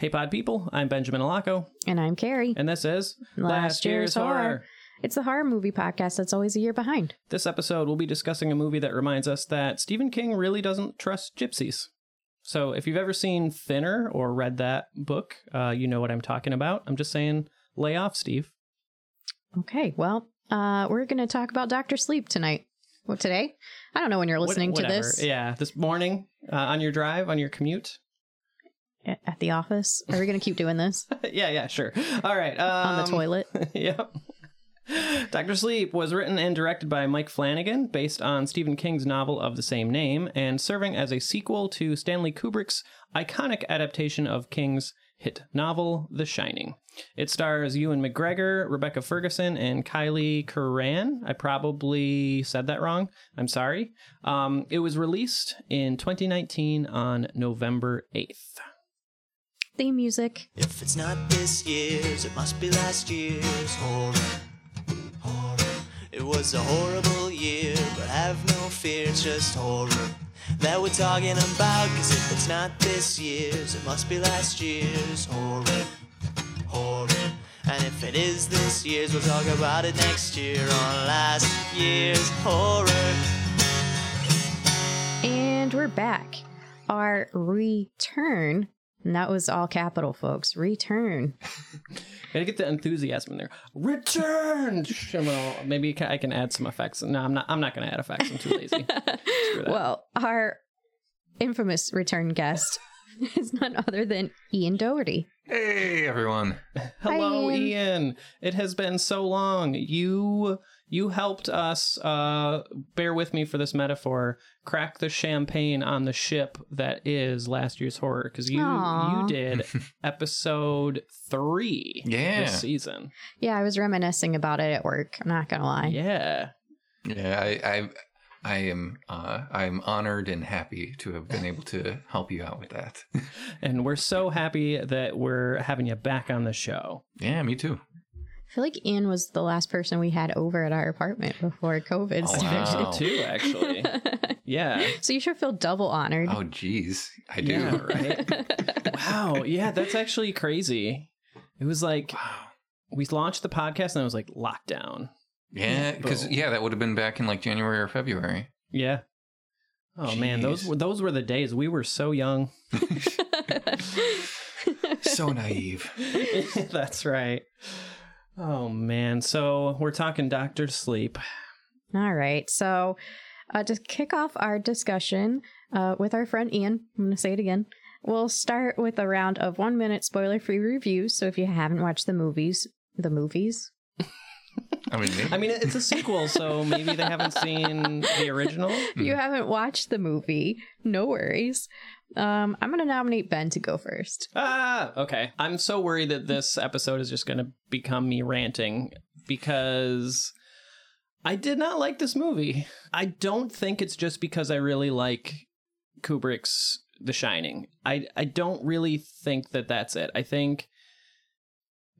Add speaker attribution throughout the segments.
Speaker 1: Hey, pod people, I'm Benjamin Alaco,
Speaker 2: And I'm Carrie.
Speaker 1: and this is
Speaker 2: Last Year's Horror. It's the horror movie podcast that's always a year behind.
Speaker 1: This episode, we'll be discussing a movie that reminds us that Stephen King really doesn't trust gypsies. So, if you've ever seen Thinner or read that book, uh, you know what I'm talking about. I'm just saying, lay off, Steve.
Speaker 2: Okay, well, uh, we're going to talk about Doctor Sleep tonight. What today? I don't know when you're listening
Speaker 1: What-
Speaker 2: to this
Speaker 1: Yeah, this morning uh, on your drive, on your commute.
Speaker 2: At the office. Are we going to keep doing this
Speaker 1: yeah, yeah, sure. All right. Um,
Speaker 2: on the toilet?
Speaker 1: yep. Doctor Sleep was written and directed by Mike Flanagan, based on Stephen King's novel of the same name, and serving as a sequel to Stanley Kubrick's iconic adaptation of King's hit novel, The Shining. It stars Ewan McGregor, Rebecca Ferguson, and Kyliegh Curran. I probably said that wrong. I'm sorry. Um, it was released in 2019 on November 8th.
Speaker 2: Theme music.
Speaker 3: If it's not this year's, it must be last year's horror. Horror. It was a horrible year, but have no fear, it's just horror that we're talking about. Cause if it's not this year's, it must be last year's horror. Horror. And if it is this year's, we'll talk about it next year on last year's horror.
Speaker 2: And we're back. Our return. And that was all capital, folks. Return.
Speaker 1: Gotta get the enthusiasm in there. Return. Well, maybe I can add some effects. No, I'm not. I'm not gonna add effects. I'm too lazy. Screw that.
Speaker 2: Well, our infamous return guest is none other than Ian Doherty.
Speaker 4: Hey everyone.
Speaker 1: Hello,
Speaker 2: Hi, Ian.
Speaker 1: Ian. It has been so long. You you helped us. Uh, bear with me for this metaphor. Crack the champagne on the ship that is last year's horror because you
Speaker 2: Aw.
Speaker 1: you did episode three
Speaker 4: Yeah.
Speaker 1: this season.
Speaker 2: Yeah, I was reminiscing about it at work. I'm not gonna lie.
Speaker 1: Yeah.
Speaker 4: Yeah, I I I am uh I am honored and happy to have been able to help you out with that.
Speaker 1: And we're so happy that we're having you back on the show.
Speaker 4: yeah, me too.
Speaker 2: I feel like Ian was the last person we had over at our apartment before COVID
Speaker 4: Oh,
Speaker 2: started.
Speaker 4: wow.
Speaker 1: Too actually. Yeah.
Speaker 2: so you should feel double honored.
Speaker 4: Oh geez. I do.
Speaker 1: Yeah, right. wow. Yeah, that's actually crazy. It was like
Speaker 4: Wow.
Speaker 1: we launched the podcast and it was like lockdown.
Speaker 4: Yeah, because yeah, that would have been back in like January or February.
Speaker 1: Yeah. Oh man, those were those were the days we were so young.
Speaker 4: so naive.
Speaker 1: that's right. Oh man, so we're talking Doctor Sleep.
Speaker 2: All right. So uh, to kick off our discussion uh, with our friend Ian, I'm going to say it again. We'll start with a round of one minute spoiler free reviews. So if you haven't watched the movies, the movies,
Speaker 4: I mean, maybe.
Speaker 1: I mean, it's a sequel, so maybe they haven't seen the original.
Speaker 2: if you haven't watched the movie, no worries. Um, I'm going to nominate Ben to go first.
Speaker 1: Ah, okay. I'm so worried that this episode is just going to become me ranting because I did not like this movie. I don't think it's just because I really like Kubrick's The Shining. I I don't really think that that's it. I think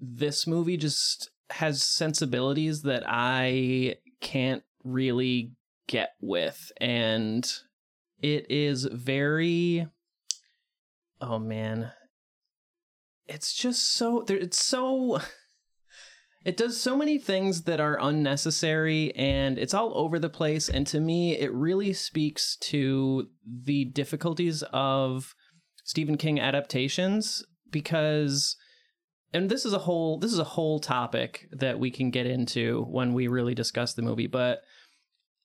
Speaker 1: this movie just has sensibilities that I can't really get with and it is very oh man. It's just so it's so it does so many things that are unnecessary and it's all over the place and to me it really speaks to the difficulties of Stephen King adaptations because and this is a whole this is a whole topic that we can get into when we really discuss the movie but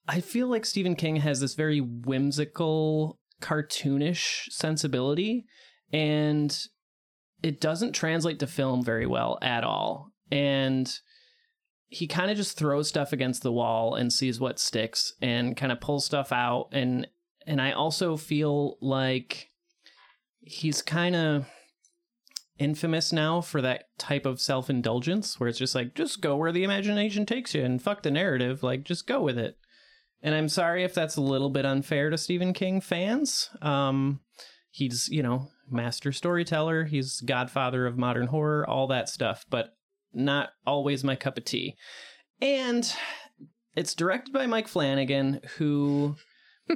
Speaker 1: I feel like Stephen King has this very whimsical cartoonish sensibility and it doesn't translate to film very well at all. And he kind of just throws stuff against the wall and sees what sticks and kind of pulls stuff out. And and I also feel like he's kind of infamous now for that type of self-indulgence where it's just like just go where the imagination takes you and fuck the narrative like just go with it and i'm sorry if that's a little bit unfair to stephen king fans um he's you know master storyteller he's godfather of modern horror all that stuff but not always my cup of tea and it's directed by mike flanagan who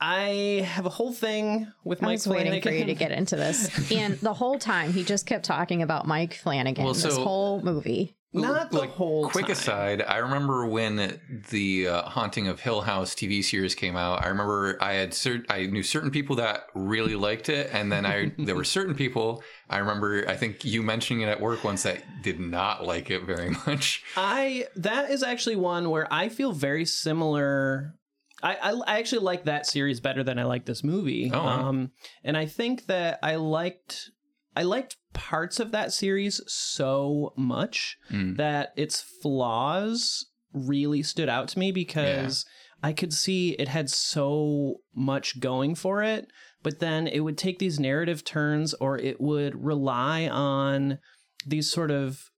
Speaker 1: I have a whole thing with
Speaker 2: I
Speaker 1: Mike
Speaker 2: was waiting for you to get into this. And the whole time, he just kept talking about Mike Flanagan
Speaker 4: Well,
Speaker 2: this whole movie.
Speaker 1: Not the
Speaker 4: Like,
Speaker 1: whole
Speaker 4: Quick
Speaker 1: time.
Speaker 4: aside, I remember when the uh, Haunting of Hill House TV series came out. I remember I had cert- I knew certain people that really liked it, and then I there were certain people I remember. I think you mentioning it at work once that did not like it very much.
Speaker 1: I that is actually one where I feel very similar. I, I, I actually like that series better than I like this movie.
Speaker 4: Oh, wow.
Speaker 1: Um, and I think that I liked I liked parts of that series so much
Speaker 4: Mm.
Speaker 1: that its flaws really stood out to me because I could see it had so much going for it, but then it would take these narrative turns or it would rely on these sort of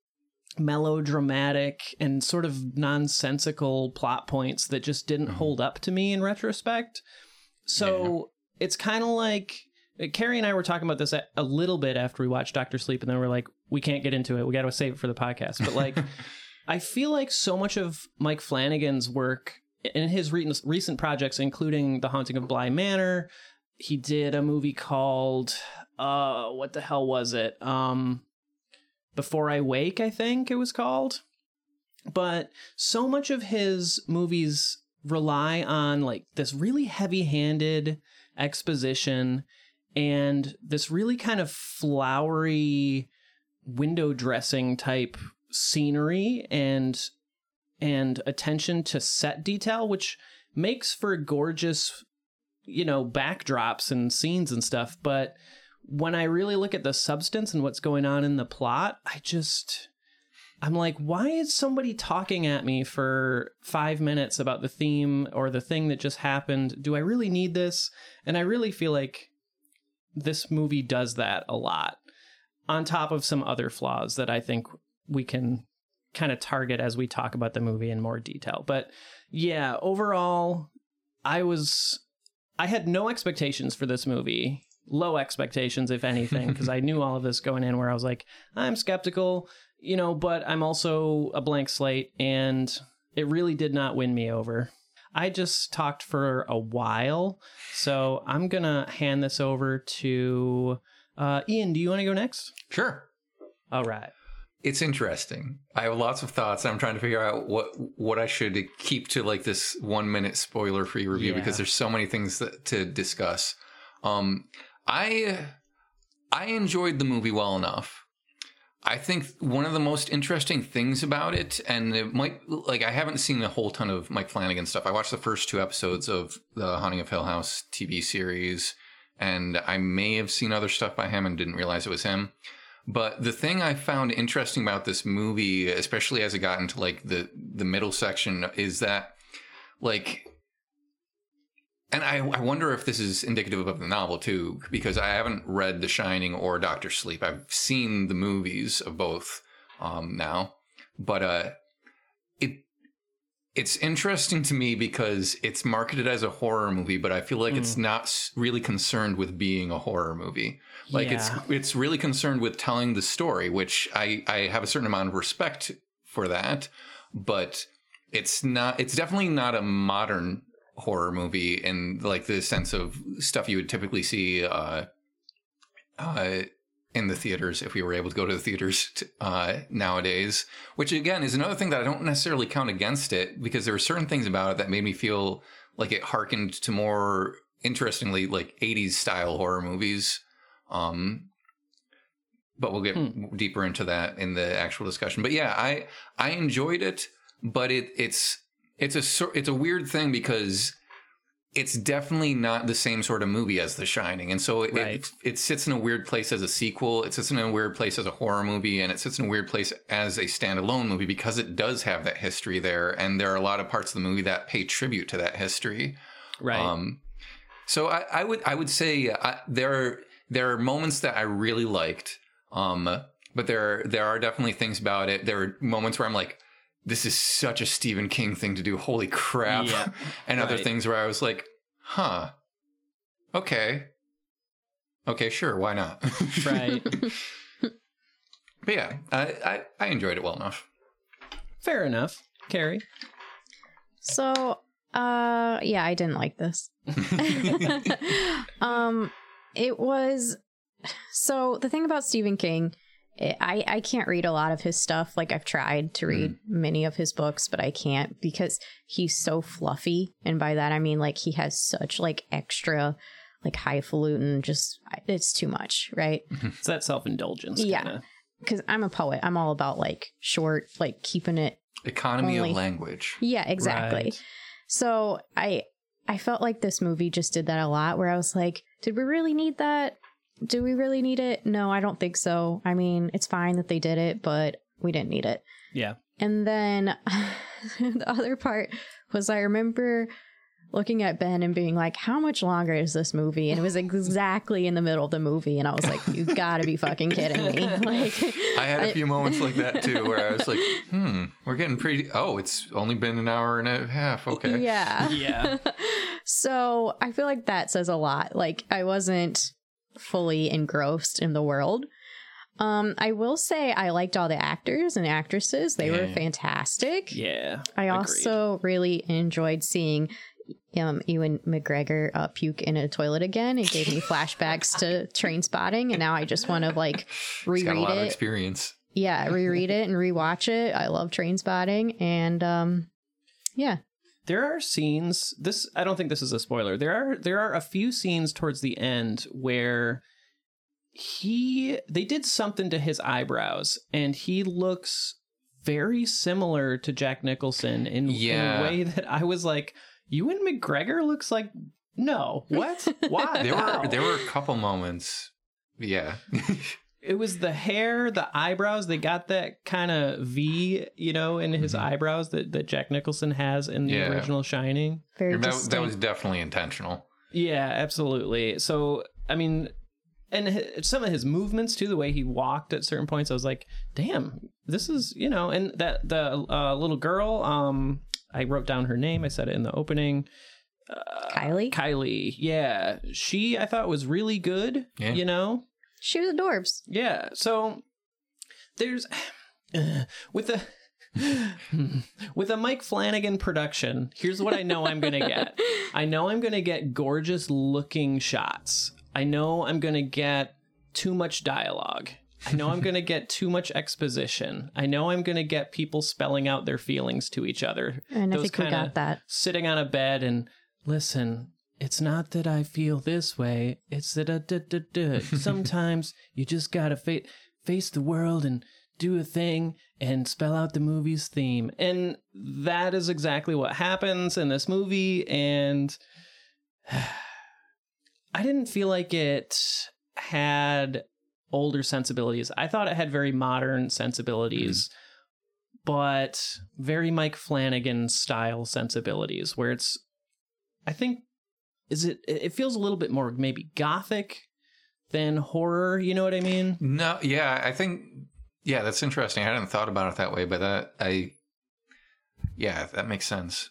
Speaker 1: melodramatic and sort of nonsensical plot points that just didn't
Speaker 4: Mhm.
Speaker 1: hold up to me in retrospect. So it's kind of like Carrie and I were talking about this a, a little bit after we watched Doctor Sleep, and then we're like, we can't get into it. We got to save it for the podcast. But like, I feel like so much of Mike Flanagan's work in his re- recent projects, including The Haunting of Bly Manor, he did a movie called uh, what the hell was it? Um, Before I Wake, I think it was called. But so much of his movies rely on like this really heavy-handed exposition and this really kind of flowery window dressing type scenery and and attention to set detail which makes for gorgeous you know backdrops and scenes and stuff. But when i really look at the substance and what's going on in the plot i just i'm like why is somebody talking at me for 5 minutes about the theme or the thing that just happened? Do i really need this? And i really feel like this movie does that a lot on top of some other flaws that I think we can kind of target as we talk about the movie in more detail. But yeah, overall, I was I had no expectations for this movie. Low expectations, if anything, because I knew all of this going in where I was like, I'm skeptical, you know, but I'm also a blank slate, and it really did not win me over. I just talked for a while, so I'm gonna hand this over to uh, Ian. Do you want to go next?
Speaker 4: Sure.
Speaker 1: All right.
Speaker 4: It's interesting. I have lots of thoughts. I'm trying to figure out what what I should keep to like this one minute spoiler free review
Speaker 1: Yeah.
Speaker 4: because there's so many things that, to discuss. Um, I I enjoyed the movie well enough. I think one of the most interesting things about it, and it might like I haven't seen a whole ton of Mike Flanagan stuff. I watched the first two episodes of the Haunting of Hill House TV series, and I may have seen other stuff by him and didn't realize it was him. But the thing I found interesting about this movie, especially as it got into like the the middle section, is that like and I, I wonder if this is indicative of the novel too, because I haven't read The Shining or Doctor Sleep. I've seen the movies of both um, now, but uh, it it's interesting to me because it's marketed as a horror movie, but I feel like it's not really concerned with being a horror movie. Like it's it's really concerned with telling the story, which I I have a certain amount of respect for that, but it's not it's definitely not a modern horror movie in like the sense of stuff you would typically see uh uh in the theaters if we were able to go to the theaters t- uh nowadays which again is another thing that I don't necessarily count against it because there were certain things about it that made me feel like it harkened to more interestingly like 80s style horror movies um but we'll get
Speaker 1: Hmm.
Speaker 4: deeper into that in the actual discussion but yeah I I enjoyed it but it it's it's a it's a weird thing because it's definitely not the same sort of movie as The Shining, and so it,
Speaker 1: Right.
Speaker 4: it it sits in a weird place as a sequel. It sits in a weird place as a horror movie, and it sits in a weird place as a standalone movie because it does have that history there, and there are a lot of parts of the movie that pay tribute to that history.
Speaker 1: Right.
Speaker 4: Um, so I, I would I would say I, there are there are moments that I really liked, um, but there there are definitely things about it. There are moments where I'm like, this is such a Stephen King thing to do. Holy crap!
Speaker 1: Yeah,
Speaker 4: and other things where I was like, huh, okay, okay, sure, why not?
Speaker 1: right.
Speaker 4: but yeah, I, I I enjoyed it well enough.
Speaker 1: Fair enough. Carrie.
Speaker 2: So Uh, yeah, I didn't like this. um, it was so the thing about Stephen King, I I can't read a lot of his stuff. Like I've tried to mm-hmm. read many of his books, but I can't because he's so fluffy, and by that I mean like he has such like extra, like highfalutin. Just it's too much, right? Mm-hmm.
Speaker 1: It's that self indulgence.
Speaker 2: Yeah. Because I'm a poet, I'm all about like short, like keeping it
Speaker 4: Economy
Speaker 2: Only-
Speaker 4: of language.
Speaker 2: yeah, exactly. So I I felt like this movie just did that a lot where I was like, did we really need that? Do we really need it? No, I don't think so. I mean, it's fine that they did it, but we didn't need it.
Speaker 1: Yeah.
Speaker 2: And then the other part was I remember looking at Ben and being like, how much longer is this movie? And it was exactly in the middle of the movie. And I was like, you gotta be fucking kidding me. Like,
Speaker 4: I had a
Speaker 2: I-
Speaker 4: few moments like that too, where I was like, "Hmm, we're getting pretty." Oh, it's only been an hour and a half. Okay.
Speaker 2: Yeah.
Speaker 1: Yeah.
Speaker 2: so I feel like that says a lot. Like I wasn't fully engrossed in the world. Um, I will say I liked all the actors and actresses. They were fantastic.
Speaker 1: Yeah.
Speaker 2: I
Speaker 1: agreed.
Speaker 2: also really enjoyed seeing um, Ewan McGregor uh, puke in a toilet again. It gave me flashbacks to Trainspotting, and now I just want to like
Speaker 4: He's got a
Speaker 2: reread
Speaker 4: lot of
Speaker 2: it.
Speaker 4: experience.
Speaker 2: Yeah, reread it and rewatch it. I love Trainspotting, and um, yeah,
Speaker 1: There are scenes. This I don't think this is a spoiler. There are there are a few scenes towards the end where he they did something to his eyebrows and he looks very similar to Jack Nicholson in,
Speaker 4: yeah.
Speaker 1: in a way that I was like, Ewan McGregor looks like no. What? Why?
Speaker 4: There were there were a couple moments. Yeah.
Speaker 1: it was the hair, the eyebrows. They got that kind of V, you know, in his
Speaker 4: Mhm.
Speaker 1: eyebrows that, that Jack Nicholson has in the
Speaker 4: Yeah.
Speaker 1: original Shining.
Speaker 2: very
Speaker 4: that, that was definitely intentional.
Speaker 1: Yeah, absolutely. So, I mean, and hi- some of his movements too, the way he walked at certain points, I was like, "Damn, this is you know." And that the uh, little girl, um, I wrote down her name. I said it in the opening.
Speaker 2: Kylie.
Speaker 1: Kylie, yeah, she I thought was really good.
Speaker 4: Yeah.
Speaker 1: You know,
Speaker 2: She was adorbs.
Speaker 1: yeah. So there's with the with a Mike Flanagan production. Here's what I know I'm gonna get. I know I'm gonna get gorgeous looking shots. I know I'm gonna get too much dialogue. I know I'm gonna get too much exposition. I know I'm gonna get people spelling out their feelings to each other.
Speaker 2: And I think we got that.
Speaker 1: Sitting on a bed and listen. It's not that I feel this way. It's that uh, sometimes you just gotta fa- face the world and do a thing and spell out the movie's theme. And that is exactly what happens in this movie. And I didn't feel like it had older sensibilities. I thought it had very modern sensibilities, but very Mike Flanagan style sensibilities, where it's, I think, is it, it feels a little bit more maybe gothic than horror. You know what I mean?
Speaker 4: No, yeah, I think yeah, that's interesting. I hadn't thought about it that way, but that I yeah, that makes sense.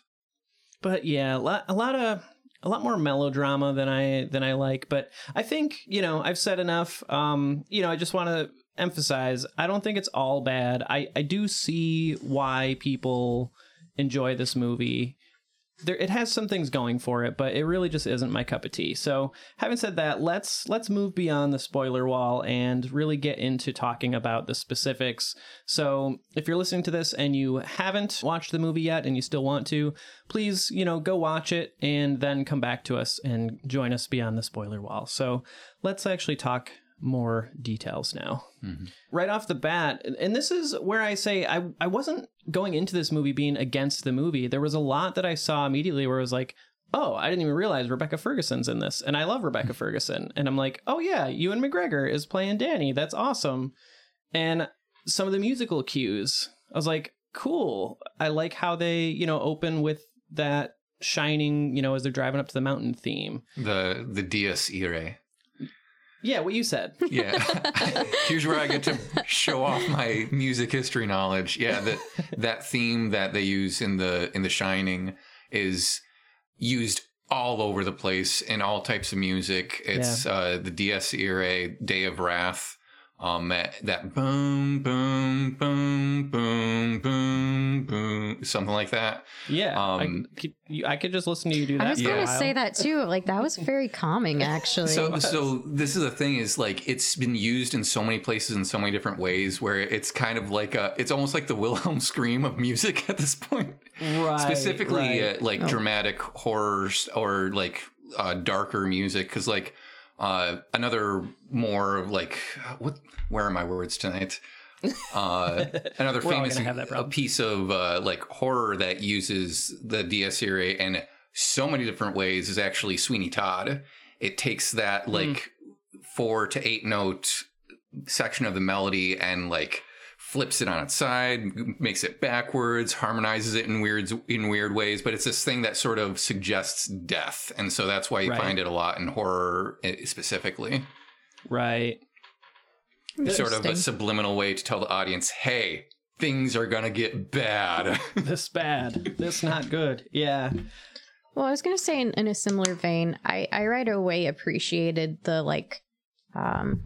Speaker 1: but yeah, a lot, a lot of a lot more melodrama than I than I like. But I think you know I've said enough. Um, you know, I just want to emphasize I don't think it's all bad. I I do see why people enjoy this movie. There, it has some things going for it, but it really just isn't my cup of tea. So, having said that, let's let's move beyond the spoiler wall and really get into talking about the specifics. So, if you're listening to this and you haven't watched the movie yet and you still want to, please, you know, go watch it and then come back to us and join us beyond the spoiler wall. So, let's actually talk more details now. Mm-hmm. Right off the bat, and this is where I say I, I wasn't going into this movie being against the movie. There was a lot that I saw immediately where I was like, oh, I didn't even realize Rebecca Ferguson's in this. And I love Rebecca Ferguson. And I'm like, oh, yeah, Ewan McGregor is playing Danny. That's awesome. And some of the musical cues, I was like, cool. I like how they, you know, open with that shining, you know, as they're driving up to the mountain theme.
Speaker 4: The the Dies Irae.
Speaker 1: Yeah, what you said.
Speaker 4: Yeah. Here's where I get to show off my music history knowledge. Yeah, that that theme that they use in the in The Shining is used all over the place in all types of music. It's uh the Dies Irae, Day of Wrath. Um, that- that boom, boom, boom, boom, boom, boom, something like that.
Speaker 1: Yeah,
Speaker 4: Um,
Speaker 1: I, could, I could just listen to you do that.
Speaker 2: I was gonna say that too. Like that was very calming, actually.
Speaker 4: So, so this is the thing is like it's been used in so many places in so many different ways where it's kind of like a, it's almost like the Wilhelm scream of music at this point.
Speaker 1: right,
Speaker 4: specifically
Speaker 1: right.
Speaker 4: uh, like dramatic horrors or like uh, darker music because like uh, another more like what where are my words tonight uh, another famous
Speaker 1: have that
Speaker 4: a piece of uh, like horror that uses the Dies Irae in so many different ways is actually Sweeney Todd. It takes that
Speaker 1: Hmm.
Speaker 4: like four to eight note section of the melody and like flips it on its side, makes it backwards, harmonizes it in weird in weird ways, but it's this thing that sort of suggests death, and so that's why you
Speaker 1: Right.
Speaker 4: find it a lot in horror eh, specifically.
Speaker 1: right.
Speaker 4: It's Sort of a subliminal way to tell the audience, "Hey, things are gonna get bad."
Speaker 1: This bad. This not good. Yeah.
Speaker 2: Well, I was gonna say in, in a similar vein, I I right away appreciated the like, um.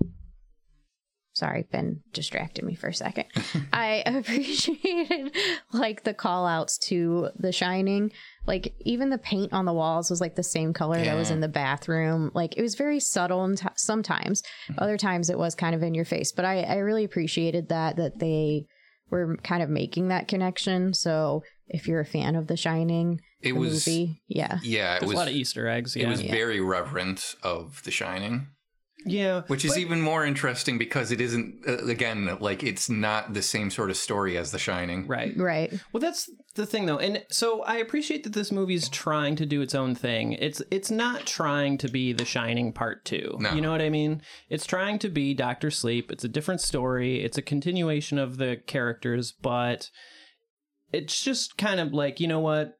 Speaker 2: Sorry, Ben distracted me for a second. I appreciated like the call outs to The Shining. Like even the paint on the walls was like the same color that was in the bathroom. Like it was very subtle and t- sometimes. Mm-hmm. Other times it was kind of in your face. But I I really appreciated that that they were kind of making that connection. So if you're a fan of The Shining,
Speaker 4: It
Speaker 2: the
Speaker 4: was,
Speaker 2: movie. Yeah.
Speaker 4: yeah, it
Speaker 1: There's
Speaker 4: was.
Speaker 1: a lot of Easter eggs.
Speaker 4: it was
Speaker 2: Yeah.
Speaker 4: very reverent of The Shining.
Speaker 1: Yeah.
Speaker 4: Which is
Speaker 1: But-
Speaker 4: even more interesting because it isn't, uh, again, like it's not the same sort of story as The Shining.
Speaker 1: right.
Speaker 2: Right.
Speaker 1: Well, that's the thing, though, and so I appreciate that this movie's trying to do its own thing. It's it's not trying to be The Shining Part Two.
Speaker 4: No.
Speaker 1: You know what I mean? It's trying to be Doctor Sleep. It's a different story. It's a continuation of the characters, but it's just kind of like you know what.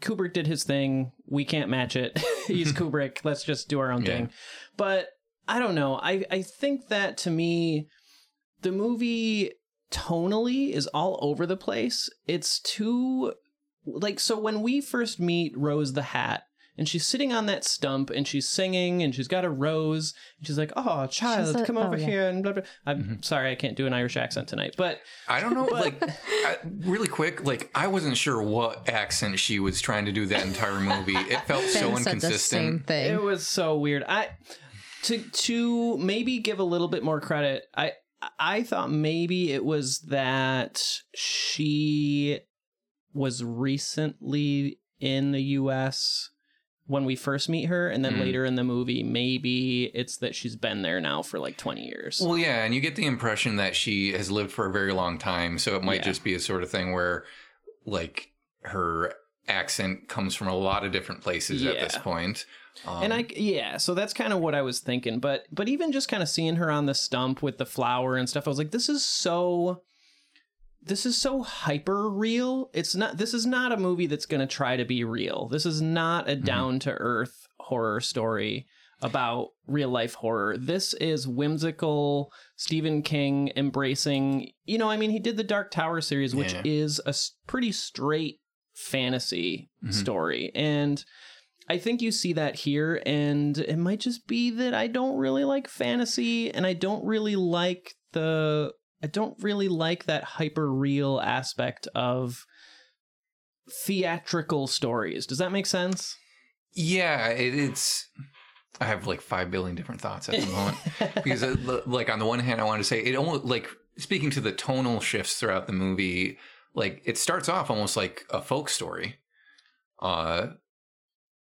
Speaker 1: Kubrick did his thing. We can't match it. He's Kubrick. Let's just do our own
Speaker 4: Yeah.
Speaker 1: thing. But I don't know. I, I think that to me, the movie tonally is all over the place. It's too like so when we first meet Rose the Hat and she's sitting on that stump and she's singing and she's got a rose and she's like, "Oh, child,
Speaker 2: She's a-
Speaker 1: come
Speaker 2: oh,
Speaker 1: over
Speaker 2: yeah.
Speaker 1: here." And blah blah. I'm
Speaker 4: Mm-hmm.
Speaker 1: sorry, I can't do an Irish accent tonight, but
Speaker 4: I don't know, like, I, really quick, like, I wasn't sure what accent she was trying to do that entire movie. It felt so
Speaker 2: Ben said the same
Speaker 4: inconsistent.
Speaker 2: thing.
Speaker 1: it was so weird. I to to maybe give a little bit more credit. I I thought maybe it was that she was recently in the US when we first meet her and then
Speaker 4: Mhm.
Speaker 1: later in the movie maybe it's that she's been there now for like 20 years.
Speaker 4: Well, yeah, and you get the impression that she has lived for a very long time, so it might
Speaker 1: Yeah.
Speaker 4: just be a sort of thing where, like, her accent comes from a lot of different places at this point. Um,
Speaker 1: and I yeah, so that's kind of what I was thinking. But but even just kind of seeing her on the stump with the flower and stuff, I was like, this is so this is so hyper real. It's not this is not a movie that's gonna try to be real. This is not a down to earth horror story about real life horror. This is whimsical Stephen King embracing, you know, I mean, he did the Dark Tower series, which
Speaker 4: Yeah.
Speaker 1: is a pretty straight fantasy
Speaker 4: Mhm.
Speaker 1: story. And I think you see that here, and it might just be that I don't really like fantasy, and I don't really like the. I don't really like that hyper real aspect of theatrical stories. Does that make sense?
Speaker 4: Yeah, it, it's. I have like five billion different thoughts at the moment because, uh, l- like, on the one hand, I want to say it almost like speaking to the tonal shifts throughout the movie. Like, it starts off almost like a folk story, uh,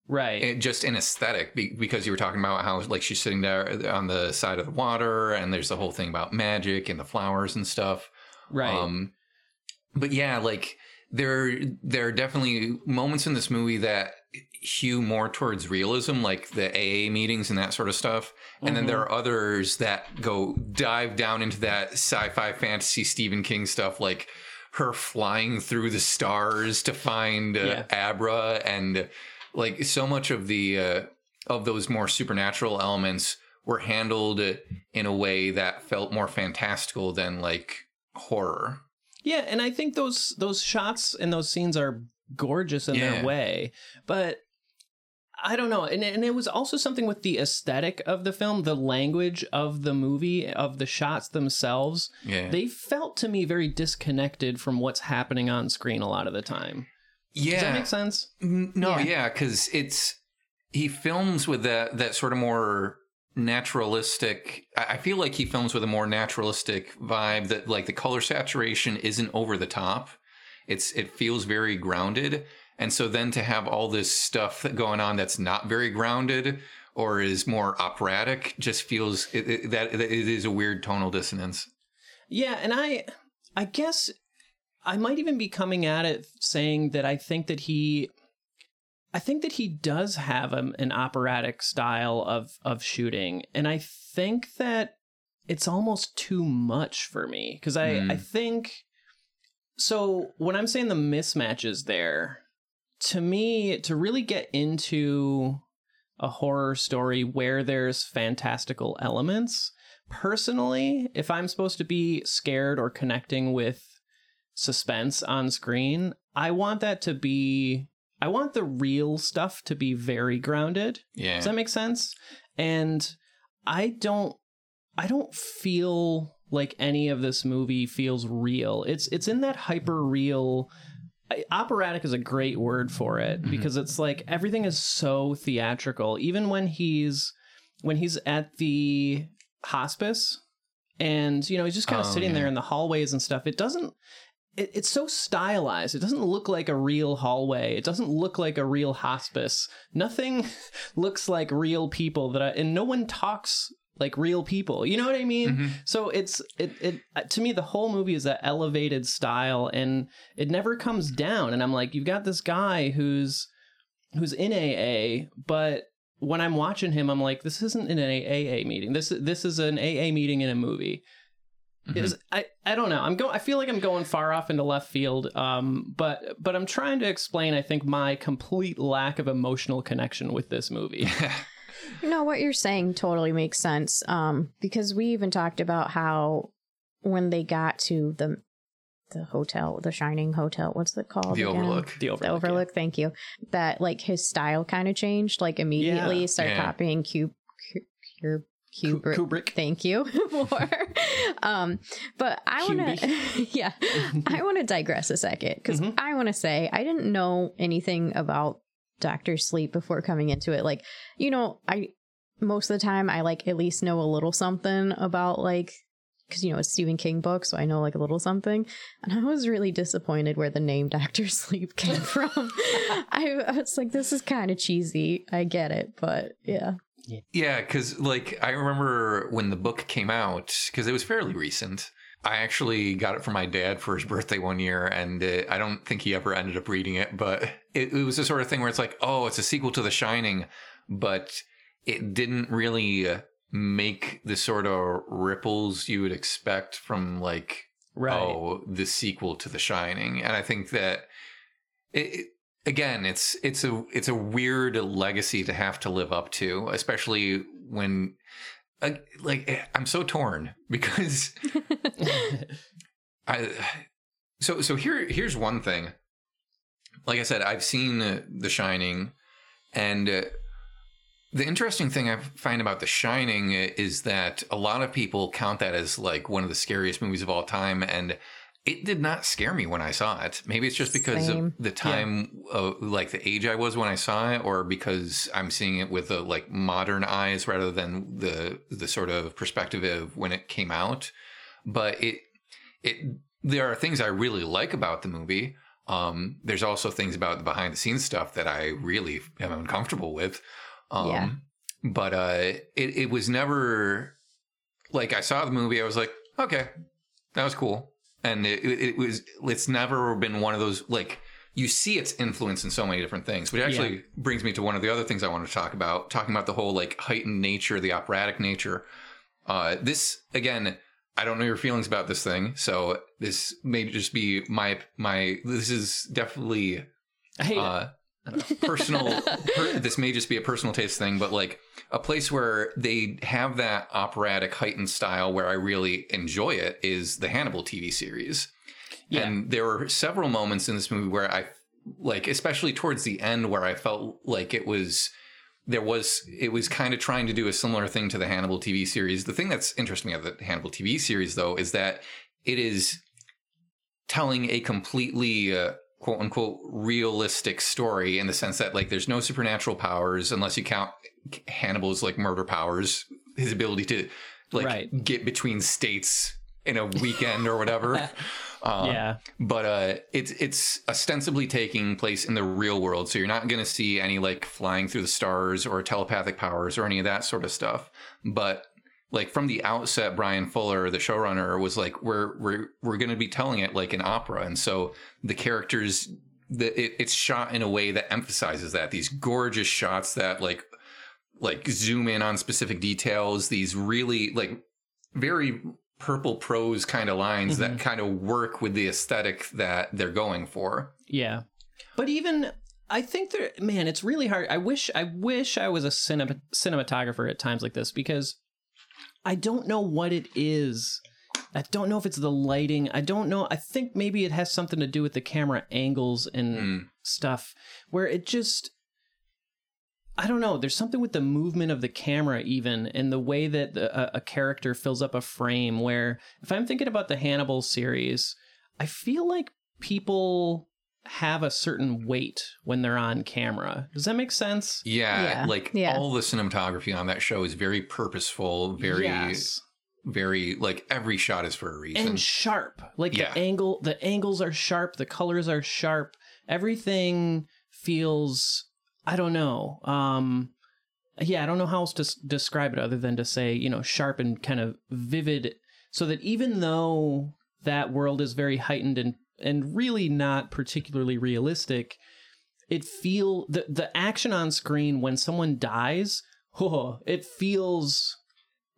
Speaker 1: right.
Speaker 4: it, just in aesthetic be, because you were talking about how like she's sitting there on the side of the water, and there's the whole thing about magic and the flowers and stuff.
Speaker 1: right.
Speaker 4: Um, but yeah, like there there are definitely moments in this movie that hew more towards realism, like the AA meetings and that sort of stuff. And then there are others that go dive down into that sci-fi fantasy Stephen King stuff, like her flying through the stars to find uh,
Speaker 1: Yeah.
Speaker 4: Abra, and like so much of the uh, of those more supernatural elements were handled in a way that felt more fantastical than like horror.
Speaker 1: Yeah, and I think those those shots and those scenes are gorgeous in
Speaker 4: Yeah.
Speaker 1: their way, but I don't know. And, and it was also something with the aesthetic of the film, the language of the movie, of the shots themselves.
Speaker 4: Yeah.
Speaker 1: They felt to me very disconnected from what's happening on screen a lot of the time.
Speaker 4: Yeah.
Speaker 1: Does that make sense?
Speaker 4: Mm-hmm. No,
Speaker 2: Yeah.
Speaker 4: yeah, because it's he films with that that sort of more naturalistic. I I feel like he films with a more naturalistic vibe. That like the color saturation isn't over the top. It's it feels very grounded, and so then to have all this stuff that going on that's not very grounded or is more operatic just feels it, it, that it is a weird tonal dissonance.
Speaker 1: Yeah, and I I guess I might even be coming at it saying that I think that he I think that he does have a, an operatic style of of shooting and I think that it's almost too much for me cuz I
Speaker 4: Hmm.
Speaker 1: I think so when I'm saying the mismatches there to me to really get into a horror story where there's fantastical elements personally, if I'm supposed to be scared or connecting with suspense on screen, I want that to be I want the real stuff to be very grounded.
Speaker 4: Yeah,
Speaker 1: Does that make sense? And I don't I don't feel like any of this movie feels real. It's it's in that hyper real I- operatic is a great word for it
Speaker 4: Mhm.
Speaker 1: because it's like everything is so theatrical even when he's when he's at the hospice and you know he's just kind of
Speaker 4: Oh,
Speaker 1: sitting
Speaker 4: yeah.
Speaker 1: there in the hallways and stuff it doesn't it, it's so stylized. It doesn't look like a real hallway. It doesn't look like a real hospice. Nothing looks like real people that I, and no one talks like real people. You know what i mean?
Speaker 4: Mhm.
Speaker 1: so it's it it uh, to me the whole movie is that elevated style and it never comes down. And I'm like you've got this guy who's who's in AA but when I'm watching him I'm like this isn't an AA meeting. This this is an AA meeting in a movie
Speaker 4: Mhm.
Speaker 1: is I, I don't know i'm going i feel like i'm going far off into left field um but but i'm trying to explain i think my complete lack of emotional connection with this movie
Speaker 2: No, what you're saying totally makes sense. Um, because we even talked about how when they got to the the hotel, the Shining Hotel, what's it called?
Speaker 4: the
Speaker 2: again?
Speaker 4: Overlook.
Speaker 1: the overlook,
Speaker 2: The
Speaker 1: yeah.
Speaker 2: Thank you. That like his style kind of changed. Like immediately
Speaker 1: Yeah.
Speaker 2: started
Speaker 4: Yeah.
Speaker 2: copying Cube. Cube.
Speaker 1: Ku-
Speaker 2: Kubrick.
Speaker 1: kubrick
Speaker 2: Thank you for. um, but I want to, yeah, I want to digress a second because
Speaker 1: Mhm.
Speaker 2: I want to say I didn't know anything about Doctor Sleep before coming into it. Like, you know, I most of the time I like at least know a little something about like because you know it's Stephen King book, so I know like a little something. And I was really disappointed where the name Doctor Sleep came from. I, I was like, this is kind of cheesy. I get it, but yeah.
Speaker 4: Yeah, because like I remember when the book came out, because it was fairly recent. I actually got it from my dad for his birthday one year, and uh, I don't think he ever ended up reading it. But it, it was the sort of thing where it's like, oh, it's a sequel to The Shining, but it didn't really uh, make the sort of ripples you would expect from like
Speaker 1: right
Speaker 4: oh the sequel to the shining and i think that it, it- again it's it's a it's a weird legacy to have to live up to especially when uh, like i'm so torn because i so so here here's one thing. Like i said i've seen the shining and uh, the interesting thing I find about The Shining is that a lot of people count that as like one of the scariest movies of all time, and it did not scare me when I saw it. Maybe it's just because
Speaker 2: Same.
Speaker 4: of the time, uh, like the age I was when I saw it, or because I'm seeing it with the like modern eyes rather than the the sort of perspective of when it came out. But it it there are things I really like about the movie. Um, there's also things about the behind the scenes stuff that I really am uncomfortable with. Um,
Speaker 2: Yeah.
Speaker 4: But uh, it, it was never like I saw the movie, I was like, okay, that was cool. And it, it, was, it's never been one of those like, you see its influence in so many different things, which actually brings me to one of the other things I want to talk about, talking about the whole like heightened nature, the operatic nature. Uh, this again, I don't know your feelings about this thing, so this may just be my my. This is definitely
Speaker 1: I hate it.
Speaker 4: uh, personal. per, this may just be a personal taste thing, but like a place where they have that operatic heightened style where I really enjoy it is the Hannibal TV series.
Speaker 1: Yeah.
Speaker 4: And there were several moments in this movie where I like, especially towards the end, where I felt like it was there was it was kind of trying to do a similar thing to the Hannibal TV series. The thing that's interesting about the Hannibal TV series though is that it is telling a completely uh, quote unquote realistic story in the sense that like there's no supernatural powers unless you count Hannibal's like murder powers, his ability to like
Speaker 1: Right.
Speaker 4: get between states in a weekend or whatever. Uh,
Speaker 1: yeah.
Speaker 4: but uh, it's it's ostensibly taking place in the real world, so you're not going to see any like flying through the stars or telepathic powers or any of that sort of stuff. But like from the outset, Bryan Fuller, the showrunner, was like, "We're we're we're going to be telling it like an opera," and so the characters, the it, it's shot in a way that emphasizes that these gorgeous shots that like like zoom in on specific details. These really like very purple prose kind of lines that mm-hmm. kind of work with the aesthetic that they're going for.
Speaker 1: Yeah. But even I think there man, it's really hard. I wish I wish I was a cinema, cinematographer at times like this because I don't know what it is. I don't know if it's the lighting. I don't know. I think maybe it has something to do with the camera angles and
Speaker 4: Mm.
Speaker 1: stuff where it just I don't know. There's something with the movement of the camera, even, and the way that the, a, a character fills up a frame. Where, if I'm thinking about the Hannibal series, I feel like people have a certain weight when they're on camera. Does that make sense?
Speaker 4: Yeah,
Speaker 2: Yeah,
Speaker 4: like
Speaker 2: yeah.
Speaker 4: all the cinematography on that show is very purposeful, very
Speaker 1: Yes.
Speaker 4: very like every shot is for a reason.
Speaker 1: and sharp. Like
Speaker 4: Yeah.
Speaker 1: the angle, the angles are sharp. The colors are sharp. Everything feels. I don't know. Um, yeah, I don't know how else to s- describe it other than to say you know sharp and kind of vivid, so that even though that world is very heightened and and really not particularly realistic, it feel the the action on screen when someone dies. Oh, it feels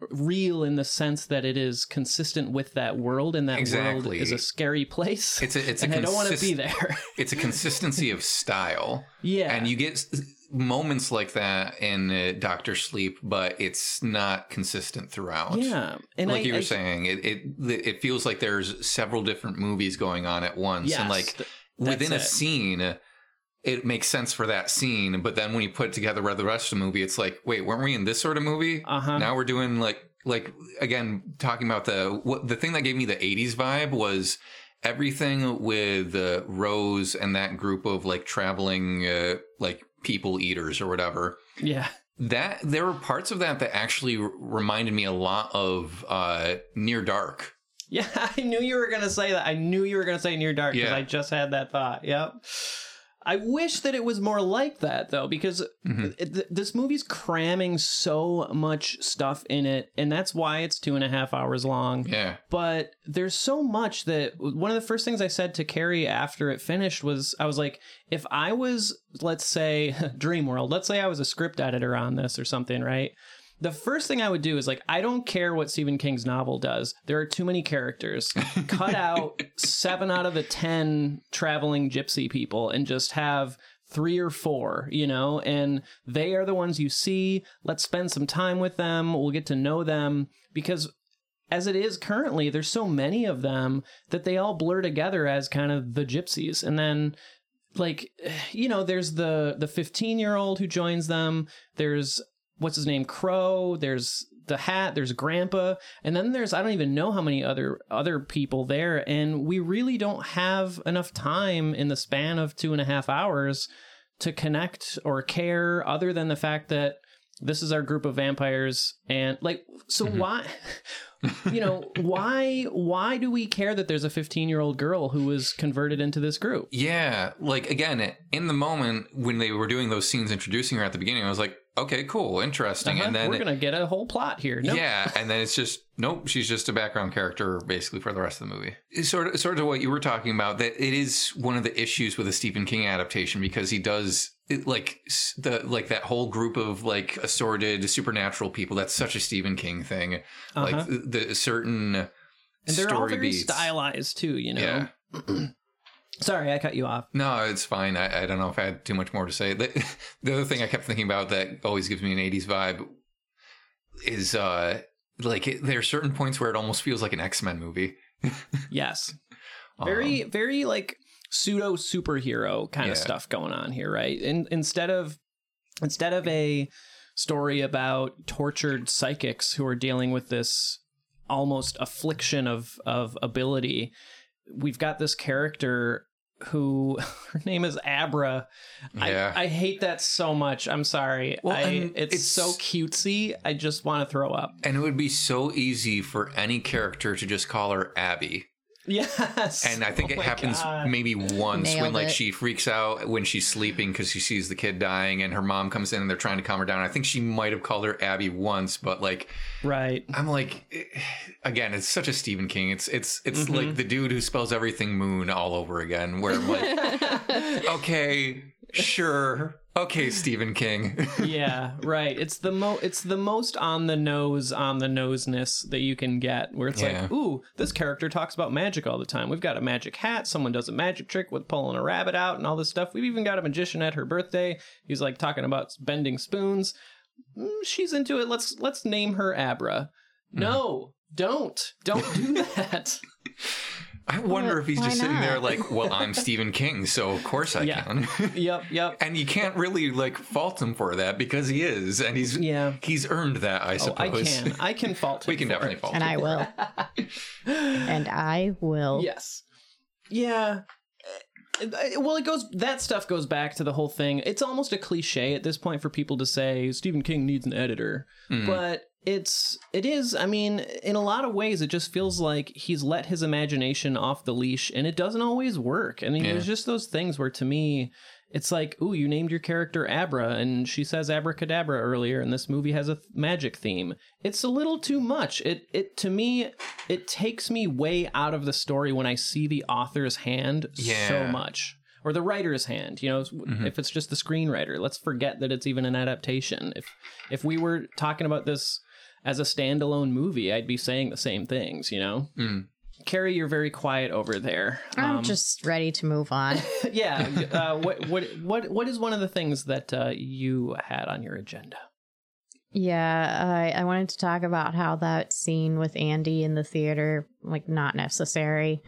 Speaker 1: real in the sense that it is consistent with that world and that world is a scary place.
Speaker 4: It's a it's a
Speaker 1: and I don't want to be there.
Speaker 4: It's a consistency of style.
Speaker 1: yeah.
Speaker 4: And you get moments like that in uh, Doctor Sleep, but it's not consistent throughout.
Speaker 1: yeah. And
Speaker 4: like
Speaker 1: I,
Speaker 4: you were
Speaker 1: I-
Speaker 4: saying, it, it it feels like there's several different movies going on at once,
Speaker 1: yes,
Speaker 4: and like
Speaker 1: th-
Speaker 4: within a
Speaker 1: it.
Speaker 4: scene, it makes sense for that scene. But then when you put it together the rest of the movie, it's like, wait, weren't we in this sort of movie?
Speaker 1: Uh-huh.
Speaker 4: Now we're doing like like again talking about the what the thing that gave me the '80s vibe was everything with uh, Rose and that group of like traveling uh, like people eaters or whatever
Speaker 1: yeah.
Speaker 4: that there were parts of that that actually r- reminded me a lot of uh near dark
Speaker 1: Yeah, I knew you were gonna say that. I knew you were gonna say Near Dark because
Speaker 4: Yeah.
Speaker 1: I just had that thought. Yep. I wish that it was more like that though, because
Speaker 4: Mhm.
Speaker 1: it, th- this movie's cramming so much stuff in it, and that's why it's two and a half hours long.
Speaker 4: yeah
Speaker 1: But there's so much that one of the first things I said to Carrie after it finished was I was like, if I was, let's say, Dreamworld, let's say I was a script editor on this or something, right? The first thing I would do is like, I don't care what Stephen King's novel does. There are too many characters. Cut out seven out of the 10 traveling gypsy people and just have three or four, you know, and they are the ones you see. Let's spend some time with them. We'll get to know them because as it is currently, there's so many of them that they all blur together as kind of the gypsies. And then like you know, there's the the 15 year old who joins them. There's what's his name, Crow. There's the hat. There's Grandpa, and then there's I don't even know how many other other people there. And we really don't have enough time in the span of two and a half hours to connect or care, other than the fact that this is our group of vampires and like so why you know why why do we care that there's a 15 year old girl who was converted into this group?
Speaker 4: Yeah like again in the moment when they were doing those scenes introducing her at the beginning i was like okay cool interesting
Speaker 1: Uh-huh,
Speaker 4: and then
Speaker 1: we're gonna get a whole plot here. No
Speaker 4: yeah and then it's just nope she's just a background character basically for the rest of the movie. It's sort of sort of what you were talking about that it is one of the issues with a stephen king adaptation because he does it, like the like that whole group of like assorted supernatural people that's such a stephen king thing
Speaker 1: Uh-huh.
Speaker 4: like the, the certain
Speaker 1: and they're all very
Speaker 4: beats
Speaker 1: stylized too you know
Speaker 4: yeah
Speaker 1: sorry i cut you off
Speaker 4: No, it's fine. I, I don't know if I had too much more to say. The, the other thing I kept thinking about that always gives me an 80s vibe is uh like it, there are certain points where it almost feels like an X-Men movie.
Speaker 1: yes very
Speaker 4: Um,
Speaker 1: very like pseudo superhero kind
Speaker 4: Yeah.
Speaker 1: of stuff going on here right and instead of instead of a story about tortured psychics who are dealing with this almost affliction of of ability, we've got this character who her name is Abra.
Speaker 4: Yeah.
Speaker 1: I, I hate that so much. I'm sorry.
Speaker 4: Well,
Speaker 1: I, it's,
Speaker 4: it's-
Speaker 1: so cutesy. I just want to throw up.
Speaker 4: And it would be so easy for any character to just call her Abby.
Speaker 1: Yes.
Speaker 4: And I think
Speaker 1: Oh
Speaker 4: it happens
Speaker 1: God.
Speaker 4: maybe once when like
Speaker 2: it.
Speaker 4: she freaks out when she's sleeping because she sees the kid dying and her mom comes in and they're trying to calm her down. I think she might have called her Abby once, but like
Speaker 1: Right.
Speaker 4: I'm like eh, again, it's such a Stephen King. It's it's it's
Speaker 1: Mm-hmm.
Speaker 4: like the dude who spells everything moon all over again where I'm like okay, sure. Okay, Stephen King.
Speaker 1: yeah, right. It's the mo it's the most on the nose on the noseness that you can get where it's
Speaker 4: Yeah.
Speaker 1: like, "Ooh, this character talks about magic all the time. We've got a magic hat, someone does a magic trick with pulling a rabbit out and all this stuff. We've even got a magician at her birthday. He's like talking about bending spoons. Mm, she's into it. Let's let's name her Abra."
Speaker 4: Mm-hmm.
Speaker 1: No, don't. Don't do that.
Speaker 4: I wonder
Speaker 2: Well,
Speaker 4: if he's
Speaker 2: why
Speaker 4: just sitting there like, well, I'm Stephen King, so of course I
Speaker 1: Yeah.
Speaker 4: can.
Speaker 1: yep, yep.
Speaker 4: and you can't really like fault him for that because he is, and he's
Speaker 1: Yeah.
Speaker 4: he's earned that, I
Speaker 1: Oh,
Speaker 4: suppose.
Speaker 1: I can. I can fault
Speaker 4: we
Speaker 1: him
Speaker 4: can
Speaker 1: for
Speaker 4: definitely
Speaker 1: it.
Speaker 4: fault
Speaker 2: and
Speaker 4: him.
Speaker 2: I will. and I will.
Speaker 1: Yes. Yeah. Uh, Well, it goes. That stuff goes back to the whole thing. It's almost a cliche at this point for people to say Stephen King needs an editor,
Speaker 4: Mm.
Speaker 1: but it's it is. I mean, in a lot of ways, it just feels like he's let his imagination off the leash, and it doesn't always work. I mean,
Speaker 4: Yeah.
Speaker 1: there's just those things where, to me, it's like, ooh, you named your character Abra, and she says abracadabra earlier, and this movie has a th- magic theme. It's a little too much. It it to me, it takes me way out of the story when I see the author's hand so much. Or the writer's hand, you know, mm-hmm. if it's just the screenwriter, let's forget that it's even an adaptation. If if we were talking about this as a standalone movie, I'd be saying the same things, you know.
Speaker 4: Mm.
Speaker 1: Carrie, you're very quiet over there.
Speaker 2: I'm
Speaker 1: Um,
Speaker 2: just ready to move on.
Speaker 1: yeah. Uh, what what what what is one of the things that uh, you had on your agenda?
Speaker 2: Yeah, I, I wanted to talk about how that scene with Andy in the theater, like, not necessary.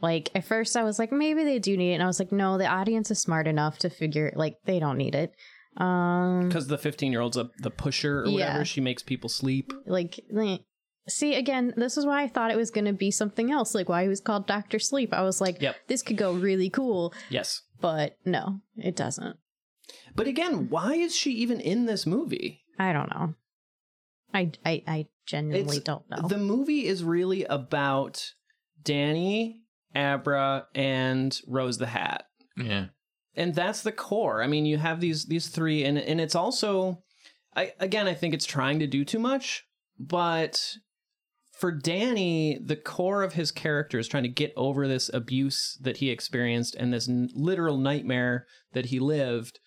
Speaker 2: Like, at first I was like, maybe they do need it. And I was like, no, the audience is smart enough to figure, like, they don't need it. Um,
Speaker 1: Because the 15 year old's a the pusher or whatever.
Speaker 2: Yeah.
Speaker 1: She makes people sleep.
Speaker 2: like, like, see, again, this is why I thought it was going to be something else. Like, why he was called Dr. Sleep. I was like,
Speaker 1: Yep.
Speaker 2: this could go really cool.
Speaker 1: Yes.
Speaker 2: But no, it doesn't.
Speaker 1: But again, why is she even in this movie?
Speaker 2: I don't know. I, I, I genuinely
Speaker 1: It's-
Speaker 2: don't know.
Speaker 1: The movie is really about Danny, Abra, and Rose the Hat.
Speaker 4: Yeah.
Speaker 1: And that's the core. I mean, you have these these three, and and it's also, I again, I think it's trying to do too much, but for Danny, the core of his character is trying to get over this abuse that he experienced and this n- literal nightmare that he lived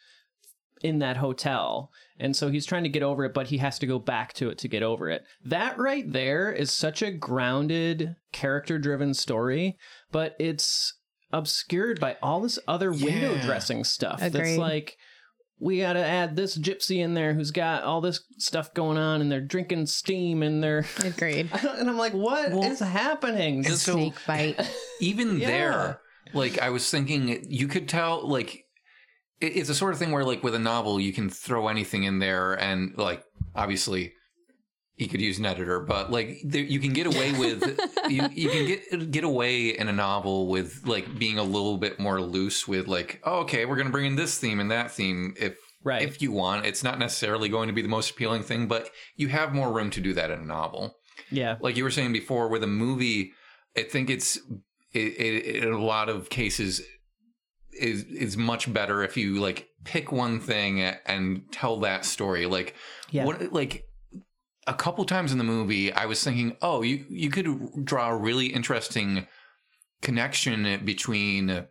Speaker 1: in that hotel. And so he's trying to get over it, but he has to go back to it to get over it. That right there is such a grounded, character driven story, but it's obscured by all this other window
Speaker 4: Yeah.
Speaker 1: dressing stuff. That's like, we got to add this gypsy in there who's got all this stuff going on and they're drinking steam and they're.
Speaker 2: Agreed.
Speaker 1: and I'm like, what is
Speaker 4: Well,
Speaker 1: happening?
Speaker 4: and
Speaker 1: Just-
Speaker 4: so-
Speaker 2: Snake bite.
Speaker 4: even
Speaker 1: Yeah.
Speaker 4: there like i was thinking you could tell like it's a sort of thing where like with a novel you can throw anything in there and like obviously you could use an editor but like there, you can get away with you, you can get get away in a novel with like being a little bit more loose with like oh, okay we're going to bring in this theme and that theme if
Speaker 1: Right.
Speaker 4: if you want it's not necessarily going to be the most appealing thing but you have more room to do that in a novel
Speaker 1: yeah.
Speaker 4: like you were saying before with a movie i think it's it, it, in a lot of cases is is much better if you like pick one thing and tell that story like
Speaker 1: Yeah.
Speaker 4: what like a couple times in the movie i was thinking oh you you could draw a really interesting connection between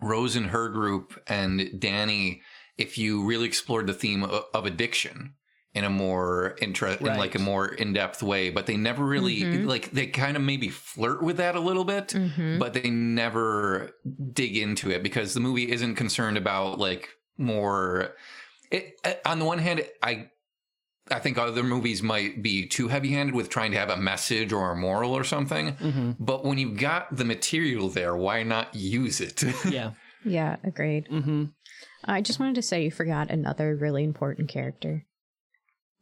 Speaker 4: rose and her group and danny if you really explored the theme of, of addiction in a more interest in like a more in-depth way but they never really
Speaker 2: Mhm.
Speaker 4: like they kind of maybe flirt with that a little bit
Speaker 2: Mhm.
Speaker 4: but they never dig into it because the movie isn't concerned about like more it uh, on the one hand i i think other movies might be too heavy-handed with trying to have a message or a moral or something
Speaker 1: hmm
Speaker 4: but when you've got the material there why not use it
Speaker 1: Yeah.
Speaker 2: Yeah, agreed.
Speaker 1: hmm
Speaker 2: I just wanted to say you forgot another really important character.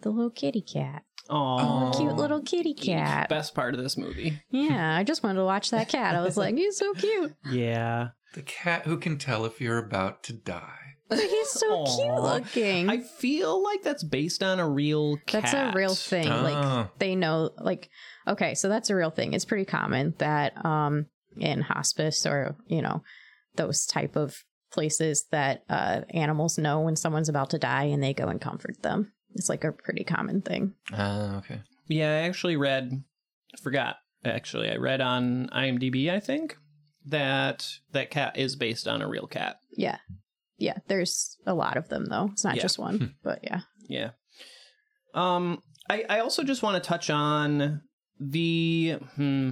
Speaker 2: The little kitty cat.
Speaker 1: Oh,
Speaker 2: Cute little kitty cat.
Speaker 1: Best part of this movie.
Speaker 2: Yeah, I just wanted to watch that cat. I was like, he's so cute.
Speaker 1: Yeah.
Speaker 4: The cat who can tell if you're about to die.
Speaker 2: But he's so cute looking.
Speaker 1: I feel like that's based on a real cat.
Speaker 2: That's a real thing.
Speaker 4: Oh.
Speaker 2: Like they know like okay, so that's a real thing. It's pretty common that um in hospice or, you know, those type of places that uh animals know when someone's about to die and they go and comfort them. It's like a pretty common thing.
Speaker 4: Uh, okay.
Speaker 1: Yeah, I actually read. I forgot. Actually, I read on IMDb. I think that that cat is based on a real cat.
Speaker 2: Yeah. Yeah, there's a lot of them though. It's not
Speaker 1: Yeah.
Speaker 2: just one, but yeah.
Speaker 1: Yeah. Um, I I also just want to touch on the hmm.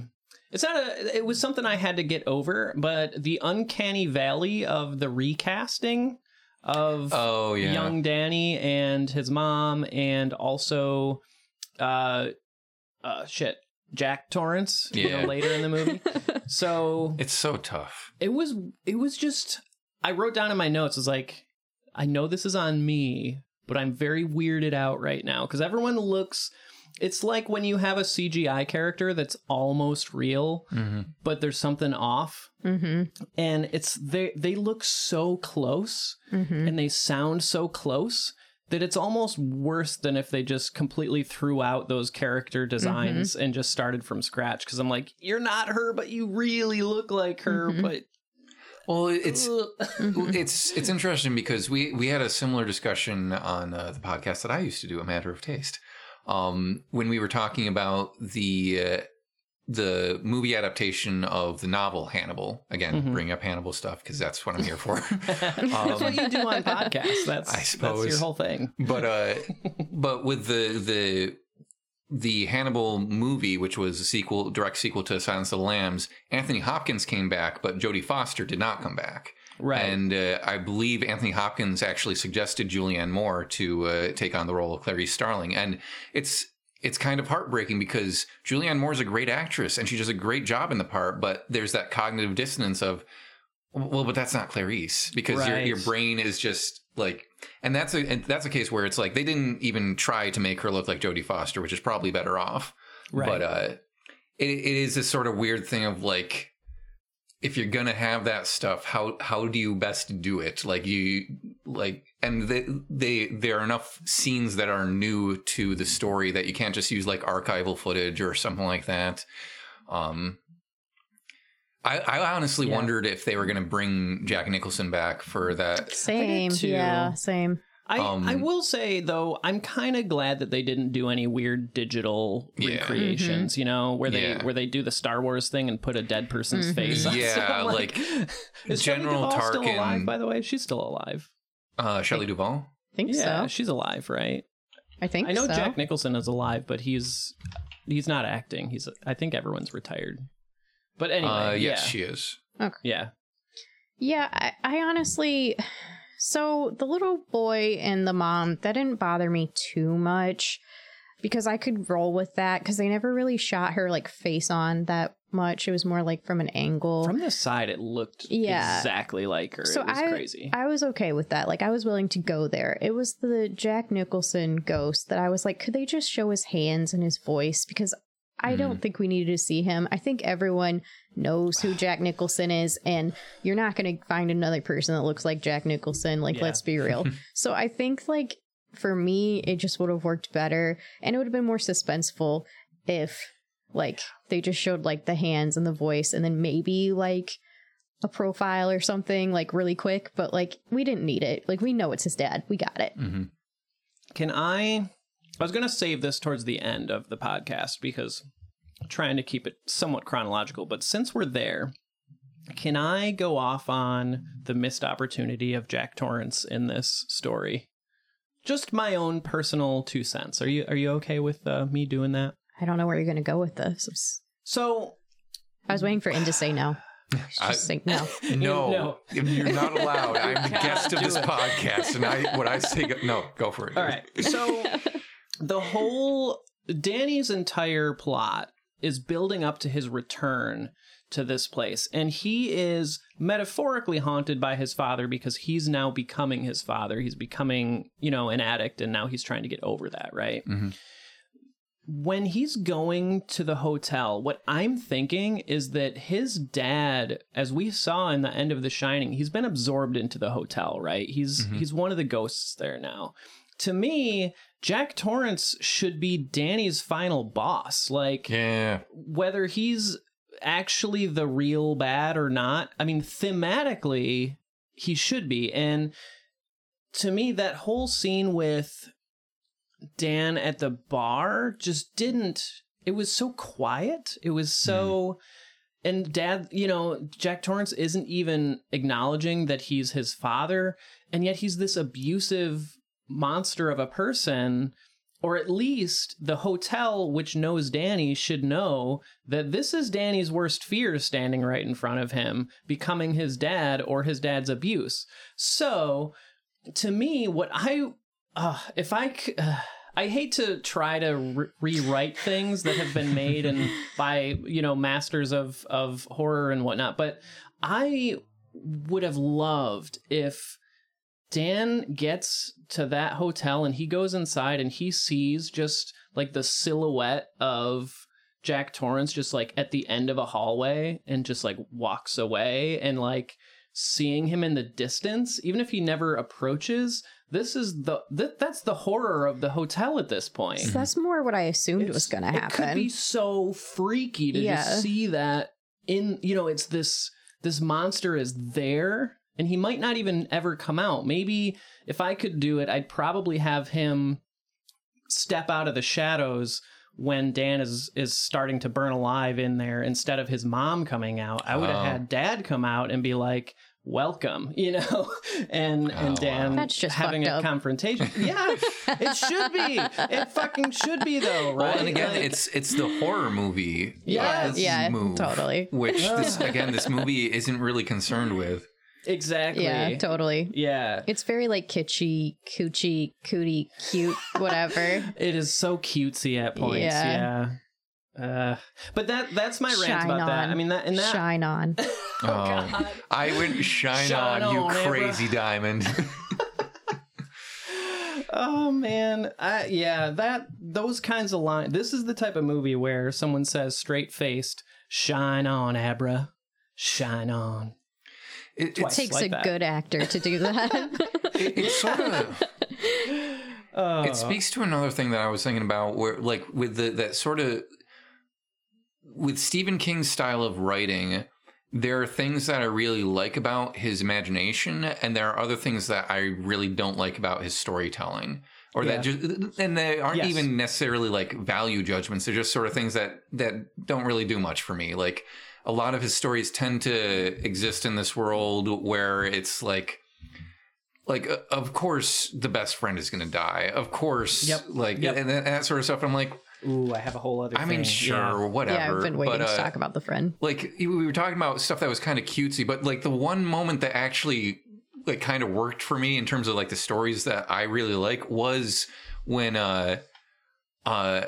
Speaker 1: It's not a. It was something I had to get over, but the uncanny valley of the recasting of
Speaker 4: Oh yeah.
Speaker 1: young Danny and his mom, and also, uh, uh, shit, Jack Torrance. you know,
Speaker 4: Yeah.
Speaker 1: later in the movie. so
Speaker 4: It's so tough.
Speaker 1: it was. It was just. I wrote down in my notes. It was like, I know this is on me, but I'm very weirded out right now because everyone looks. It's like when you have a CGI character that's almost real,
Speaker 4: hmm
Speaker 1: but there's something off,
Speaker 2: Mhm.
Speaker 1: and it's they they look so close
Speaker 2: Mhm.
Speaker 1: and they sound so close that it's almost worse than if they just completely threw out those character designs and just started from scratch. Because I'm like, you're not her, but you really look like her.
Speaker 2: Mhm.
Speaker 1: But
Speaker 4: Well, it's it's it's interesting because we we had a similar discussion on uh, the podcast that I used to do, a matter of taste, um, when we were talking about the uh, the movie adaptation of the novel Hannibal. Again,
Speaker 1: Mhm.
Speaker 4: bring up Hannibal stuff because that's what I'm here for.
Speaker 1: that's what you do on podcasts. That's
Speaker 4: I
Speaker 1: that's
Speaker 4: suppose.
Speaker 1: your whole thing.
Speaker 4: but uh, but with the the the Hannibal movie, which was a sequel, direct sequel to Silence of the Lambs, Anthony Hopkins came back, but Jodie Foster did not come back.
Speaker 1: Right.
Speaker 4: And uh, I believe Anthony Hopkins actually suggested Julianne Moore to uh, take on the role of Clarice Starling, and it's it's kind of heartbreaking because Julianne Moore is a great actress and she does a great job in the part, but there's that cognitive dissonance of, well, but that's not Clarice because your your brain is just like, and that's a and that's a case where it's like they didn't even try to make her look like Jodie Foster, which is probably better off.
Speaker 1: right.
Speaker 4: But uh, it, it is this sort of weird thing of like, if you're gonna have that stuff, how how do you best do it? Like you like, and they, they there are enough scenes that are new to the story that you can't just use like archival footage or something like that. Um, I, I honestly
Speaker 1: Yeah.
Speaker 4: wondered if they were gonna bring Jack Nicholson back for that.
Speaker 2: Same.
Speaker 1: too.
Speaker 2: Yeah, same.
Speaker 1: I,
Speaker 4: um,
Speaker 1: I will say though, I'm kind of glad that they didn't do any weird digital
Speaker 4: Yeah.
Speaker 1: recreations. You know, where they
Speaker 4: Yeah.
Speaker 1: where they do the Star Wars thing and put a dead person's
Speaker 2: Mhm.
Speaker 1: face. on
Speaker 4: Yeah,
Speaker 1: someone.
Speaker 4: like,
Speaker 1: is
Speaker 4: General
Speaker 1: Duvall still
Speaker 4: Tarkin-
Speaker 1: alive? By the way, she's still alive.
Speaker 4: Uh, Shelley Duvall.
Speaker 2: I think
Speaker 1: yeah,
Speaker 2: so.
Speaker 1: she's alive, right?
Speaker 2: I think
Speaker 1: I know
Speaker 2: so.
Speaker 1: Jack Nicholson is alive, but he's he's not acting. He's I think everyone's retired. But anyway,
Speaker 4: uh, yes,
Speaker 1: yeah,
Speaker 4: she is. Okay.
Speaker 1: Yeah.
Speaker 2: Yeah, I, I honestly. So the little boy and the mom, that didn't bother me too much because I could roll with that because they never really shot her like face on that much. It was more like from an angle.
Speaker 1: From the side, it looked
Speaker 2: Yeah.
Speaker 1: exactly like her.
Speaker 2: So
Speaker 1: it was
Speaker 2: I-
Speaker 1: crazy.
Speaker 2: I was okay with that. Like I was willing to go there. It was the Jack Nicholson ghost that I was like, could they just show his hands and his voice? Because I
Speaker 1: Mm-hmm.
Speaker 2: don't think we needed to see him. I think everyone knows who Jack Nicholson is, and you're not going to find another person that looks like Jack Nicholson. Like,
Speaker 1: Yeah.
Speaker 2: let's be real. so I think like for me, it just would have worked better, and it would have been more suspenseful if like they just showed like the hands and the voice, and then maybe like a profile or something like really quick, but like we didn't need it. Like we know it's his dad. We got it.
Speaker 4: Mm-hmm.
Speaker 1: Can I? I was going to save this towards the end of the podcast because I'm trying to keep it somewhat chronological. But since we're there, can I go off on the missed opportunity of Jack Torrance in this story? Just my own personal two cents. Are you are you okay with uh, me doing that?
Speaker 2: I don't know where you're gonna go with this.
Speaker 1: So
Speaker 2: I was waiting for In to say no.
Speaker 4: I-
Speaker 2: just saying no.
Speaker 4: No,
Speaker 1: No.
Speaker 4: you're not allowed. I'm the guest of this
Speaker 1: it.
Speaker 4: podcast, and I what I say. Go, no, go for it.
Speaker 1: All right. So the whole Danny's entire plot is building up to his return to this place and he is metaphorically haunted by his father because he's now becoming his father. He's becoming you know an addict and now he's trying to get over that right?
Speaker 4: Mhm.
Speaker 1: when he's going to the hotel what i'm thinking is that his dad as we saw in the end of the shining he's been absorbed into the hotel right? He's he's one of the ghosts there now. To me jack torrance should be danny's final boss like
Speaker 4: Yeah.
Speaker 1: whether he's actually the real bad or not, I mean, thematically, he should be. And to me, that whole scene with Dan at the bar just didn't, it was so quiet. It was so. Hmm. And dad, you know, Jack Torrance isn't even acknowledging that he's his father. And yet he's this abusive monster of a person or at least the hotel which knows Danny should know that this is Danny's worst fear standing right in front of him, becoming his dad or his dad's abuse. So, to me, what I, uh, if I uh, I hate to try to re- rewrite things that have been made and by you know masters of of horror and whatnot, but I would have loved if Dan gets to that hotel and he goes inside and he sees just like the silhouette of Jack Torrance just like at the end of a hallway and just like walks away. And like seeing him in the distance even if he never approaches this is the th- that's the horror of the hotel at this point.
Speaker 2: So that's more what I assumed was going to happen
Speaker 1: It could be so freaky to
Speaker 2: Yeah.
Speaker 1: just see that in you know it's this this monster is there and he might not even ever come out. Maybe if I could do it, I'd probably have him step out of the shadows when Dan is is starting to burn alive in there instead of his mom coming out. I would have
Speaker 4: Oh.
Speaker 1: had dad come out and be like welcome you know and and
Speaker 4: Oh,
Speaker 1: dan
Speaker 4: wow.
Speaker 2: That's just
Speaker 1: having a
Speaker 2: up.
Speaker 1: confrontation yeah it should be it fucking should be though right
Speaker 4: Well, and again,
Speaker 1: Like-
Speaker 4: it's it's the horror movie.
Speaker 1: Yes.
Speaker 4: uh,
Speaker 2: Yeah,
Speaker 4: move,
Speaker 2: totally.
Speaker 4: Which this again, this movie isn't really concerned with.
Speaker 1: Exactly.
Speaker 2: Yeah, totally.
Speaker 1: Yeah.
Speaker 2: It's very like kitschy, coochie, cootie, cute, whatever.
Speaker 1: It is so cutesy at points. Yeah.
Speaker 2: Yeah.
Speaker 1: Uh, but that that's my rant
Speaker 2: Shine
Speaker 1: about that. I mean that and that
Speaker 2: Shine on.
Speaker 4: Oh,
Speaker 1: God.
Speaker 4: I would shine,
Speaker 1: Shine
Speaker 4: on, you
Speaker 1: on, Amber.
Speaker 4: crazy diamond.
Speaker 1: Oh man. I yeah, that those kinds of lines. This is the type of movie where someone says straight faced, shine on, Abra. Shine on.
Speaker 4: It,
Speaker 1: Twice.
Speaker 4: it's,
Speaker 2: Takes
Speaker 1: like
Speaker 2: a
Speaker 1: that.
Speaker 2: good actor to do that.
Speaker 4: it, it's sort of.
Speaker 1: Uh,
Speaker 4: it speaks to another thing that I was thinking about, where like with the that sort of with Stephen King's style of writing, there are things that I really like about his imagination, and there are other things that I really don't like about his storytelling. Or that just and they aren't
Speaker 1: Yes.
Speaker 4: even necessarily like value judgments. They're just sort of things that that don't really do much for me. Like a lot of his stories tend to exist in this world where it's like like uh, of course the best friend is going to die of course
Speaker 1: Yep.
Speaker 4: like
Speaker 1: Yep.
Speaker 4: And, that, and that sort of stuff i'm like
Speaker 1: Ooh, I have a whole other
Speaker 4: i mean sure
Speaker 1: Yeah.
Speaker 4: whatever
Speaker 2: yeah, I've been waiting
Speaker 4: but, uh,
Speaker 2: to talk about the friend.
Speaker 4: like we were talking about stuff that was kind of cutesy but like the one moment that actually like kind of worked for me in terms of like the stories that i really like was when uh uh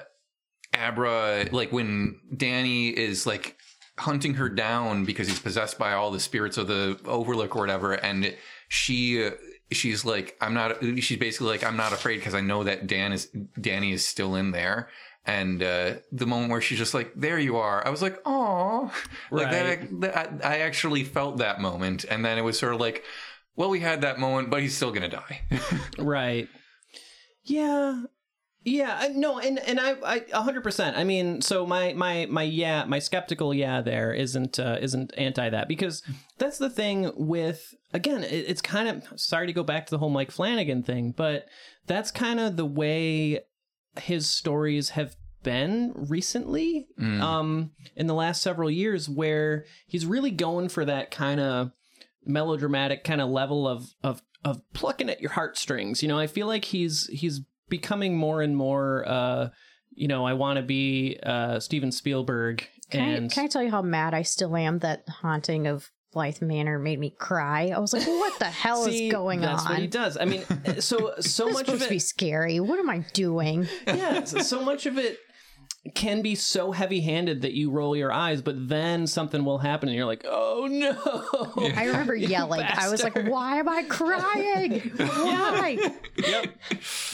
Speaker 4: abra like when danny is like hunting her down because he's possessed by all the spirits of the overlook or whatever and she she's like i'm not she's basically like i'm not afraid because i know that dan is danny is still in there and uh, the moment where she's just like, "There you are," I was like, "Oh!" Like that, that. I actually felt that moment, and then it was sort of like, "Well, we had that moment, but he's still gonna die."
Speaker 1: Right. Yeah. Yeah, no, and and I, I, a hundred percent. I mean, so my my my yeah, my skeptical yeah there isn't uh, isn't anti that because that's the thing with again, it, it's kind of sorry to go back to the whole Mike Flanagan thing, but that's kind of the way his stories have been recently,
Speaker 4: Mm.
Speaker 1: um, in the last several years, where he's really going for that kind of melodramatic kind of level of of of plucking at your heartstrings. You know, I feel like he's he's becoming more and more uh you know, I want to be uh Steven Spielberg
Speaker 2: Can, I,
Speaker 1: and
Speaker 2: can I tell you how mad I still am that haunting of Bly Manor made me cry? I was like, what the hell
Speaker 1: See,
Speaker 2: is going
Speaker 1: that's
Speaker 2: on?
Speaker 1: what he does. I mean, so so
Speaker 2: It's
Speaker 1: much
Speaker 2: supposed
Speaker 1: of
Speaker 2: to be scary. What am I doing?
Speaker 1: yeah, so, so much of it can be so heavy-handed that you roll your eyes, but then something will happen and you're like, "Oh no!"
Speaker 2: I remember
Speaker 1: You
Speaker 2: yelling. I was like, "Why am I crying? Why?"
Speaker 1: yep.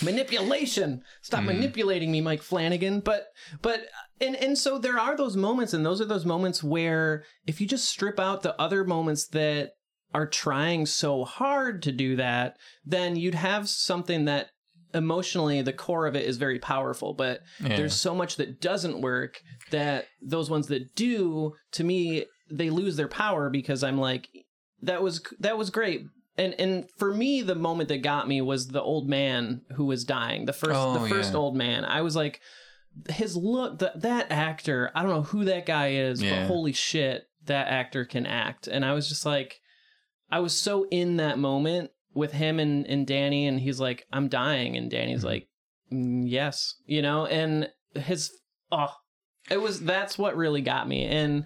Speaker 1: Manipulation. Stop mm-hmm. manipulating me, Mike Flanagan. But but and and so there are those moments and those are those moments where if you just strip out the other moments that are trying so hard to do that, then you'd have something that emotionally the core of it is very powerful, but
Speaker 4: Yeah.
Speaker 1: there's so much that doesn't work that those ones that do to me they lose their power because I'm like that was that was great. And and for me the moment that got me was the old man who was dying. The first
Speaker 4: Oh,
Speaker 1: the first
Speaker 4: yeah.
Speaker 1: old man. I was like his look th- that actor, I don't know who that guy is,
Speaker 4: Yeah.
Speaker 1: but holy shit, that actor can act. And I was just like I was so in that moment with him and, and Danny, and he's like, I'm dying. And Danny's
Speaker 4: Mm-hmm.
Speaker 1: like, "Mm, yes, you know, and his, oh, it was, that's what really got me. And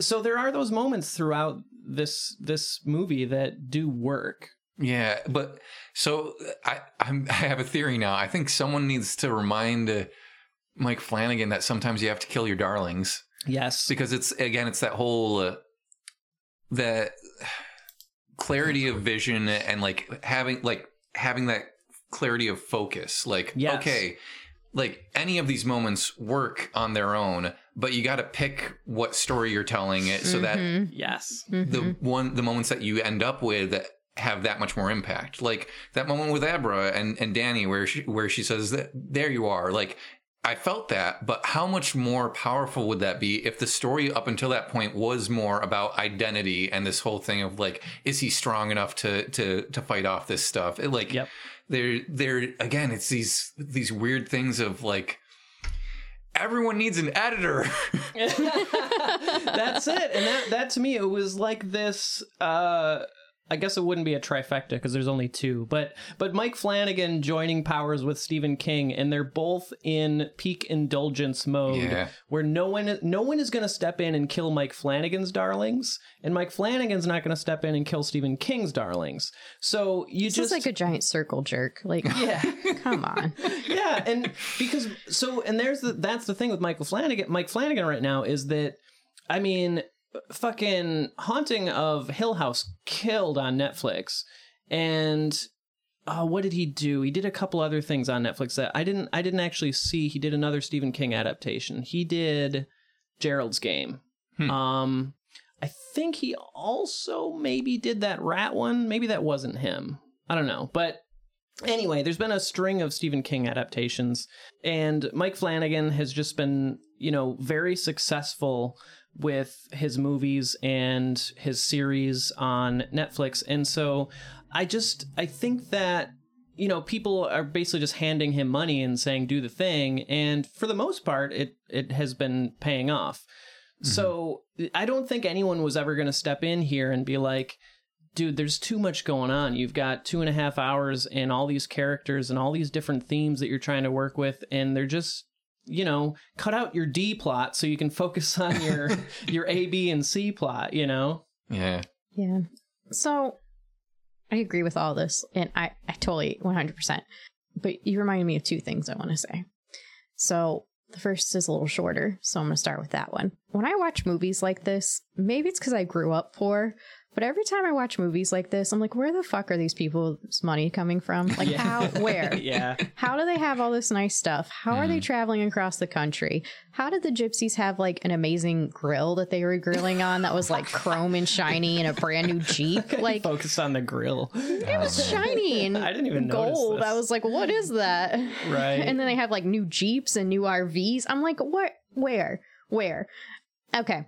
Speaker 1: so there are those moments throughout this, this movie that do work.
Speaker 4: Yeah, but so I I'm, I have a theory now. I think someone needs to remind uh, Mike Flanagan that sometimes you have to kill your darlings
Speaker 1: Yes.
Speaker 4: because it's again it's that whole uh, that clarity of vision and like having like having that clarity of focus. Like
Speaker 1: Yes.
Speaker 4: okay, like any of these moments work on their own, but you got to pick what story you're telling it so that
Speaker 2: Mhm,
Speaker 1: Yes.
Speaker 2: mhm.
Speaker 4: the one the moments that you end up with have that much more impact. Like that moment with Abra and, and Danny where she where she says that there you are. Like I felt that, but how much more powerful would that be if the story up until that point was more about identity and this whole thing of like, is he strong enough to to to fight off this stuff? It, like
Speaker 1: Yep.
Speaker 4: there there again, it's these these weird things of like everyone needs an editor.
Speaker 1: That's it. And that that to me it was like this uh I guess it wouldn't be a trifecta because there's only two, but but Mike Flanagan joining powers with Stephen King, and they're both in peak indulgence mode,
Speaker 4: Yeah.
Speaker 1: where no one no one is going to step in and kill Mike Flanagan's darlings, and Mike Flanagan's not going to step in and kill Stephen King's darlings. So you
Speaker 2: This
Speaker 1: just
Speaker 2: is like a giant circle jerk. Like,
Speaker 1: yeah.
Speaker 2: come on.
Speaker 1: yeah, and because so and there's the that's the thing with Michael Flanagan. Mike Flanagan right now is that I mean, fucking Haunting of Hill House killed on Netflix, and uh, what did he do? He did a couple other things on Netflix that I didn't I didn't actually see. He did another Stephen King adaptation. He did Gerald's Game.
Speaker 4: Hmm.
Speaker 1: Um, I think he also maybe did that rat one. Maybe that wasn't him. I don't know, but Anyway, there's been a string of Stephen King adaptations, and Mike Flanagan has just been, you know, very successful with his movies and his series on Netflix. And so I just, I think that, you know, people are basically just handing him money and saying, do the thing. And for the most part, it, it has been paying off. Mm-hmm. So I don't think anyone was ever going to step in here and be like, dude, there's too much going on. You've got two and a half hours and all these characters and all these different themes that you're trying to work with, and they're just, you know, cut out your D plot so you can focus on your your A, B, and C plot. You know,
Speaker 4: yeah.
Speaker 2: Yeah. So I agree with all this, and I, I totally 100%. But you reminded me of two things I want to say. So the first is a little shorter, so I'm going to start with that one. When I watch movies like this, maybe it's because I grew up poor, but every time I watch movies like this, I'm like, where the fuck are these people's money coming from? Like,
Speaker 1: Yeah.
Speaker 2: how, where?
Speaker 1: yeah,
Speaker 2: How do they have all this nice stuff? How are
Speaker 1: Mm-hmm.
Speaker 2: they traveling across the country? How did the gypsies have like an amazing grill that they were grilling on that was like chrome and shiny and a brand new Jeep? Like
Speaker 1: focus on the grill.
Speaker 2: it was shiny and
Speaker 1: I didn't even
Speaker 2: gold. I was like, what is that?
Speaker 1: Right.
Speaker 2: And then they have like new Jeeps and new RVs. I'm like, what? Where? Where? Okay.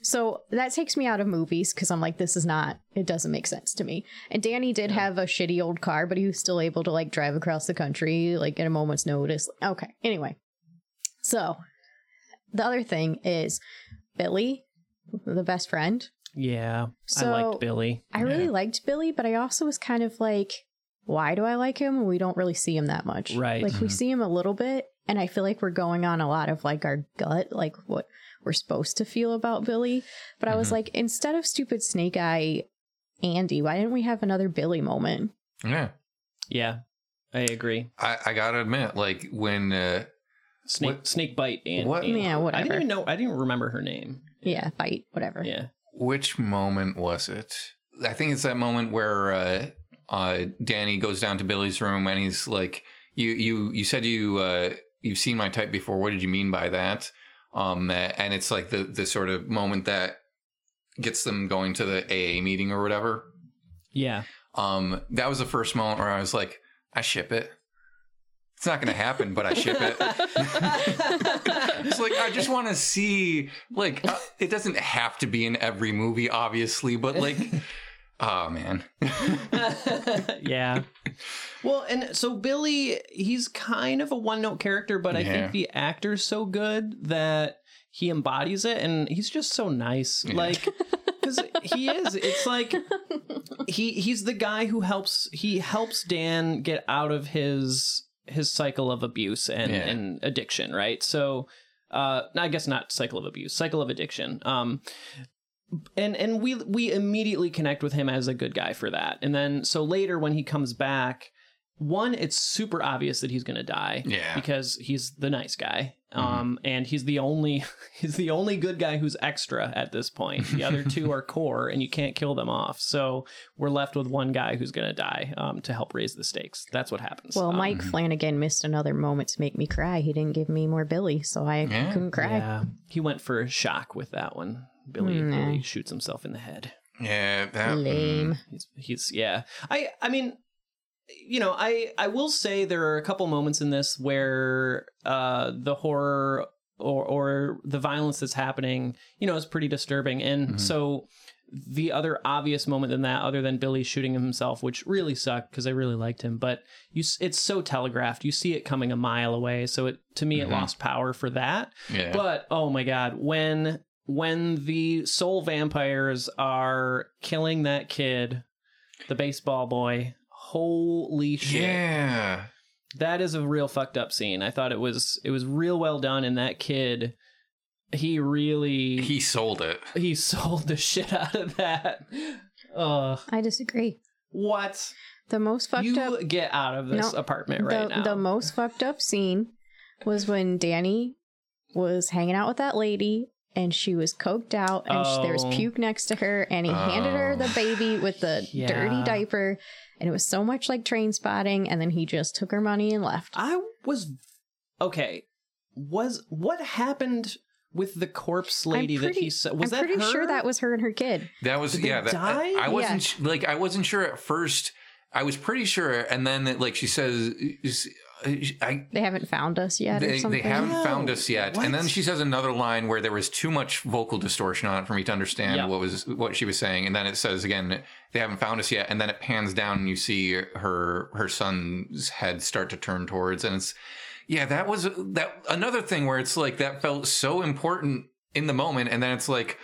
Speaker 2: So that takes me out of movies because I'm like, this is not, it doesn't make sense to me. And Danny did have a shitty old car, but he was still able to like drive across the country like at a moment's notice. Okay. Anyway. So the other thing is Billy, the best friend.
Speaker 1: Yeah, I liked Billy.
Speaker 2: I really liked Billy, but I also was kind of like, why do I like him? We don't really see him that much.
Speaker 1: Right.
Speaker 2: Like we
Speaker 4: Mhm.
Speaker 2: see him a little bit, and I feel like we're going on a lot of like our gut, like what we're supposed to feel about Billy. But I was
Speaker 4: Mhm.
Speaker 2: like, instead of stupid snake eye Andy, why didn't we have another Billy moment?
Speaker 4: Yeah.
Speaker 1: Yeah, I agree.
Speaker 4: I, I gotta admit, like when uh,
Speaker 1: Snake
Speaker 4: What-
Speaker 1: Snake Bite and
Speaker 4: what-
Speaker 1: Amy.
Speaker 2: Yeah,
Speaker 1: I didn't even know. I didn't remember her name.
Speaker 2: Yeah, bite, whatever.
Speaker 1: Yeah.
Speaker 4: Which moment was it? I think it's that moment where uh, uh, Danny goes down to Billy's room and he's like, "You, you, you said you, uh, you've seen my type before. What did you mean by that?" Um, and it's like the the sort of moment that gets them going to the AA meeting or whatever.
Speaker 1: Yeah.
Speaker 4: Um, that was the first moment where I was like, "I ship it." It's not going to happen, but I ship it. it's like I just want to see like uh, it doesn't have to be in every movie obviously, but like oh man.
Speaker 1: yeah. Well, and so Billy, he's kind of a one note character, but I
Speaker 4: Yeah.
Speaker 1: think the actor's so good that he embodies it and he's just so nice.
Speaker 4: Yeah.
Speaker 1: Like, because he is. It's like he he's the guy who helps he helps Dan get out of his his cycle of abuse and,
Speaker 4: Yeah.
Speaker 1: and addiction, right? So uh I guess not cycle of abuse, cycle of addiction. Um and and we we immediately connect with him as a good guy for that. And then so later when he comes back, one it's super obvious that he's going to die
Speaker 4: Yeah.
Speaker 1: because he's the nice guy.
Speaker 4: Mhm.
Speaker 1: Um and he's the only he's the only good guy who's extra at this point. The other two are core and you can't kill them off. So we're left with one guy who's going to die um to help raise the stakes. That's what happens.
Speaker 2: Well,
Speaker 1: Um,
Speaker 2: Mike Flanagan missed another moment to make me cry. He didn't give me more Billy, so I
Speaker 4: Yeah.
Speaker 2: couldn't cry.
Speaker 1: Yeah. He went for a shock with that one. Billy
Speaker 2: Nah.
Speaker 1: Billy shoots himself in the head.
Speaker 4: Yeah, that
Speaker 2: Lame.
Speaker 1: He's, he's yeah. I I mean, you know, I I will say there are a couple moments in this where uh the horror or or the violence that's happening, you know, is pretty disturbing. And
Speaker 4: Mhm.
Speaker 1: so the other obvious moment than that, other than Billy shooting himself, which really sucked because I really liked him, but you it's so telegraphed. You see it coming a mile away. So it to me it
Speaker 4: Mhm.
Speaker 1: lost power for that.
Speaker 4: Yeah.
Speaker 1: But oh my god, when when the soul vampires are killing that kid, the baseball boy, holy shit.
Speaker 4: yeah.
Speaker 1: That is a real fucked up scene. I thought it was it was real well done and that kid he really
Speaker 4: He sold it.
Speaker 1: he sold the shit out of that. Uh
Speaker 2: I disagree.
Speaker 1: what?
Speaker 2: The most fucked
Speaker 1: you
Speaker 2: up
Speaker 1: get out of this
Speaker 2: No,
Speaker 1: apartment right
Speaker 2: the,
Speaker 1: now.
Speaker 2: the most fucked up scene was when Danny was hanging out with that lady and she was coked out and sh there was
Speaker 1: Oh.
Speaker 2: puke next to her and he handed her the
Speaker 4: Oh.
Speaker 2: baby with the
Speaker 1: Yeah.
Speaker 2: dirty diaper and it was so much like Trainspotting and then he just took her money and left.
Speaker 1: I was okay. Was what happened with the corpse lady
Speaker 2: I'm
Speaker 1: that he saw? Was
Speaker 2: I'm
Speaker 1: that
Speaker 2: pretty
Speaker 1: her?
Speaker 2: sure that was her and her kid.
Speaker 4: That was
Speaker 1: Did they
Speaker 4: yeah. That,
Speaker 1: die?
Speaker 4: I, I wasn't
Speaker 2: Yeah.
Speaker 4: like I wasn't sure at first. I was pretty sure, and then like she says, is- Uh, I
Speaker 2: They haven't found us yet or
Speaker 4: they,
Speaker 2: something.
Speaker 4: they haven't
Speaker 1: No.
Speaker 4: found us yet. And then she says another line where there was too much vocal distortion on it for me to understand
Speaker 1: Yeah.
Speaker 4: what was what she was saying. And then it says again, they haven't found us yet. And then it pans down and you see her her son's head start to turn towards, and it's yeah, that was that another thing where it's like that felt so important in the moment, and then it's like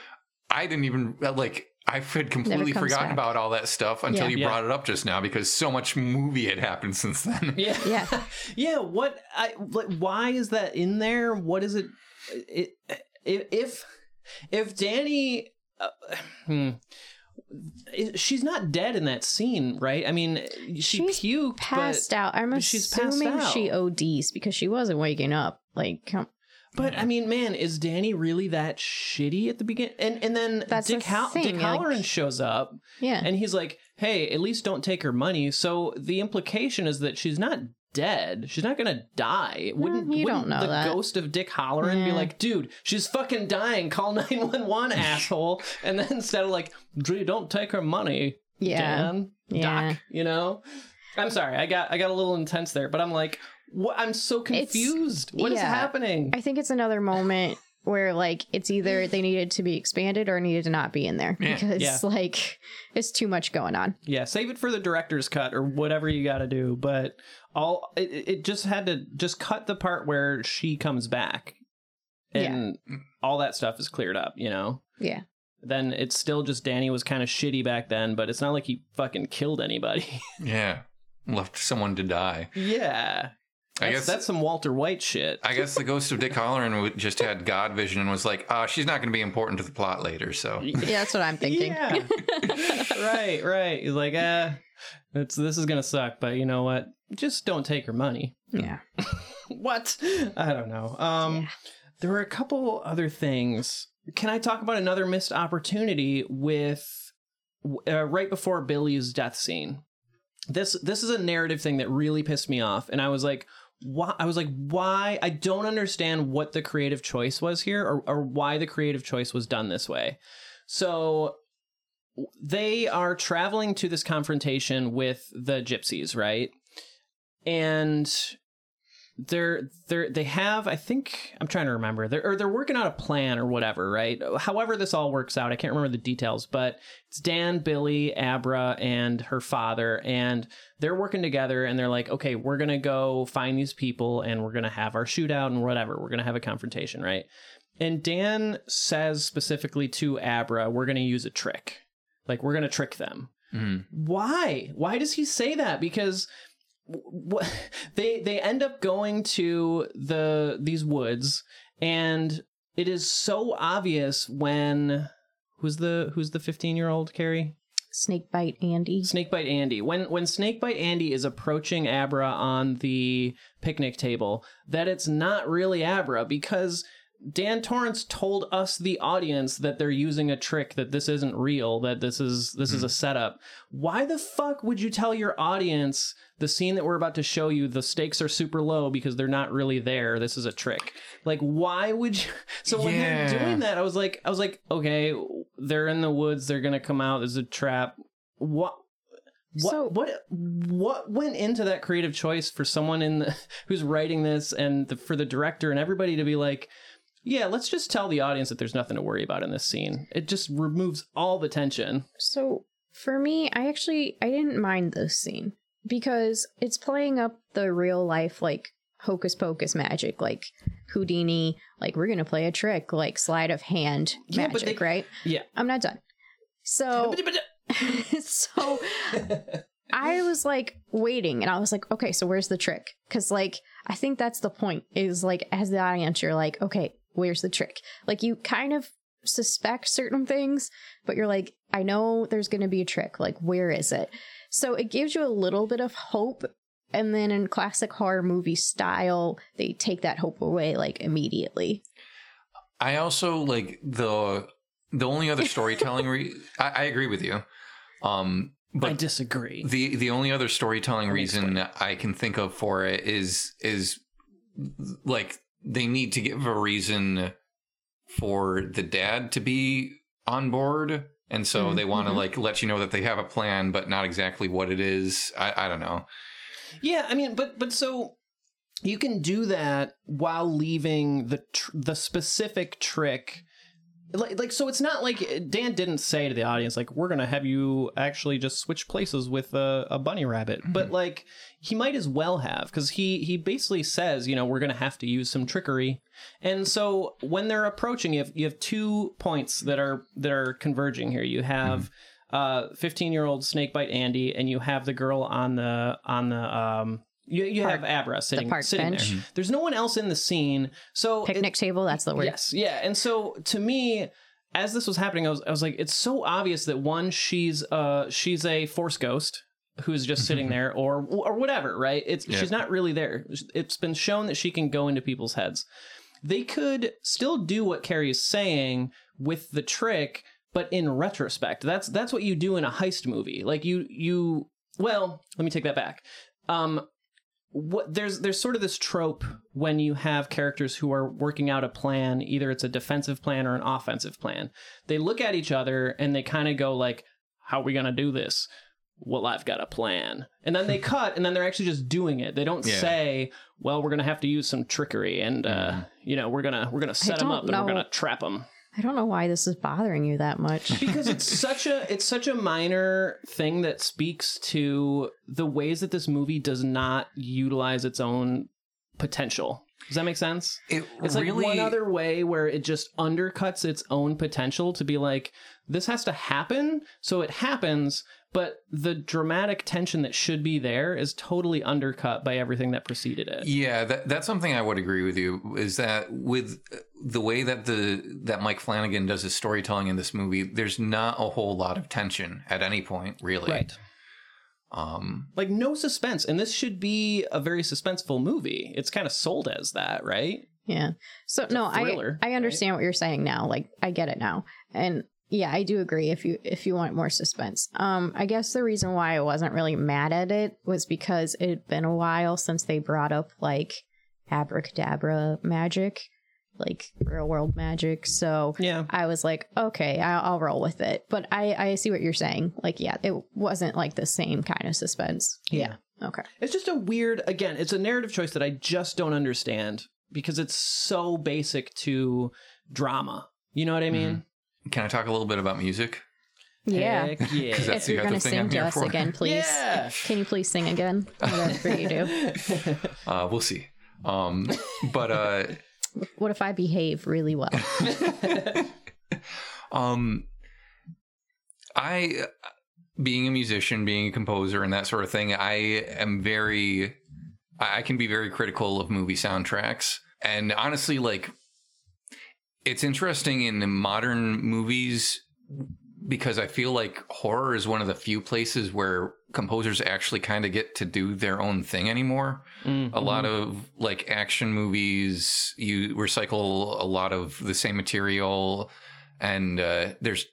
Speaker 4: I didn't even like. I had completely forgotten
Speaker 2: back.
Speaker 4: about all that stuff until
Speaker 2: Yeah.
Speaker 4: you
Speaker 1: Yeah.
Speaker 4: brought it up just now because so much movie had happened since then.
Speaker 1: Yeah,
Speaker 2: Yeah.
Speaker 1: yeah. What? I like. Why is that in there? What is it? It if if Danny, uh, hmm, she's not dead in that scene, right? I mean, she
Speaker 2: She's
Speaker 1: puked,
Speaker 2: Passed out. I'm
Speaker 1: but she's passed
Speaker 2: assuming she. ODs because she wasn't waking up. Like, come-
Speaker 1: But I mean, man, is Danny really that shitty at the beginning? And and then
Speaker 2: That's
Speaker 1: Dick
Speaker 2: the
Speaker 1: Hal-
Speaker 2: thing,
Speaker 1: Dick
Speaker 2: like-
Speaker 1: Halloran shows up
Speaker 2: yeah.
Speaker 1: and he's like, "Hey, at least don't take her money." So the implication is that she's not dead. She's not gonna die. Wouldn't
Speaker 2: you
Speaker 1: wouldn't
Speaker 2: don't know
Speaker 1: the
Speaker 2: that.
Speaker 1: ghost of Dick Halloran be like, "Dude, she's fucking dying. Call nine one one, asshole." And then instead of like, "Dre, don't take her money,
Speaker 2: yeah.
Speaker 1: Dan,
Speaker 2: Yeah.
Speaker 1: Doc," you know. I'm sorry, I got I got a little intense there, but I'm like, what? I'm so
Speaker 2: It's-
Speaker 1: confused. What is
Speaker 2: yeah.
Speaker 1: happening?
Speaker 2: I think it's another moment where like it's either they needed to be expanded or needed to not be in there because
Speaker 1: Yeah.
Speaker 2: like it's too much going on.
Speaker 1: Yeah, save it for the director's cut or whatever you got to do. But all it, it just had to just cut the part where she comes back, and all that stuff is cleared up. You know,
Speaker 2: Yeah.
Speaker 1: then it's still just Danny was kind of shitty back then, but it's not like he fucking killed anybody.
Speaker 4: Yeah, left someone to die.
Speaker 1: yeah,
Speaker 4: I guess
Speaker 1: that's some Walter White shit.
Speaker 4: I guess the ghost of Dick Halloran just had God vision and was like, "Ah, she's not going to be important to the plot later." So
Speaker 2: Yeah, that's what I'm thinking.
Speaker 1: Yeah. right, right. He's like, ah, it's this is gonna suck, but you know what? Just don't take her money.
Speaker 2: yeah.
Speaker 1: what? I don't know. Um,
Speaker 2: Yeah.
Speaker 1: there were a couple other things. Can I talk about another missed opportunity with uh, right before Billy's death scene? This this is a narrative thing that really pissed me off, and I was like, why? I was like, why? I don't understand what the creative choice was here, or or why the creative choice was done this way. So they are traveling to this confrontation with the gypsies, right? And they're they're they have I think I'm trying to remember. They're or they're working out a plan or whatever right? However this all works out I can't remember the details but it's Dan Billy Abra and her father and they're working together and they're like okay we're gonna go find these people and we're gonna have our shootout and whatever. We're gonna have a confrontation right? And Dan says specifically to Abra we're gonna use a trick. Like we're gonna trick them.
Speaker 4: Mhm.
Speaker 1: why? Why does he say that? Because what they they end up going to the these woods and it is so obvious when who's the who's the 15 year old carrie
Speaker 2: Snakebite Andy.
Speaker 1: snakebite andy when when snakebite andy is approaching abra on the picnic table that it's not really abra because Dan Torrance told us the audience that they're using a trick that this isn't real that this is this is hmm. a setup. Why the fuck would you tell your audience the scene that we're about to show you the stakes are super low because they're not really there. This is a trick. Like why would you So when
Speaker 4: Yeah.
Speaker 1: they're doing that I was like I was like okay, they're in the woods, they're going to come out there's a trap. What what
Speaker 2: So-
Speaker 1: what what went into that creative choice for someone in the who's writing this and the, for the director and everybody to be like yeah let's just tell the audience that there's nothing to worry about in this scene it just removes all the tension
Speaker 2: So for me, I actually I didn't mind this scene because it's playing up the real life like hocus pocus magic, like Houdini, like we're gonna play a trick, like sleight of hand
Speaker 1: Yeah,
Speaker 2: magic,
Speaker 1: they-
Speaker 2: right?
Speaker 1: yeah
Speaker 2: I'm not done. So so I was like waiting and I was like, okay, so where's the trick? Because like I think that's the point is like as the audience, you're like, okay, where's the trick? Like you kind of suspect certain things, but you're like, I know there's gonna be a trick. Like, where is it? So it gives you a little bit of hope. And then in classic horror movie style, they take that hope away like immediately.
Speaker 4: I also like the the only other storytelling. Re- I, I agree with you, um, but
Speaker 1: i disagree
Speaker 4: the the only other storytelling
Speaker 1: Let me
Speaker 4: reason I can think of for it is is like they need to give a reason for the dad to be on board, and so
Speaker 2: Mm,
Speaker 4: they want to like let you know that they have a plan, but not exactly what it is. I, I don't know.
Speaker 1: yeah i mean but but so you can do that while leaving the tr- the specific trick like, like so it's not like dan didn't say to the audience like we're gonna have you actually just switch places with a, a bunny rabbit but like he might as well have because he he basically says you know we're gonna have to use some trickery. And so when they're approaching you have, you have two points that are that are converging here. You have uh 15 year old snakebite andy and you have the girl on the on the um you, you
Speaker 2: Park-
Speaker 1: have abra sitting
Speaker 2: park
Speaker 1: sitting
Speaker 2: bench.
Speaker 1: there there's no one else in the scene so it-
Speaker 2: Picnic table, that's the word.
Speaker 1: Yes, yeah. And so to me, as this was happening, I was I was like, it's so obvious that one, she's uh she's a force ghost who's just sitting there, or or whatever, right? It's
Speaker 4: Yeah.
Speaker 1: she's not really there. It's been shown that she can go into people's heads. They could still do what Carrie is saying with the trick, but in retrospect, that's that's what you do in a heist movie. Like you you well, let me take that back. Um, what there's there's sort of this trope when you have characters who are working out a plan either it's a defensive plan or an offensive plan. They look at each other and they kind of go like how are we going to do this? Well i've got a plan. And then they cut and then they're actually just doing it. They don't
Speaker 4: Yeah.
Speaker 1: say well we're going to have to use some trickery and uh
Speaker 4: Mhm.
Speaker 1: you know we're going to we're going to set them
Speaker 2: don't
Speaker 1: up and we're going to trap them
Speaker 2: I don't know why this is bothering you that much.
Speaker 1: because it's such a it's such a minor thing that speaks to the ways that this movie does not utilize its own potential. Does that make sense?
Speaker 4: It
Speaker 1: It's like
Speaker 4: really
Speaker 1: one other way where it just undercuts its own potential to be like this has to happen, so it happens, but the dramatic tension that should be there is totally undercut by everything that preceded it.
Speaker 4: Yeah, that, that's something I would agree with you. Is that with the way that the that Mike Flanagan does his storytelling in this movie, there's not a whole lot of tension at any point, really.
Speaker 1: Right.
Speaker 4: Um,
Speaker 1: Like no suspense, and this should be a very suspenseful movie. It's kind of sold as that, right?
Speaker 2: Yeah. So no, I
Speaker 1: thriller,
Speaker 2: I understand what you're saying now. Like I get it now. And yeah, I do agree if you if you want more suspense. Um I guess the reason why I wasn't really mad at it was because it had been a while since they brought up like abracadabra magic, like real world magic. So
Speaker 1: Yeah.
Speaker 2: I was like, okay, I'll, I'll roll with it. But I I see what you're saying. Like yeah, it wasn't like the same kind of suspense.
Speaker 1: Yeah.
Speaker 2: Okay.
Speaker 1: It's just a weird, again, it's a narrative choice that I just don't understand because it's so basic to drama. You know what I mean?
Speaker 4: Can I talk a little bit about music?
Speaker 2: Yeah.
Speaker 1: Heck yeah.
Speaker 4: 'Cause that's
Speaker 2: if
Speaker 4: the
Speaker 2: you're
Speaker 4: other
Speaker 2: going to
Speaker 4: thing I'm
Speaker 2: sing to
Speaker 4: here
Speaker 2: us
Speaker 4: for.
Speaker 2: again, please.
Speaker 1: Yeah.
Speaker 2: Can you please sing again? Whatever you do.
Speaker 4: Uh, we'll see. Um, but uh,
Speaker 2: What if I behave really well?
Speaker 4: um, I, being a musician, being a composer, and that sort of thing, I am very, I I can be very critical of movie soundtracks. And honestly, like, it's interesting in modern movies because I feel like horror is one of the few places where composers actually kind of get to do their own thing anymore.
Speaker 1: Mm-hmm.
Speaker 4: A lot of like action movies, you recycle a lot of the same material, and uh, there's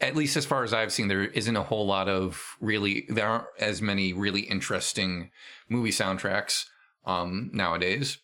Speaker 4: at least as far as I've seen, there isn't a whole lot of really there aren't as many really interesting movie soundtracks um, nowadays.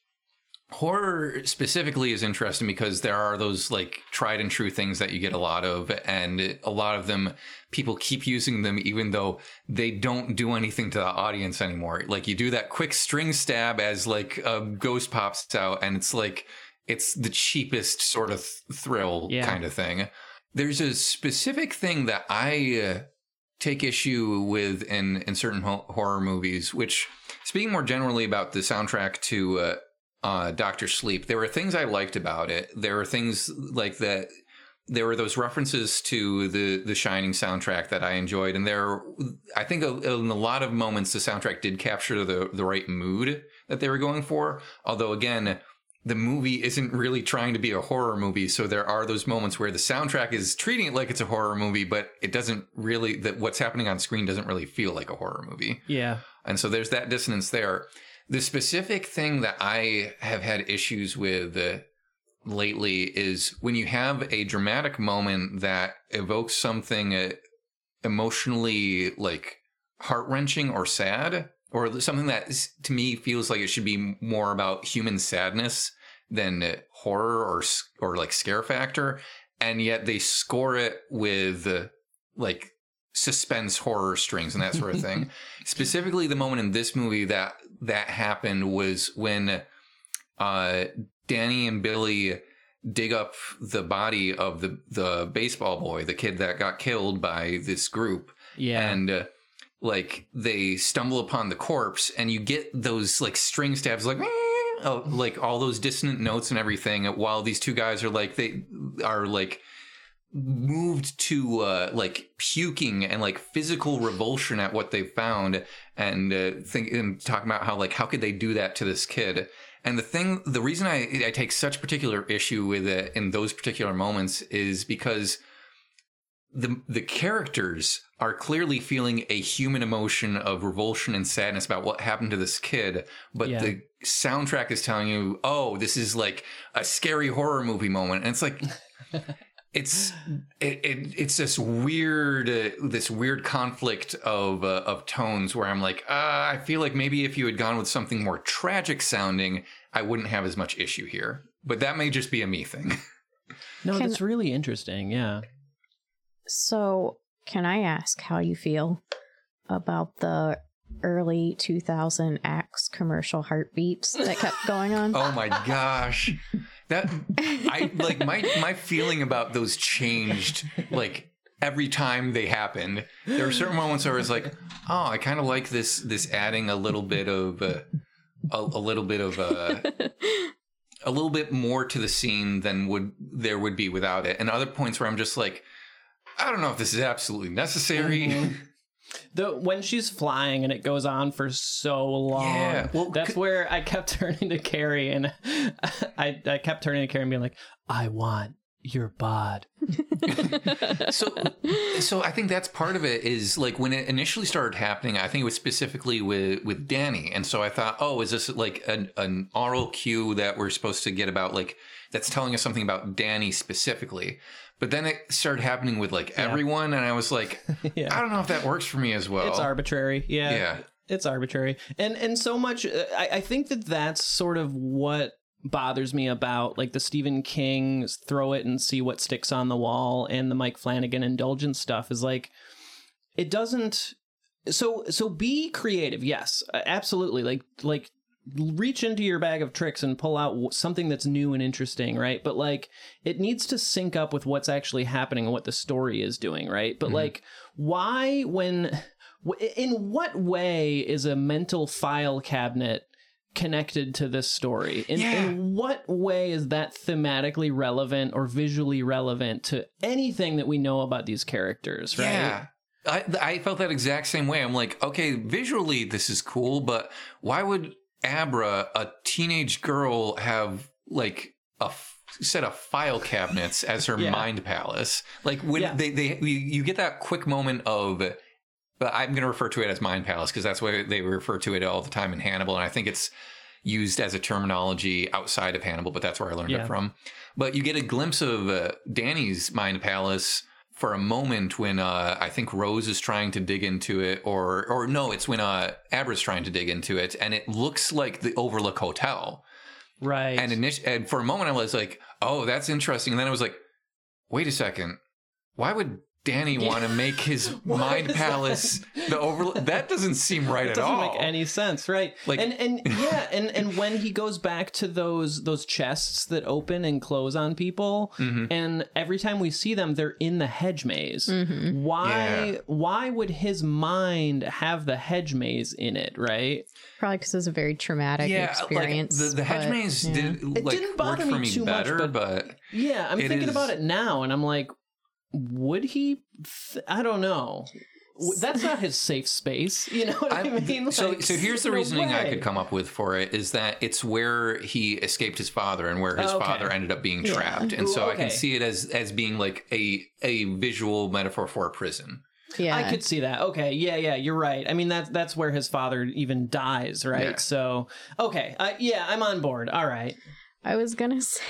Speaker 4: Horror specifically is interesting because there are those like tried and true things that you get a lot of, and a lot of them people keep using them even though they don't do anything to the audience anymore. Like you do that quick string stab as like a ghost pops out, and it's like it's the cheapest sort of thrill
Speaker 1: Yeah.
Speaker 4: kind of thing. There's a specific thing that I uh, take issue with in in certain ho- horror movies, which speaking more generally about the soundtrack to uh, uh, Doctor Sleep, there were things I liked about it. There were things like that. There were those references to the the Shining soundtrack that I enjoyed, and there, I think, in a lot of moments, the soundtrack did capture the the right mood that they were going for. Although, again, the movie isn't really trying to be a horror movie, so there are those moments where the soundtrack is treating it like it's a horror movie, but it doesn't really. That what's happening on screen doesn't really feel like a horror movie.
Speaker 1: Yeah.
Speaker 4: And so there's that dissonance there. The specific thing that I have had issues with uh, lately is when you have a dramatic moment that evokes something uh, emotionally like heart wrenching or sad, or something that to me feels like it should be more about human sadness than uh, horror or or like scare factor, and yet they score it with uh, like suspense horror strings and that sort of thing. Specifically, the moment in this movie that that happened was when uh, Danny and Billy dig up the body of the the baseball boy, the kid that got killed by this group,
Speaker 1: Yeah.
Speaker 4: and uh, like they stumble upon the corpse, and you get those like string stabs, like. Oh, like all those dissonant notes and everything while these two guys are like they are like moved to uh, like puking and like physical revulsion at what they found and uh, think and talking about how like how could they do that to this kid and the thing the reason I, I take such particular issue with it in those particular moments is because the the characters are clearly feeling a human emotion of revulsion and sadness about what happened to this kid but
Speaker 1: Yeah.
Speaker 4: the soundtrack is telling you oh this is like a scary horror movie moment and it's like it's it, it it's this weird uh, this weird conflict of uh, of tones where I'm like uh, I feel like maybe if you had gone with something more tragic sounding I wouldn't have as much issue here but that may just be a me thing
Speaker 1: no,
Speaker 2: Can-
Speaker 1: that's really interesting. Yeah.
Speaker 2: So, can I ask how you feel about the early 2000 Axe commercial heartbeats that kept going on?
Speaker 4: oh my gosh that I like my my feeling about those changed like every time they happened. There were certain moments where I was like oh I kind of like this this adding a little bit of uh, a, a little bit of uh, a little bit more to the scene than would there would be without it. And other points where I'm just like I don't know if this is absolutely necessary.
Speaker 1: Mhm. The when she's flying and it goes on for so long.
Speaker 4: Yeah, well,
Speaker 1: that's
Speaker 4: c-
Speaker 1: where I kept turning to Carrie and I I kept turning to Carrie and being like, I want you're bod.
Speaker 4: so so I think that's part of it is like when it initially started happening, I think it was specifically with with Danny. And so I thought, oh, is this like an, an aural cue that we're supposed to get about like that's telling us something about Danny specifically? But then it started happening with like everyone, and I was like,
Speaker 1: Yeah.
Speaker 4: I don't know if that works for me as well.
Speaker 1: It's arbitrary. Yeah.
Speaker 4: Yeah.
Speaker 1: It's arbitrary. And and so much uh, I, I think that that's sort of what bothers me about like the Stephen King throw it and see what sticks on the wall and the Mike Flanagan indulgence stuff is like it doesn't so so be creative. Yes, absolutely. Like like reach into your bag of tricks and pull out something that's new and interesting, right? But like it needs to sync up with what's actually happening and what the story is doing, right? But mm-hmm. like why when in what way is a mental file cabinet connected to this story in,
Speaker 4: Yeah.
Speaker 1: in what way is that thematically relevant or visually relevant to anything that we know about these characters right
Speaker 4: Yeah. I, I felt that exact same way. I'm like, okay, visually this is cool, but why would Abra, a teenage girl, have like a f- set of file cabinets as her
Speaker 1: Yeah.
Speaker 4: mind palace? Like when
Speaker 1: Yeah.
Speaker 4: they, they you, you get that quick moment of, but I'm going to refer to it as mind palace because that's what they refer to it all the time in Hannibal, and I think it's used as a terminology outside of Hannibal, but that's where I learned
Speaker 1: Yeah.
Speaker 4: it from. But you get a glimpse of uh, Danny's mind palace for a moment when uh, I think Rose is trying to dig into it, or or no, it's when uh, Abra's trying to dig into it, and it looks like the Overlook Hotel.
Speaker 1: right
Speaker 4: And, init- and for a moment, I was like, "Oh, that's interesting," and then I was like, "Wait a second, why would?" Danny want to make his mind
Speaker 1: is
Speaker 4: palace the overlook. That doesn't seem right
Speaker 1: it
Speaker 4: at
Speaker 1: doesn't
Speaker 4: all.
Speaker 1: make any sense right
Speaker 4: Like-
Speaker 1: and and yeah and and when he goes back to those those chests that open and close on people
Speaker 4: Mhm.
Speaker 1: and every time we see them they're in the hedge maze
Speaker 2: Mm-hmm.
Speaker 1: why
Speaker 4: Yeah.
Speaker 1: why would his mind have the hedge maze in it right
Speaker 2: Probably because it was a very traumatic experience.
Speaker 4: like the, the hedge
Speaker 2: but,
Speaker 4: maze
Speaker 2: yeah.
Speaker 4: did
Speaker 1: it didn't bother me
Speaker 4: me
Speaker 1: too much, but-
Speaker 4: but
Speaker 1: Yeah, I'm thinking
Speaker 4: is-
Speaker 1: about it now, and I'm like, would he? Th- I don't know. That's not his safe space. You know what I,
Speaker 4: I-
Speaker 1: mean?
Speaker 4: so
Speaker 1: Like,
Speaker 4: so here's the
Speaker 1: no
Speaker 4: reasoning I could come up with for it is that it's where he escaped his father and where his
Speaker 1: Oh, okay.
Speaker 4: father ended up being
Speaker 2: Yeah.
Speaker 4: trapped, and
Speaker 1: Ooh,
Speaker 4: so I can see it as as being like a a visual metaphor for a prison.
Speaker 2: Yeah.
Speaker 1: I could see that. Okay, yeah, yeah, you're right. I mean, that's that's where his father even dies, right?
Speaker 4: Yeah.
Speaker 1: So, okay, uh, yeah, I'm on board. All right.
Speaker 2: I was gonna say.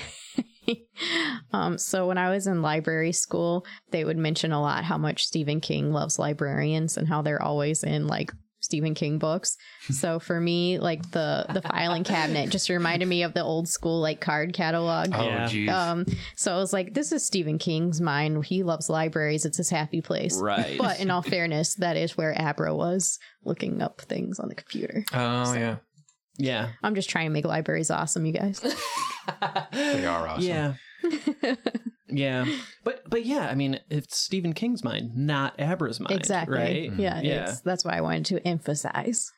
Speaker 2: um, so when I was in library school, they would mention a lot how much Stephen King loves librarians and how they're always in like Stephen King books. So for me, like the the filing cabinet just reminded me of the old school like card catalog.
Speaker 4: Oh,
Speaker 1: Yeah.
Speaker 4: geez.
Speaker 2: Um, so I was like, this is Stephen King's mind. He loves libraries. It's his happy place.
Speaker 1: Right.
Speaker 2: But in all fairness, that is where Abra was looking up things on the computer.
Speaker 4: oh yeah,
Speaker 1: Yeah.
Speaker 2: I'm just trying to make libraries awesome, you guys.
Speaker 4: they are awesome.
Speaker 1: Yeah. yeah. But but yeah, I mean, it's Stephen King's mind, not Abra's mind.
Speaker 2: exactly.
Speaker 1: Right?
Speaker 2: Yeah.
Speaker 1: Yeah.
Speaker 2: It's, that's why I wanted to emphasize.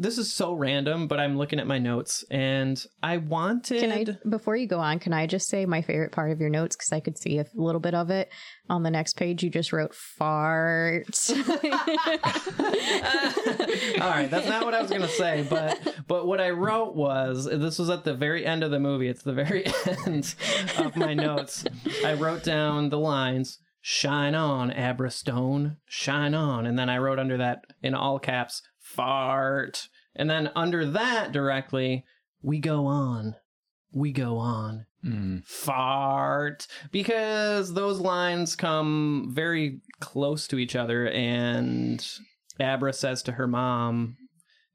Speaker 1: This is so random, but I'm looking at my notes and I wanted
Speaker 2: Can I, before you go on, can I just say my favorite part of your notes? Because I could see a little bit of it on the next page. You just wrote farts.
Speaker 1: All right, that's not what I was gonna say, but but what I wrote was this was at the very end of the movie. It's the very end of my notes. I wrote down the lines "Shine on, Abra Stone, shine on," and then I wrote under that in all caps "fart," and then under that directly "We go on, we go on."
Speaker 4: Mm.
Speaker 1: fart because those lines come very close to each other and abra says to her mom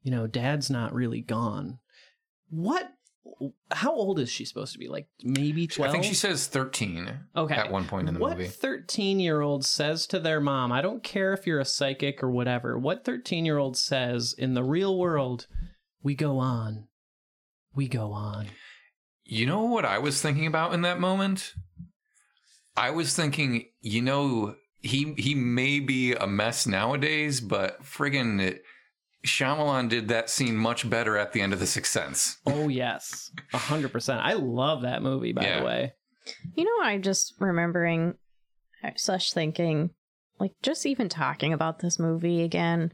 Speaker 1: you know dad's not really gone what how old is she supposed to be? Like maybe 12
Speaker 4: I think she says thirteen
Speaker 1: okay.
Speaker 4: at one point in the
Speaker 1: what
Speaker 4: movie.
Speaker 1: 13 year old says to their mom i don't care if you're a psychic or whatever what 13 year old says in the real world we go on. We go on.
Speaker 4: You know what I was thinking about in that moment? I was thinking, you know, he he may be a mess nowadays, but friggin' Shyamalan did that scene much better at the end of The Sixth Sense.
Speaker 1: Oh yes, a hundred percent. I love that movie. By
Speaker 4: Yeah.
Speaker 1: the way,
Speaker 2: You know, I'm just remembering such thinking, like just even talking about this movie again.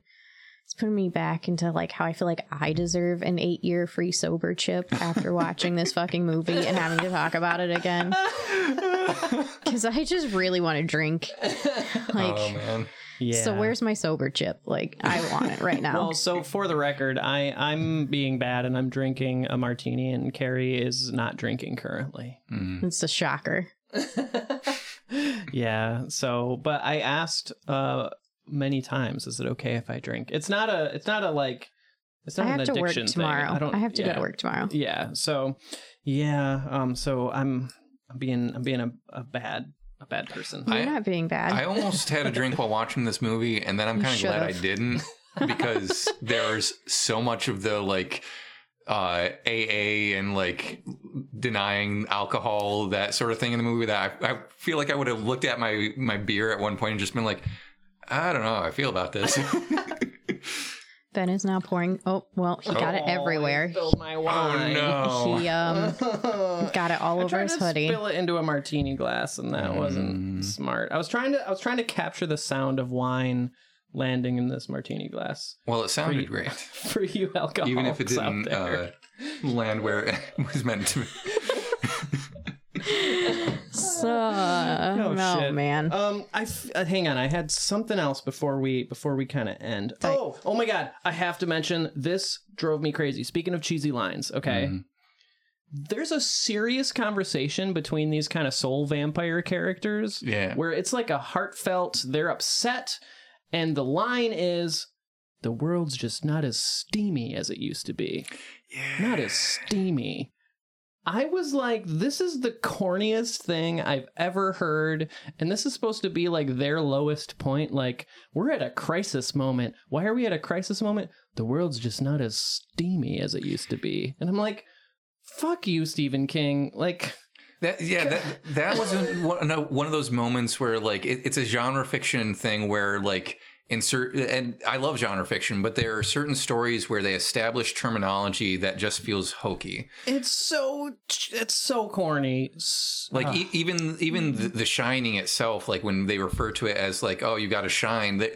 Speaker 2: It's putting me back into like how I feel like I deserve an eight year free sober chip after watching this fucking movie and having to talk about it again. Because I just really want to drink. Oh, like,
Speaker 4: oh man.
Speaker 1: Yeah.
Speaker 2: so where's my sober chip? Like, I want it right now.
Speaker 1: Well, so for the record, I I'm being bad and I'm drinking a martini, and Carrie is not drinking currently.
Speaker 2: it's a shocker.
Speaker 1: Yeah. So, but I asked uh many times, is it okay if I drink? It's not a. It's not a like. It's not
Speaker 2: I
Speaker 1: not
Speaker 2: have
Speaker 1: an
Speaker 2: to work
Speaker 1: addiction
Speaker 2: tomorrow.
Speaker 1: I don't.
Speaker 2: I have to go to work tomorrow.
Speaker 1: Yeah. So, yeah. Um. So I'm. I'm being. I'm being a, a bad. A bad person.
Speaker 2: You're
Speaker 4: I-
Speaker 2: not being bad.
Speaker 4: I almost had a drink while watching this movie, and then I'm kind of glad I didn't because there's so much of the like uh AA and like denying alcohol that sort of thing in the movie that I, I feel like I would have looked at my my beer at one point and just been like I don't know how I feel about this.
Speaker 2: ben is now pouring. Oh, well, he got it
Speaker 1: Oh, I
Speaker 2: everywhere.
Speaker 1: spilled my wine.
Speaker 4: no.
Speaker 2: He um got it all
Speaker 1: I
Speaker 2: over
Speaker 1: tried
Speaker 2: his
Speaker 1: to
Speaker 2: hoodie.
Speaker 1: spill it into a martini glass, and that wasn't smart. I was trying to. I was trying to capture the sound of wine landing in this martini glass
Speaker 4: well, it sounded
Speaker 1: Pretty-
Speaker 4: great,
Speaker 1: for you alcoholics
Speaker 4: even if it
Speaker 1: out
Speaker 4: didn't
Speaker 1: there.
Speaker 4: uh, land where it was meant to.
Speaker 2: So,
Speaker 1: Oh,
Speaker 2: oh
Speaker 1: shit.
Speaker 2: man.
Speaker 1: Um, I f- uh, hang on. I had something else before we before we kind of end. Oh, oh my god! I have to mention this drove me crazy. Speaking of cheesy lines, okay.
Speaker 4: Mhm.
Speaker 1: There's a serious conversation between these kind of soul vampire characters.
Speaker 4: Yeah.
Speaker 1: where it's like a heartfelt. They're upset, and the line is, "The world's just not as steamy as it used to be. Yeah. Not as steamy." I was like, this is the corniest thing I've ever heard. And this is supposed to be like their lowest point. Like, we're at a crisis moment. Why are we at a crisis moment? The world's just not as steamy as it used to be. And I'm like, fuck you, Stephen King. Like,
Speaker 4: That yeah, that that one one of those moments where like it, it's a genre fiction thing where like insert and I love genre fiction, but there are certain stories where they establish terminology that just feels hokey.
Speaker 1: it's so, it's so corny.
Speaker 4: Like
Speaker 1: Ugh.
Speaker 4: e- even even the, the Shining itself, like when they refer to it as like oh you got to shine, that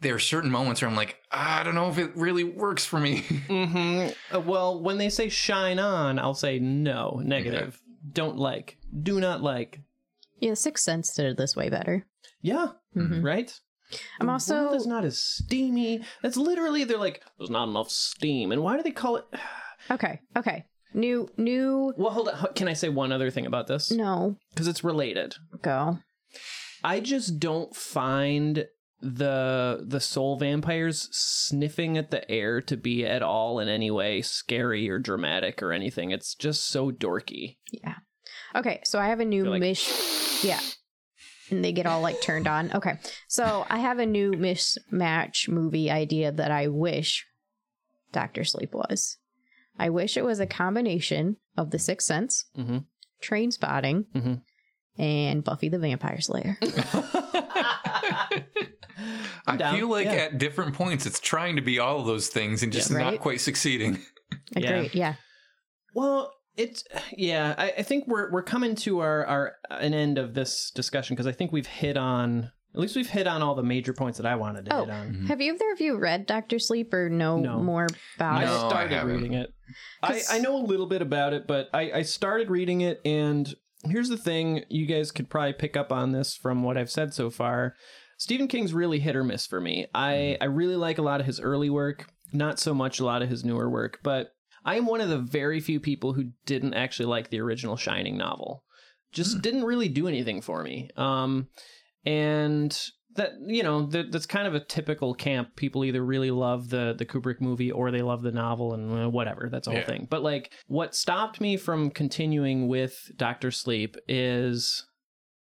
Speaker 4: there are certain moments where I'm like I don't know if it really works for me.
Speaker 1: Mm-hmm. Uh, well, when they say shine on, I'll say no, negative. Don't like. Do not like.
Speaker 2: Yeah, Sixth Sense did it this way better.
Speaker 1: Yeah.
Speaker 2: Mhm.
Speaker 1: Right?
Speaker 2: I'm
Speaker 1: The
Speaker 2: also-
Speaker 1: world is not as steamy. That's literally they're like, there's not enough steam. And why do they call it
Speaker 2: Okay, okay. New, new.
Speaker 1: Well, hold on. Can I say one other thing about this?
Speaker 2: No,
Speaker 1: Because it's related.
Speaker 2: go.
Speaker 1: I just don't find the the soul vampires sniffing at the air to be at all in any way scary or dramatic or anything. It's just so dorky.
Speaker 2: Yeah. Okay, so I have a new
Speaker 1: like-
Speaker 2: mish. Yeah. And they get all like turned on. Okay, so I have a new mismatch movie idea that I wish Doctor Sleep was. I wish it was a combination of The Sixth Sense,
Speaker 1: Mm-hmm.
Speaker 2: Trainspotting,
Speaker 1: Mhm.
Speaker 2: and Buffy the Vampire Slayer.
Speaker 4: I
Speaker 1: down,
Speaker 4: feel like
Speaker 1: yeah.
Speaker 4: at different points it's trying to be all of those things and just
Speaker 2: Yeah.
Speaker 4: not quite succeeding.
Speaker 1: Yeah.
Speaker 2: Agreed. Yeah.
Speaker 1: Well, it's yeah. I, I think we're we're coming to our our an end of this discussion because I think we've hit on at least we've hit on all the major points that I wanted to
Speaker 2: Oh,
Speaker 1: hit on. Mm-hmm.
Speaker 2: Have either of you read Doctor Sleep or know
Speaker 1: No.
Speaker 2: more about
Speaker 1: I
Speaker 4: No,
Speaker 2: it?
Speaker 4: I
Speaker 1: started
Speaker 4: haven't.
Speaker 1: reading it. I,
Speaker 2: 'Cause-
Speaker 1: I know a little bit about it, but I, I started reading it, and here's the thing: you guys could probably pick up on this from what I've said so far. Stephen King's really hit or miss for me. I mm-hmm. I really like a lot of his early work, not so much a lot of his newer work, but I am one of the very few people who didn't actually like the original Shining novel. Just didn't really do anything for me. Um, and that you know that that's kind of a typical camp. People either really love the the Kubrick movie or they love the novel, and uh, whatever. That's the whole
Speaker 4: Yeah.
Speaker 1: thing. But like, what stopped me from continuing with Doctor Sleep is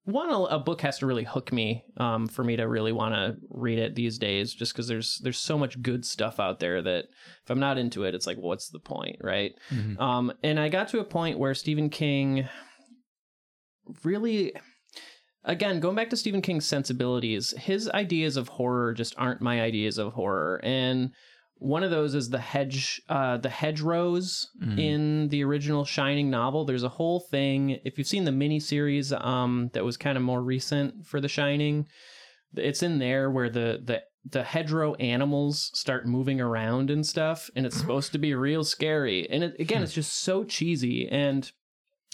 Speaker 1: one a, book has to really hook me um, for me to really want to read it these days just because there's there's so much good stuff out there that if i'm not into it it's like what's the point right
Speaker 4: Mhm.
Speaker 1: um, and i got to a point where stephen king really again going back to stephen king's sensibilities his ideas of horror just aren't my ideas of horror and one of those is the hedge uh the hedgerows
Speaker 4: Mhm.
Speaker 1: in the original shining novel there's a whole thing if you've seen the miniseries um that was kind of more recent for the shining it's in there where the the the hedgerow animals start moving around and stuff, and it's supposed to be real scary. And it, again, it's just so cheesy. And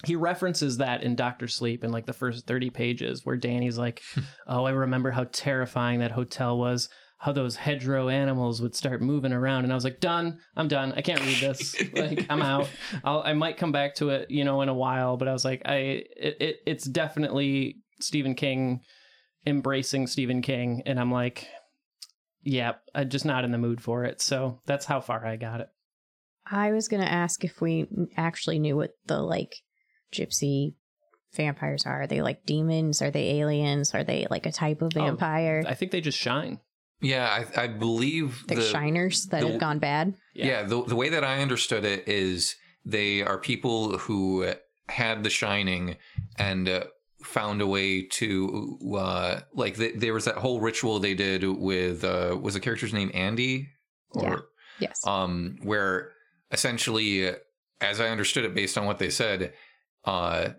Speaker 1: he references that in Doctor Sleep in like the first 30 pages, where Danny's like, Oh, I remember how terrifying that hotel was, how those hedgerow animals would start moving around. And I was like, Done, I'm done. I can't read this. like, I'm out. I'll, I might come back to it, you know, in a while, but I was like, I, it, it it's definitely Stephen King embracing Stephen King. And I'm like, yeah, I'm just not in the mood for it. So that's how far I got it.
Speaker 2: I was gonna ask if we actually knew what the like gypsy vampires are. Are they like demons? Are they aliens? Are they like a type of
Speaker 1: Oh,
Speaker 2: vampire?
Speaker 1: I think they just shine.
Speaker 4: Yeah, I, I believe
Speaker 2: They're
Speaker 4: the,
Speaker 2: shiners that
Speaker 4: the-
Speaker 2: have gone bad.
Speaker 4: Yeah, the, the way that I understood it is they are people who had The Shining and uh, found a way to uh, like th- there was that whole ritual they did with uh, was the character's name Andi
Speaker 2: Yeah. Yes.
Speaker 4: um, where essentially, as I understood it, based on what they said, uh,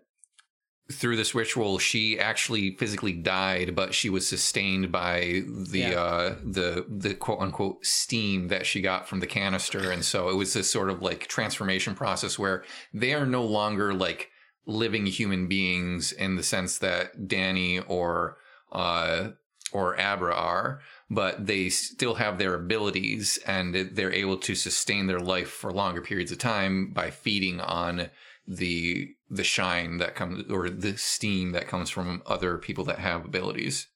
Speaker 4: through this ritual, she actually physically died, but she was sustained by the
Speaker 1: Yeah.
Speaker 4: uh, the the quote unquote steam that she got from the canister, and so it was this sort of like transformation process where they are no longer like living human beings in the sense that Danny or uh, or Abra are, but they still have their abilities and they're able to sustain their life for longer periods of time by feeding on the the shine that comes or the steam that comes from other people that have abilities.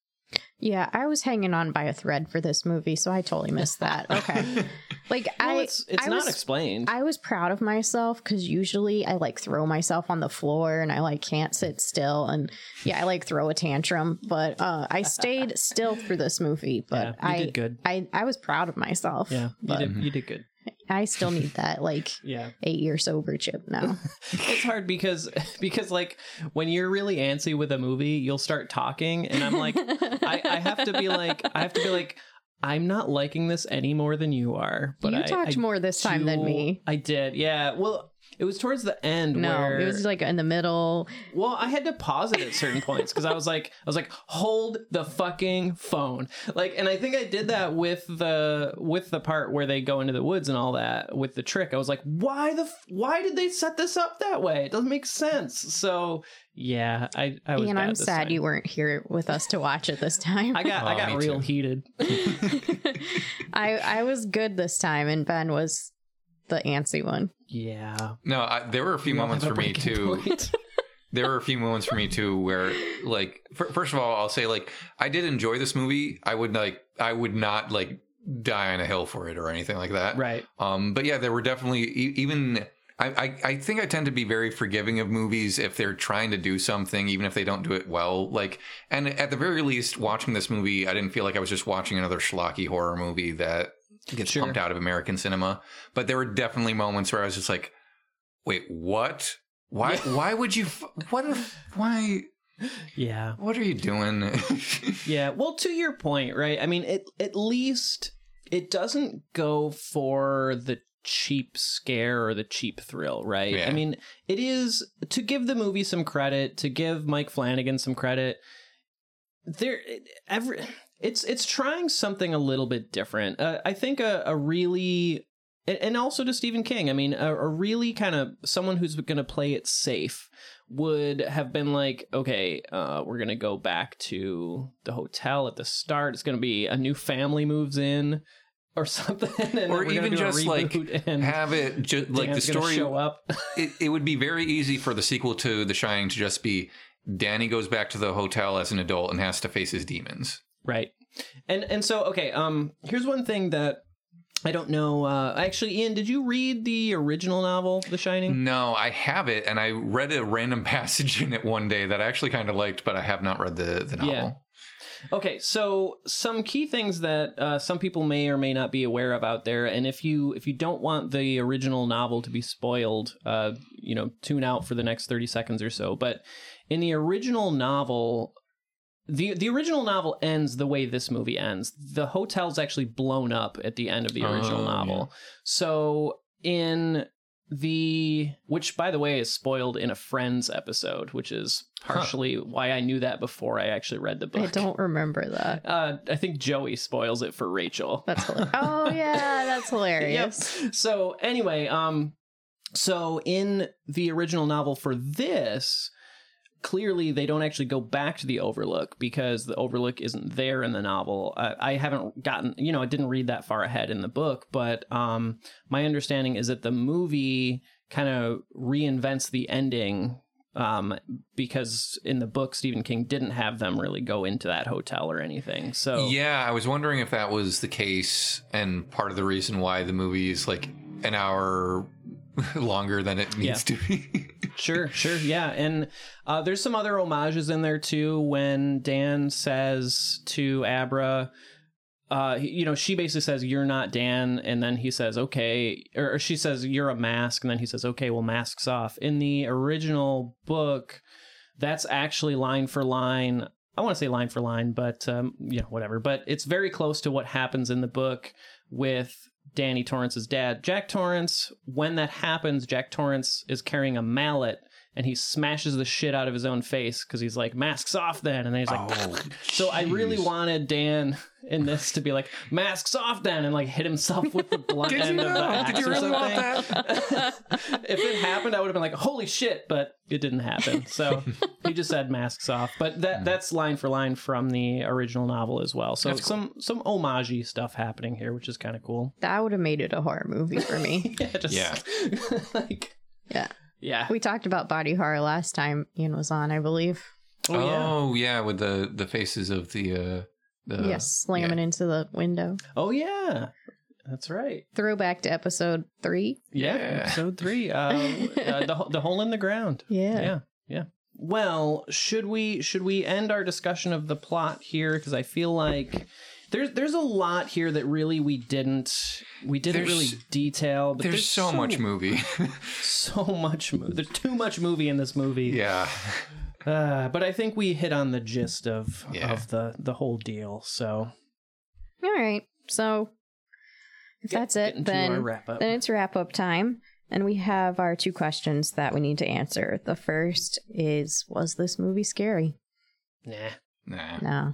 Speaker 2: Yeah, I was hanging on by a thread for this movie, so I totally missed that. Okay. Like
Speaker 1: Well,
Speaker 2: I
Speaker 1: it's it's
Speaker 2: I
Speaker 1: not
Speaker 2: was,
Speaker 1: explained.
Speaker 2: I was proud of myself because usually I like throw myself on the floor and I like can't sit still and yeah, I like throw a tantrum. But uh I stayed still through this movie. But
Speaker 1: yeah, you
Speaker 2: I
Speaker 1: did good.
Speaker 2: I I was proud of myself.
Speaker 1: Yeah, you
Speaker 2: but
Speaker 1: did you did good.
Speaker 2: I still need that like
Speaker 1: Yeah.
Speaker 2: eight year sober chip now.
Speaker 1: It's hard because because like when you're really antsy with a movie, you'll start talking and I'm like I, I have to be like I have to be like I'm not liking this any more than you are. But
Speaker 2: you
Speaker 1: I,
Speaker 2: talked
Speaker 1: I
Speaker 2: more this time than me.
Speaker 1: I did. Yeah. Well, it was towards the end
Speaker 2: No,
Speaker 1: where
Speaker 2: it was like in the middle.
Speaker 1: Well, I had to pause it at certain points because I was like, I was like, hold the fucking phone, like, and I think I did that with the with the part where they go into the woods and all that with the trick. I was like, why the f- why did they set this up that way? It doesn't make sense. So yeah, I I was.
Speaker 2: and
Speaker 1: bad
Speaker 2: I'm sad
Speaker 1: time.
Speaker 2: you weren't here with us to watch it this time.
Speaker 1: I got I
Speaker 4: Oh,
Speaker 1: got real
Speaker 4: too.
Speaker 1: heated.
Speaker 2: I I was good this time, and Ben was the antsy one.
Speaker 1: Yeah,
Speaker 4: No, I, there were a few
Speaker 1: We
Speaker 4: moments for me too. there were a few moments for me too where like fir- first of all i'll say like i did enjoy this movie i would like i would not like die on a hill for it or anything like that
Speaker 1: right.
Speaker 4: um but yeah there were definitely e- even I, I i think i tend to be very forgiving of movies if they're trying to do something even if they don't do it well like and at the very least watching this movie i didn't feel like i was just watching another schlocky horror movie that gets
Speaker 1: Sure.
Speaker 4: pumped out of american cinema but there were definitely moments where i was just like wait what why why would you what if why
Speaker 1: Yeah.
Speaker 4: what are you doing
Speaker 1: Yeah, well, to your point, right? I mean, it at least it doesn't go for the cheap scare or the cheap thrill, right?
Speaker 4: Yeah.
Speaker 1: I mean, it is to give the movie some credit, to give Mike Flanagan some credit. There, every it's it's trying something a little bit different. Uh, I think a, a really and also to Stephen King. I mean, a, a really kind of someone who's going to play it safe would have been like, okay, uh, we're going to go back to the hotel at the start. It's going to be a new family moves in or something, and
Speaker 4: Or even just, like, have it just like the
Speaker 1: Dan's
Speaker 4: story
Speaker 1: show up.
Speaker 4: it, it would be very easy for the sequel to The Shining to just be Danny goes back to the hotel as an adult and has to face his demons.
Speaker 1: Right. And and so okay, um here's one thing that I don't know uh actually Ian, did you read the original novel The Shining?
Speaker 4: No, I have it, and I read a random passage in it one day that I actually kind of liked, but I have not read the the novel.
Speaker 1: Yeah. Okay, so some key things that uh, some people may or may not be aware of out there, and if you if you don't want the original novel to be spoiled, uh, you know, tune out for the next thirty seconds or so. But in the original novel, the the original novel ends the way this movie ends. The hotel's actually blown up at the end of the original
Speaker 4: Oh,
Speaker 1: novel. So in the which by the way is spoiled in a friends episode which is partially why i knew that before i actually read the book
Speaker 2: I don't remember that.
Speaker 1: uh, i think joey spoils it for rachel
Speaker 2: That's hilarious. oh yeah, that's hilarious.
Speaker 1: Yep. So anyway, um, so in the original novel for this, clearly they don't actually go back to the Overlook because the Overlook isn't there in the novel. I, I haven't gotten, you know, I didn't read that far ahead in the book, but um, my understanding is that the movie kind of reinvents the ending. Um, because in the book, Stephen King didn't have them really go into that hotel or anything. So
Speaker 4: Yeah, I was wondering if that was the case and part of the reason why the movie is like an hour longer than it needs to be.
Speaker 1: Sure, sure, yeah, and uh, there's some other homages in there too. When Dan says to Abra, uh, you know, she basically says, "You're not Dan," and then he says, "Okay," or, or she says, "You're a mask," and then he says, "Okay, well, masks off." In the original book, that's actually line for line. I want to say line for line, but um, know, whatever. But it's very close to what happens in the book with Danny Torrance's dad, Jack Torrance. When that happens, Jack Torrance is carrying a mallet and he smashes the shit out of his own face because he's like, "Masks off, then," and then he's like,
Speaker 4: Oh,
Speaker 1: so I really wanted Dan in this to be like, "Masks off, then," and like hit himself with the blunt
Speaker 4: Did you
Speaker 1: end of the axe
Speaker 4: Did you
Speaker 1: or
Speaker 4: really want
Speaker 1: something. if it happened, I would have been like, "Holy shit!" But it didn't happen. So he just said masks off. But that that's line for line from the original novel as well. So
Speaker 4: That's cool.
Speaker 1: some some homage stuff happening here, which is kind of cool.
Speaker 2: That would have made it a horror movie for me.
Speaker 1: Yeah, just,
Speaker 4: Yeah.
Speaker 1: like
Speaker 2: yeah.
Speaker 1: Yeah.
Speaker 2: We talked about body horror last time Ian was on, I believe.
Speaker 1: Oh, yeah.
Speaker 4: Oh yeah, with the the faces of the uh the
Speaker 2: yes, slamming into the window.
Speaker 1: Oh yeah. That's right.
Speaker 2: Throwback to episode three.
Speaker 1: Yeah,
Speaker 4: Yeah.
Speaker 1: episode three. Uh, uh, the the hole in the ground.
Speaker 2: Yeah.
Speaker 1: Yeah, yeah. Well, should we should we end our discussion of the plot here? Because I feel like there's there's a lot here that really we didn't we didn't
Speaker 4: There's-
Speaker 1: really detail. But
Speaker 4: There's, so, much movie.
Speaker 1: so much. movie. there's too much movie in this movie.
Speaker 4: yeah.
Speaker 1: Uh, but I think we hit on the gist of
Speaker 4: Yeah.
Speaker 1: of the the whole deal. So
Speaker 2: All right. So if
Speaker 1: get-
Speaker 2: that's it, then
Speaker 1: wrap up.
Speaker 2: then it's wrap up time. And we have our two questions that we need to answer. The first is Was this movie scary?
Speaker 1: Nah,
Speaker 4: Nah.
Speaker 2: No.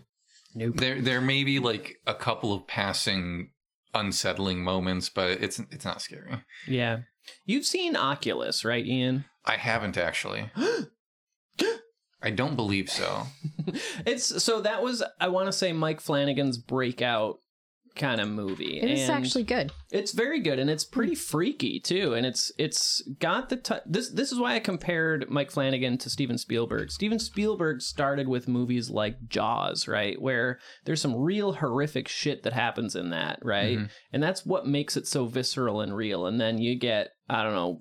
Speaker 1: Nope.
Speaker 4: There there may be like a couple of passing unsettling moments, but it's it's not scary.
Speaker 1: Yeah, you've seen Oculus, right, Ian?
Speaker 4: I haven't actually. I don't believe so.
Speaker 1: it's so that was I want to say Mike Flanagan's breakout kind of movie.
Speaker 2: It is
Speaker 1: and
Speaker 2: actually good.
Speaker 1: it's very good and it's pretty freaky too and it's it's got the t- this this is why I compared Mike Flanagan to Steven Spielberg. Steven Spielberg started with movies like Jaws, right? Where there's some real horrific shit that happens in that, right?
Speaker 4: Mhm.
Speaker 1: And that's what makes it so visceral and real. And then you get I don't know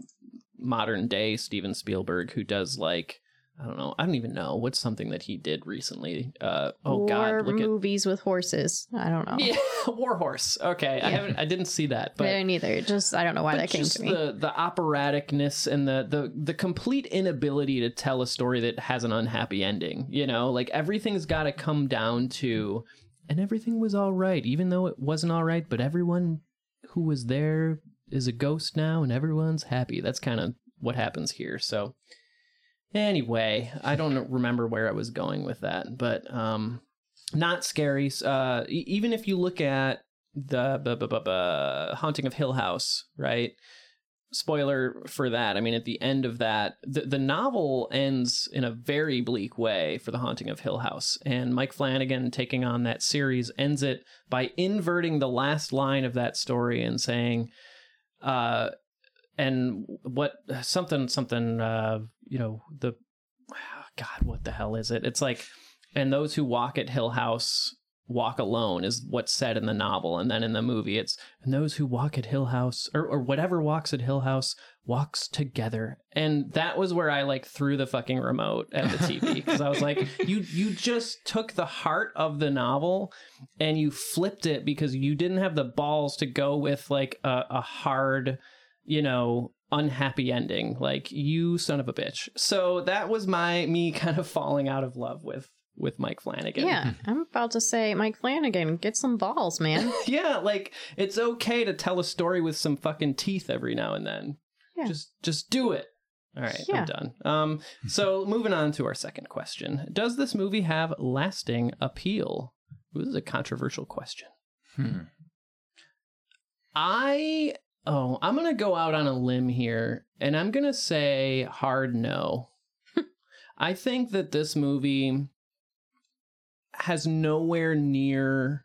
Speaker 1: modern day Steven Spielberg who does like I don't know. I don't even know what's something that he did recently. Uh, oh
Speaker 2: War
Speaker 1: God! Look at
Speaker 2: movies with horses. I don't know.
Speaker 1: yeah, War Horse. Okay, I haven't. I didn't see that,
Speaker 2: But I didn't either. Just I don't know why that came to me.
Speaker 1: The the operaticness and the the the complete inability to tell a story that has an unhappy ending. You know, like everything's got to come down to, and everything was all right, even though it wasn't all right. But everyone who was there is a ghost now, and everyone's happy. That's kind of what happens here. So, anyway, I don't remember where I was going with that, but um, not scary. Uh, even if you look at the bu- bu- bu- bu- haunting of hill house right spoiler for that i mean at the end of that the, the novel ends in a very bleak way for the haunting of hill house and mike flanagan taking on that series ends it by inverting the last line of that story and saying uh and what something something uh you know the god what the hell is it? It's like and those who walk at hill house walk alone is what's said in the novel. And then in the movie it's and those who walk at hill house or, or whatever walks at hill house walks together. And that was where i like threw the fucking remote at the tv because i was like you you just took the heart of the novel and you flipped it because you didn't have the balls to go with like a, a hard you know unhappy ending like you son of a bitch so that was my me kind of falling out of love with with mike flanagan
Speaker 2: yeah, I'm about to say, Mike Flanagan, get some balls, man.
Speaker 1: yeah, like it's okay to tell a story with some fucking teeth every now and then.
Speaker 2: Yeah.
Speaker 1: Just just do it. All right,
Speaker 2: Yeah.
Speaker 1: I'm done. Um, so moving on to our second question: Does this movie have lasting appeal? Ooh, this is a controversial question.
Speaker 4: Hmm.
Speaker 1: I oh, I'm gonna go out on a limb here, and I'm gonna say hard no. I think that this movie has nowhere near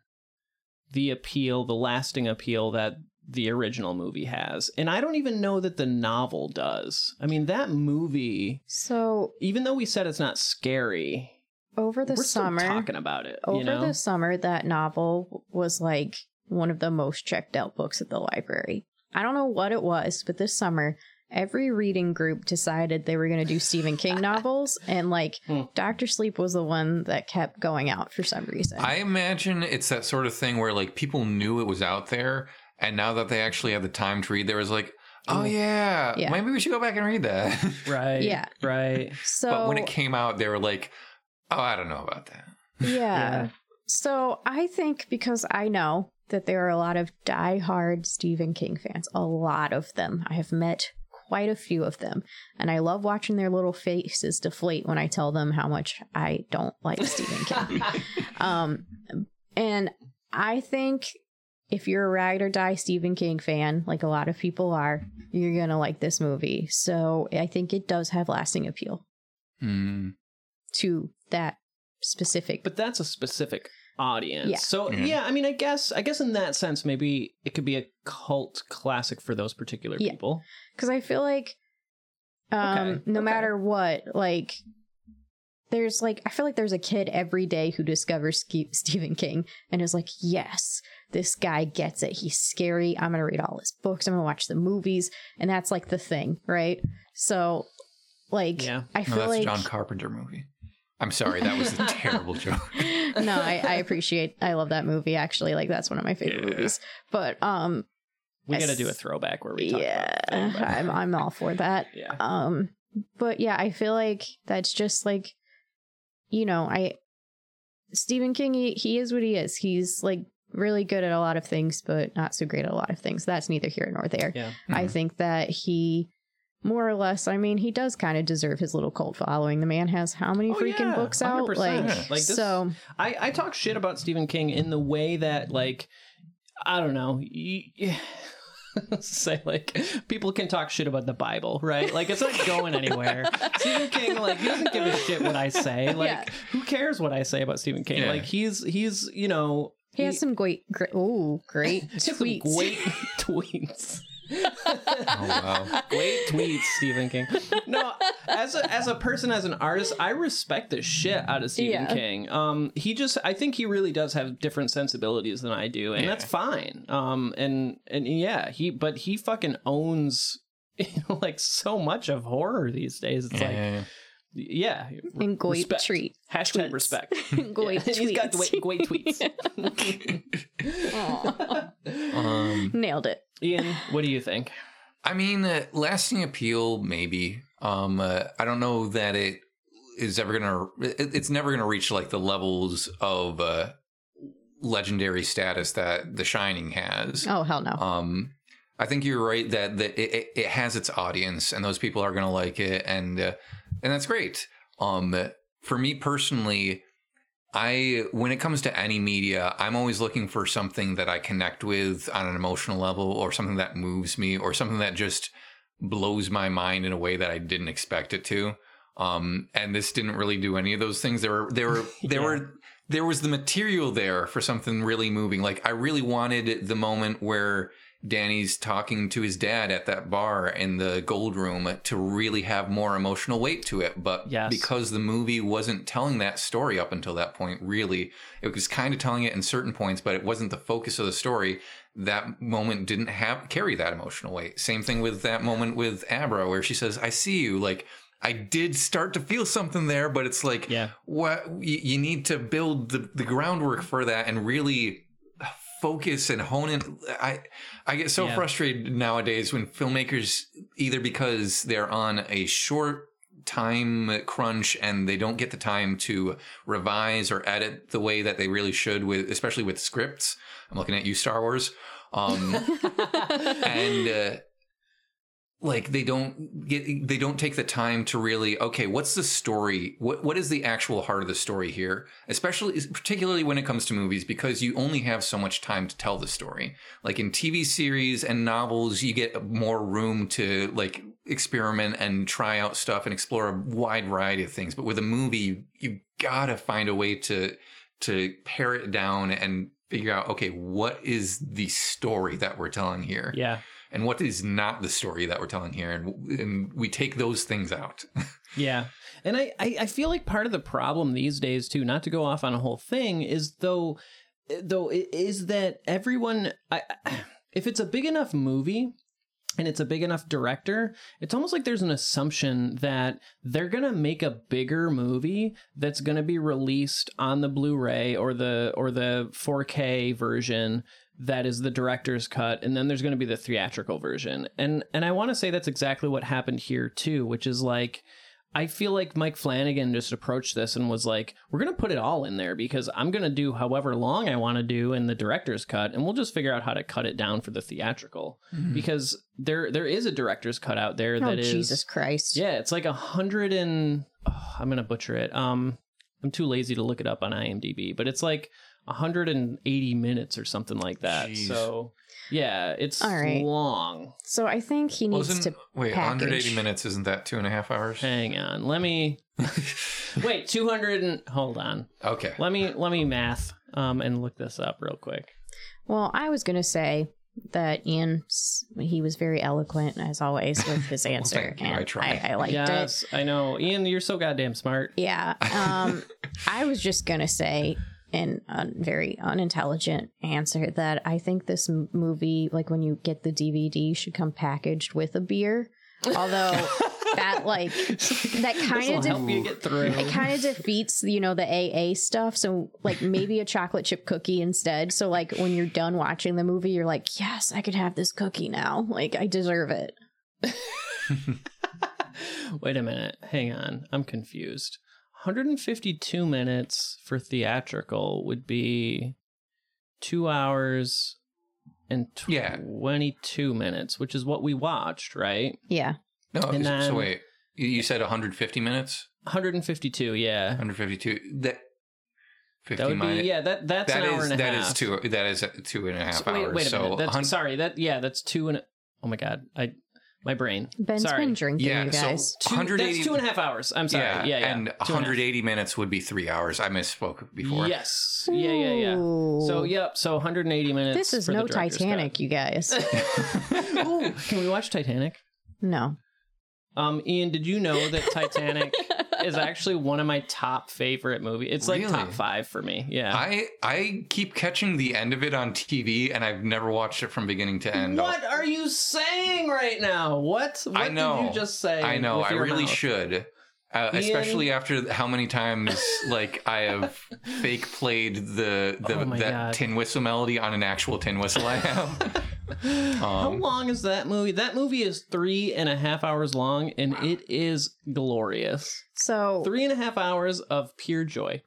Speaker 1: the appeal, the lasting appeal that the original movie has. And I don't even know that the novel does. I mean, that movie,
Speaker 2: So
Speaker 1: even though we said it's not scary,
Speaker 2: over the
Speaker 1: we're
Speaker 2: summer,
Speaker 1: still talking about it.
Speaker 2: over
Speaker 1: you know?
Speaker 2: the summer, that novel was like one of the most checked out books at the library. I don't know what it was, but this summer, every reading group decided they were going to do Stephen King novels, and like
Speaker 1: Hmm.
Speaker 2: Doctor Sleep was the one that kept going out for some reason.
Speaker 4: I imagine it's that sort of thing where like people knew it was out there, and now that they actually had the time to read, there was like, oh yeah,
Speaker 2: Yeah.
Speaker 4: maybe we should go back and read that.
Speaker 1: right.
Speaker 2: Yeah.
Speaker 1: Right.
Speaker 2: so
Speaker 4: but when it came out, they were like, oh, I don't know about that.
Speaker 2: yeah.
Speaker 1: Yeah.
Speaker 2: So I think because I know that there are a lot of die-hard Stephen King fans, a lot of them. I have met quite a few of them, and I love watching their little faces deflate when I tell them how much I don't like Stephen King. Um, and I think if you're a ride or die Stephen King fan, like a lot of people are, you're gonna like this movie. So I think it does have lasting appeal
Speaker 4: Hmm.
Speaker 2: to that specific.
Speaker 1: but that's a specific audience.
Speaker 2: Yeah.
Speaker 1: So
Speaker 4: Mhm.
Speaker 1: yeah, I mean, I guess I guess in that sense, maybe it could be a cult classic for those particular
Speaker 2: Yeah.
Speaker 1: people.
Speaker 2: because I feel like, um,
Speaker 1: Okay,
Speaker 2: no
Speaker 1: okay.
Speaker 2: matter what, like. There's like I feel like there's a kid every day who discovers Ske- Stephen King and is like, yes, this guy gets it. He's scary. I'm gonna read all his books. I'm gonna watch the movies, and that's like the thing, right? So, like,
Speaker 1: Yeah.
Speaker 2: I
Speaker 4: No,
Speaker 2: feel
Speaker 4: that's
Speaker 2: like
Speaker 4: a John Carpenter movie. I'm sorry, that was a terrible joke.
Speaker 2: no, I, I appreciate. I love that movie. Actually, like that's one of my favorite
Speaker 4: Yeah.
Speaker 2: movies. But um,
Speaker 1: We
Speaker 2: I
Speaker 1: got to do a throwback where we talk
Speaker 2: yeah,
Speaker 1: about the thing, but-
Speaker 2: I'm I'm all for that.
Speaker 1: yeah.
Speaker 2: Um, but yeah, I feel like that's just like, you know, I Stephen King. He, he is what he is. He's like really good at a lot of things, but not so great at a lot of things. That's neither here nor there.
Speaker 1: Yeah.
Speaker 2: I
Speaker 4: Mhm.
Speaker 2: think that he. More or less, I mean, he does kind of deserve his little cult following. The man has how many
Speaker 1: Oh,
Speaker 2: freaking
Speaker 1: yeah,
Speaker 2: books out?
Speaker 1: 100%.
Speaker 2: Like,
Speaker 4: Yeah.
Speaker 1: Like this-
Speaker 2: so
Speaker 1: I, I talk shit about Stephen King in the way that like I don't know. y- y- say like people can talk shit about the Bible, right? Like it's not going anywhere. Stephen King, like he doesn't give a shit what I say. Like
Speaker 2: Yeah.
Speaker 1: who cares what I say about Stephen King?
Speaker 4: Yeah.
Speaker 1: Like he's he's you know
Speaker 2: He has some great, great oh, great
Speaker 1: he has some
Speaker 2: tweets.
Speaker 1: great tweets.
Speaker 4: Oh wow.
Speaker 1: Great tweets, Stephen King. No, as a as a person, as an artist, I respect the shit out of Stephen
Speaker 2: Yeah.
Speaker 1: King. Um, he just, I think he really does have different sensibilities than I do, and
Speaker 4: Yeah.
Speaker 1: that's fine. Um, and and yeah, he, but he fucking owns. Like so much of horror these days. It's like,
Speaker 4: Yeah.
Speaker 1: yeah,
Speaker 2: And great
Speaker 1: respect.
Speaker 2: treat.
Speaker 1: Hashtag
Speaker 2: tweets.
Speaker 1: respect.
Speaker 2: Great
Speaker 1: Yeah, He's got
Speaker 2: tweets.
Speaker 1: great, great tweets.
Speaker 4: Um,
Speaker 2: Nailed it.
Speaker 1: Ian, what do you think?
Speaker 4: I mean, uh, lasting appeal, maybe. Um, uh, I don't know that it is ever gonna. It, it's never gonna reach like the levels of uh, legendary status that The Shining has.
Speaker 2: Oh hell no.
Speaker 4: Um, I think you're right that that it, it, it has its audience, and those people are gonna like it, and uh, and that's great. Um, for me personally, I when it comes to any media, I'm always looking for something that I connect with on an emotional level, or something that moves me, or something that just blows my mind in a way that I didn't expect it to. Um, and this didn't really do any of those things. There were there were there
Speaker 1: Yeah.
Speaker 4: were there was the material there for something really moving. Like I really wanted the moment where Danny's talking to his dad at that bar in the gold room to really have more emotional weight to it. But
Speaker 1: Yes.
Speaker 4: because the movie wasn't telling that story up until that point, really, it was kind of telling it in certain points, but it wasn't the focus of the story. That moment didn't have carry that emotional weight. Same thing with that moment with Abra, where she says, "I see you." Like I did start to feel something there, but it's like,
Speaker 1: Yeah.
Speaker 4: what you, you need to build the, the groundwork for that and really focus and hone in. I i get so
Speaker 1: Yeah.
Speaker 4: frustrated nowadays when filmmakers either because they're on a short time crunch and they don't get the time to revise or edit the way that they really should with especially with scripts. I'm looking at you star wars. Um and uh, like they don't get they don't take the time to really okay what's the story? What what is the actual heart of the story here? Especially particularly when it comes to movies because you only have so much time to tell the story. Like in TV series and novels you get more room to like experiment and try out stuff and explore a wide variety of things. But with a movie you, you gotta find a way to to pare it down and figure out okay what is the story that we're telling here?
Speaker 1: Yeah.
Speaker 4: And what is not the story that we're telling here and, and we take those things out
Speaker 1: Yeah. And I, I, I feel like part of the problem these days too, not to go off on a whole thing, is though though is that everyone I, if it's a big enough movie and it's a big enough director, it's almost like there's an assumption that they're going to make a bigger movie that's going to be released on the Blu-ray or the or the 4K version that is the director's cut and then there's going to be the theatrical version. And and I want to say that's exactly what happened here too, which is like I feel like Mike Flanagan just approached this and was like, we're going to put it all in there because I'm going to do however long I want to do in the director's cut and we'll just figure out how to cut it down for the theatrical because there there is a director's cut out there
Speaker 2: Oh,
Speaker 1: that is
Speaker 2: Jesus Christ.
Speaker 1: Yeah, it's like a hundred and oh, I'm going to butcher it. Um I'm too lazy to look it up on IMDb, but it's like 180 minutes or something like that.
Speaker 4: Jeez.
Speaker 1: So, yeah, it's
Speaker 2: All right.
Speaker 1: long.
Speaker 2: So I think he needs
Speaker 4: wasn't
Speaker 2: to
Speaker 4: wait
Speaker 2: package.
Speaker 4: 180 minutes isn't that two and a half hours
Speaker 1: Hang on. Let me Wait, 200 and hold on.
Speaker 4: okay
Speaker 1: Let me let me math um and look this up real quick.
Speaker 2: Well, I was going to say that Ian, he was very eloquent as always with his answer,
Speaker 4: thank you. I
Speaker 2: and
Speaker 4: tried.
Speaker 2: I, I liked it.
Speaker 1: yes, I know. Ian, you're so goddamn smart.
Speaker 2: Yeah. Um, I was just going to say in a very unintelligent answer that I think this m- movie, like when you get the DVD, should come packaged with a beer. Although that like that kind of
Speaker 1: help you get through.
Speaker 2: it kind of defeats you know the AA stuff. So like maybe a chocolate chip cookie instead. So like when you're done watching the movie, you're like, yes, I could have this cookie now. Like I deserve it.
Speaker 1: Wait a minute. Hang on. I'm confused. 152 minutes for theatrical would be 2 hours and
Speaker 4: Yeah.
Speaker 1: 22 minutes, which is what we watched, right?
Speaker 2: Yeah.
Speaker 4: no
Speaker 1: And
Speaker 4: so
Speaker 1: then-
Speaker 4: wait you- you said 150 minutes
Speaker 1: 152, yeah.
Speaker 4: 152 that 50
Speaker 1: That would be yeah, that that's
Speaker 4: that
Speaker 1: an hour and a
Speaker 4: that
Speaker 1: half.
Speaker 4: is two that is two and a half
Speaker 1: So wait,
Speaker 4: hours
Speaker 1: wait a
Speaker 4: so
Speaker 1: minute. That's,
Speaker 4: hun-
Speaker 1: sorry, that yeah, that's two and a, oh my god, I my brain.
Speaker 2: Ben's
Speaker 1: sorry.
Speaker 2: been drinking,
Speaker 4: Yeah,
Speaker 2: you
Speaker 4: so-
Speaker 2: guys.
Speaker 1: Two,
Speaker 4: 180
Speaker 1: that's two and a half hours. I'm sorry. Yeah, yeah.
Speaker 4: yeah and
Speaker 1: Two a half.
Speaker 4: 180 minutes would be three hours i misspoke before
Speaker 1: Yes. Yeah, yeah, yeah. So yep. So 180 minutes.
Speaker 2: This is
Speaker 1: for
Speaker 2: no
Speaker 1: director's
Speaker 2: Titanic, you guys.
Speaker 1: Ooh, can we watch Titanic?
Speaker 2: no.
Speaker 1: Um, Ian, did you know that Titanic is actually one of my top favorite movies? It's like
Speaker 4: Really?
Speaker 1: top five for me. Yeah.
Speaker 4: I I keep catching the end of it on TV, and I've never watched it from beginning to end.
Speaker 1: what are you saying right now? What? What
Speaker 4: I know.
Speaker 1: did you just say?
Speaker 4: I know. I really
Speaker 1: mouth?
Speaker 4: should. Uh, especially after how many times like I have fake played the the
Speaker 1: Oh
Speaker 4: that
Speaker 1: God.
Speaker 4: tin whistle melody on an actual tin whistle I have.
Speaker 1: How
Speaker 4: Um,
Speaker 1: long is that movie? That movie is three and a half hours long, and it is glorious.
Speaker 2: So
Speaker 1: Three and a half hours of pure joy.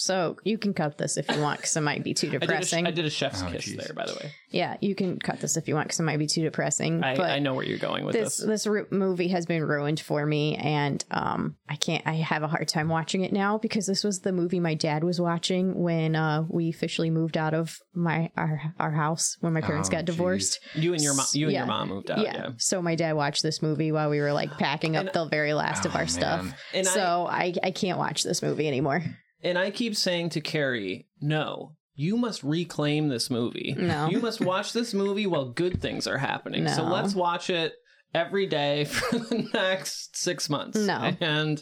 Speaker 2: So you can cut this if you want because it might be too
Speaker 1: I did, a,
Speaker 2: depressing.
Speaker 1: I did a chef's
Speaker 4: Oh,
Speaker 1: kiss
Speaker 4: jeez.
Speaker 1: there, by the way.
Speaker 2: Yeah, you can cut this if you want because it might be too depressing.
Speaker 1: I,
Speaker 2: but
Speaker 1: I know where you're going with
Speaker 2: this
Speaker 1: this.
Speaker 2: this ru- movie has been ruined for me, and um, I can't. I have a hard time watching it now because this was the movie my dad was watching when uh, we officially moved out of my our our house when my parents
Speaker 4: Oh,
Speaker 2: got
Speaker 4: geez.
Speaker 2: divorced.
Speaker 1: You and your mom. You and
Speaker 2: Yeah.
Speaker 1: your mom moved out.
Speaker 2: yeah.
Speaker 1: Yeah.
Speaker 2: So my dad watched this movie while we were like packing up
Speaker 1: And-
Speaker 2: the very last of
Speaker 4: Oh,
Speaker 2: our stuff.
Speaker 4: man.
Speaker 1: And I
Speaker 2: so I, I can't watch this movie anymore.
Speaker 1: And I keep saying to Carrie, no. You must reclaim this movie.
Speaker 2: No.
Speaker 1: You must watch this movie while good things are happening. So let's watch it every day for the next six months.
Speaker 2: No.
Speaker 1: And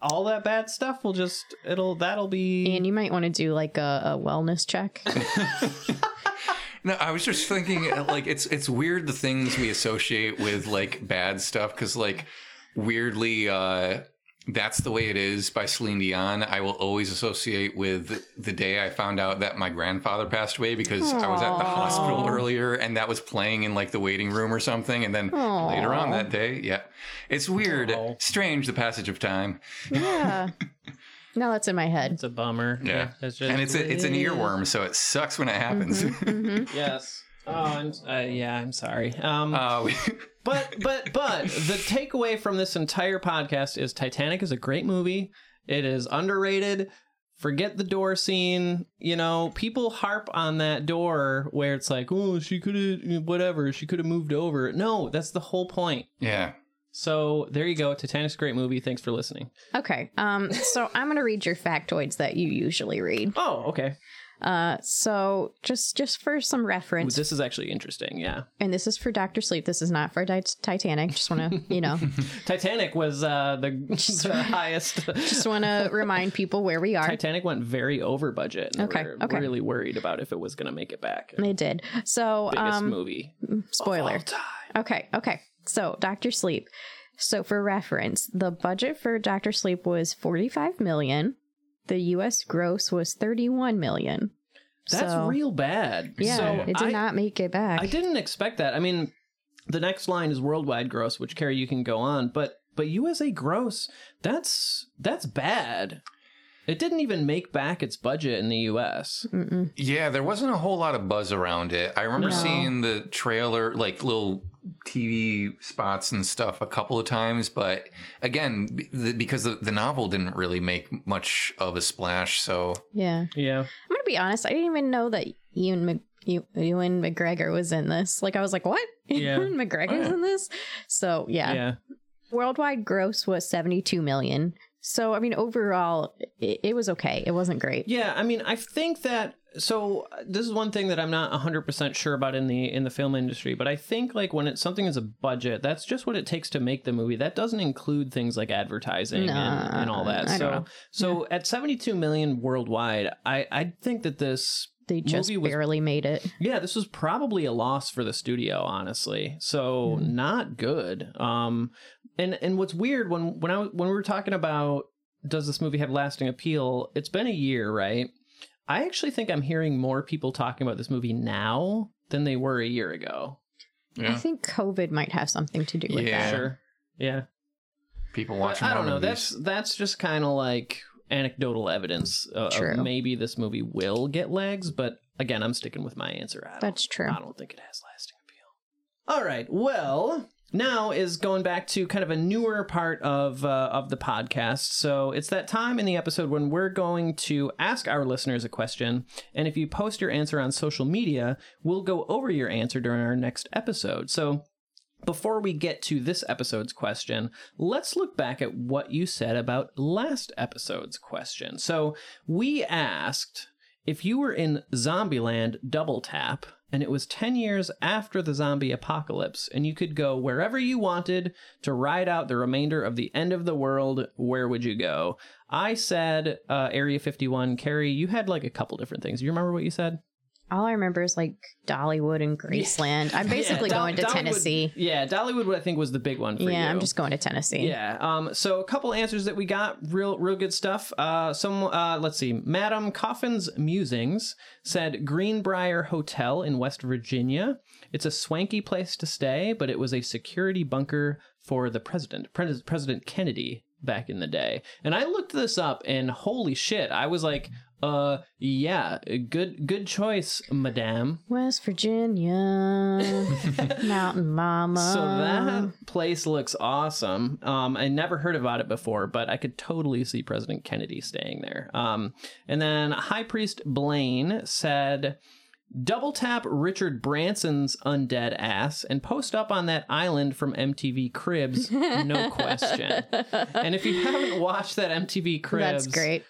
Speaker 1: all that bad stuff will just it'll that'll be
Speaker 2: And you might want to do like a, a wellness check.
Speaker 4: No, I was just thinking uh, like it's it's weird the things we associate with like bad stuff because like weirdly uh that's the way it is by Celine Dion. I will always associate with the day I found out that my grandfather passed away because I was at the hospital earlier and that was playing in like the waiting room or something. And then
Speaker 2: Aw.
Speaker 4: later on that day, yeah, it's weird,
Speaker 1: Aw.
Speaker 4: strange the passage of time,
Speaker 2: yeah. Now that's in my head.
Speaker 1: it's a bummer.
Speaker 4: Yeah.
Speaker 1: it's just,
Speaker 4: and it's a, it's an earworm, so it sucks when it happens.
Speaker 2: Mhm.
Speaker 1: Yes. Oh, I'm uh, yeah, I'm sorry. Um,
Speaker 4: Uh, we,
Speaker 1: but but but the takeaway from this entire podcast is Titanic is a great movie. It is underrated. Forget the door scene. You know, people harp on that door where it's like, oh, she could have whatever. She could have moved over. No, that's the whole point.
Speaker 4: yeah.
Speaker 1: So there you go. Titanic's a great movie. Thanks for listening.
Speaker 2: Okay. Um. So I'm gonna read your factoids that you usually read.
Speaker 1: Oh, okay.
Speaker 2: Uh. So just just for some reference,
Speaker 1: This is actually interesting. Yeah.
Speaker 2: and this is for Doctor Sleep. This is not for Tit- Titanic. Just want to you know,
Speaker 1: Titanic was uh, the, the highest.
Speaker 2: just want to remind people where we are.
Speaker 1: Titanic went very over budget. And
Speaker 2: Okay,
Speaker 1: We're
Speaker 2: okay.
Speaker 1: really worried about if it was going to make it back.
Speaker 2: They did. So
Speaker 1: Biggest
Speaker 2: um.
Speaker 1: movie.
Speaker 2: Spoiler.
Speaker 1: All time.
Speaker 2: Okay, okay. So, Doctor Sleep. So, for reference, the budget for Doctor Sleep was 45 million. The US gross was 31 million.
Speaker 1: That's
Speaker 2: So,
Speaker 1: real bad.
Speaker 2: Yeah,
Speaker 1: so
Speaker 2: it did
Speaker 1: I,
Speaker 2: not make it back.
Speaker 1: I didn't expect that. I mean, the next line is worldwide gross, which Carrie you can go on, but but USA gross, that's that's bad. It didn't even make back its budget in the US.
Speaker 2: Mm-mm.
Speaker 4: Yeah, there wasn't a whole lot of buzz around it. I remember
Speaker 2: No.
Speaker 4: seeing the trailer, like little TV spots and stuff, a couple of times. But again, the, because the, the novel didn't really make much of a splash, so
Speaker 2: Yeah.
Speaker 1: Yeah.
Speaker 2: I'm going to be honest. I didn't even know that Ian, Mc- Ewan McGregor was in this. Like, I was like, what?
Speaker 1: Yeah.
Speaker 2: Ewan McGregor's in this? So, yeah.
Speaker 1: Yeah.
Speaker 2: Worldwide gross was 72 million. So, I mean, overall, it, it was okay. It wasn't great.
Speaker 1: Yeah, I mean, I think that so this is one thing that I'm not 100% sure about in the in the film industry, but I think like when it's something is a budget, that's just what it takes to make the movie. That doesn't include things like advertising and, and all that.
Speaker 2: I
Speaker 1: so so at 72 million worldwide, I I think that this
Speaker 2: They just
Speaker 1: movie was
Speaker 2: barely made it.
Speaker 1: yeah, this was probably a loss for the studio, honestly. So
Speaker 2: Mhm.
Speaker 1: not good. Um, and and what's weird when when I when we were talking about does this movie have lasting appeal? It's been a year, right? I actually think I'm hearing more people talking about this movie now than they were a year ago.
Speaker 2: I think COVID might have something to do with
Speaker 4: Yeah.
Speaker 2: that.
Speaker 1: Sure. Yeah.
Speaker 4: people watching.
Speaker 1: I don't
Speaker 4: more
Speaker 1: know. That's that's just kind of like anecdotal evidence uh,
Speaker 2: True.
Speaker 1: maybe this movie will get legs, but again, I'm sticking with my answer.
Speaker 2: That's true.
Speaker 1: I don't think it has lasting appeal. All right. Well, now is going back to kind of a newer part of uh, of the podcast. So it's that time in the episode when we're going to ask our listeners a question, and if you post your answer on social media, we'll go over your answer during our next episode. So. Before we get to this episode's question, let's look back at what you said about last episode's question. So, we asked if you were in Zombieland Double Tap and it was 10 years after the zombie apocalypse and you could go wherever you wanted to ride out the remainder of the end of the world, where would you go? I said uh, Area 51. Carrie, you had like a couple different things. Do you remember what you said?
Speaker 2: All I remember is like Dollywood and Graceland. I'm basically
Speaker 1: Yeah, Dol-
Speaker 2: going to
Speaker 1: Dollywood-
Speaker 2: Tennessee.
Speaker 1: Yeah, Dollywood I think was the big one for you.
Speaker 2: Yeah, I'm just going to Tennessee.
Speaker 1: Yeah. Um. So a couple answers that we got, real, real good stuff. Uh. Some. Uh. Let's see. Madam Coffin's musings said Greenbrier Hotel in West Virginia. It's a swanky place to stay, but it was a security bunker for the president, Pres- President Kennedy, back in the day. And I looked this up, and holy shit, I was like, uh, yeah, good, good choice, Madame.
Speaker 2: West Virginia, Mountain Mama.
Speaker 1: So that place looks awesome. Um, I never heard about it before, but I could totally see President Kennedy staying there. Um, and then High Priest Blaine said, "Double tap Richard Branson's undead ass and post up on that island from MTV Cribs, no question." And if you haven't watched that MTV Cribs,
Speaker 2: That's great.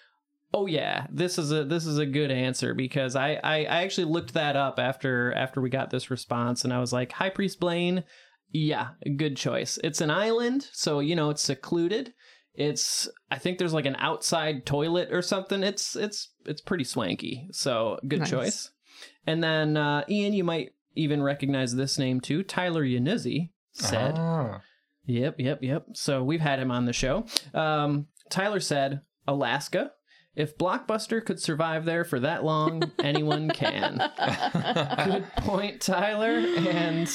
Speaker 1: Oh yeah, this is a this is a good answer because I, I I actually looked that up after after we got this response and I was like, High Priest Blaine, yeah, good choice. It's an island, so you know it's secluded. It's I think there's like an outside toilet or something. It's it's it's pretty swanky. So good
Speaker 2: Nice.
Speaker 1: choice. And then uh, Ian, you might even recognize this name too. Tyler Yanuzzi said.
Speaker 4: Ah.
Speaker 1: Yep, yep, yep. So we've had him on the show. Um, Tyler said, Alaska. If Blockbuster could survive there for that long, anyone can. Good point, Tyler. And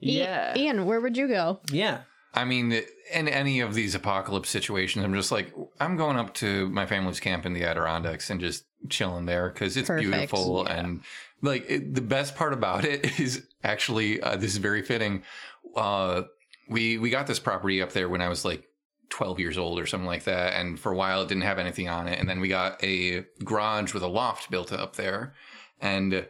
Speaker 1: yeah,
Speaker 2: Ian, where would you go?
Speaker 1: yeah.
Speaker 4: I mean, in any of these apocalypse situations, I'm just like, I'm going up to my family's camp in the Adirondacks and just chilling there because it's
Speaker 2: Perfect.
Speaker 4: beautiful. And like, it, the best part about it is actually, uh, this is very fitting. Uh, we, we got this property up there when I was like 12 years old or something like that. And for a while, it didn't have anything on it. And then we got a garage with a loft built up there. And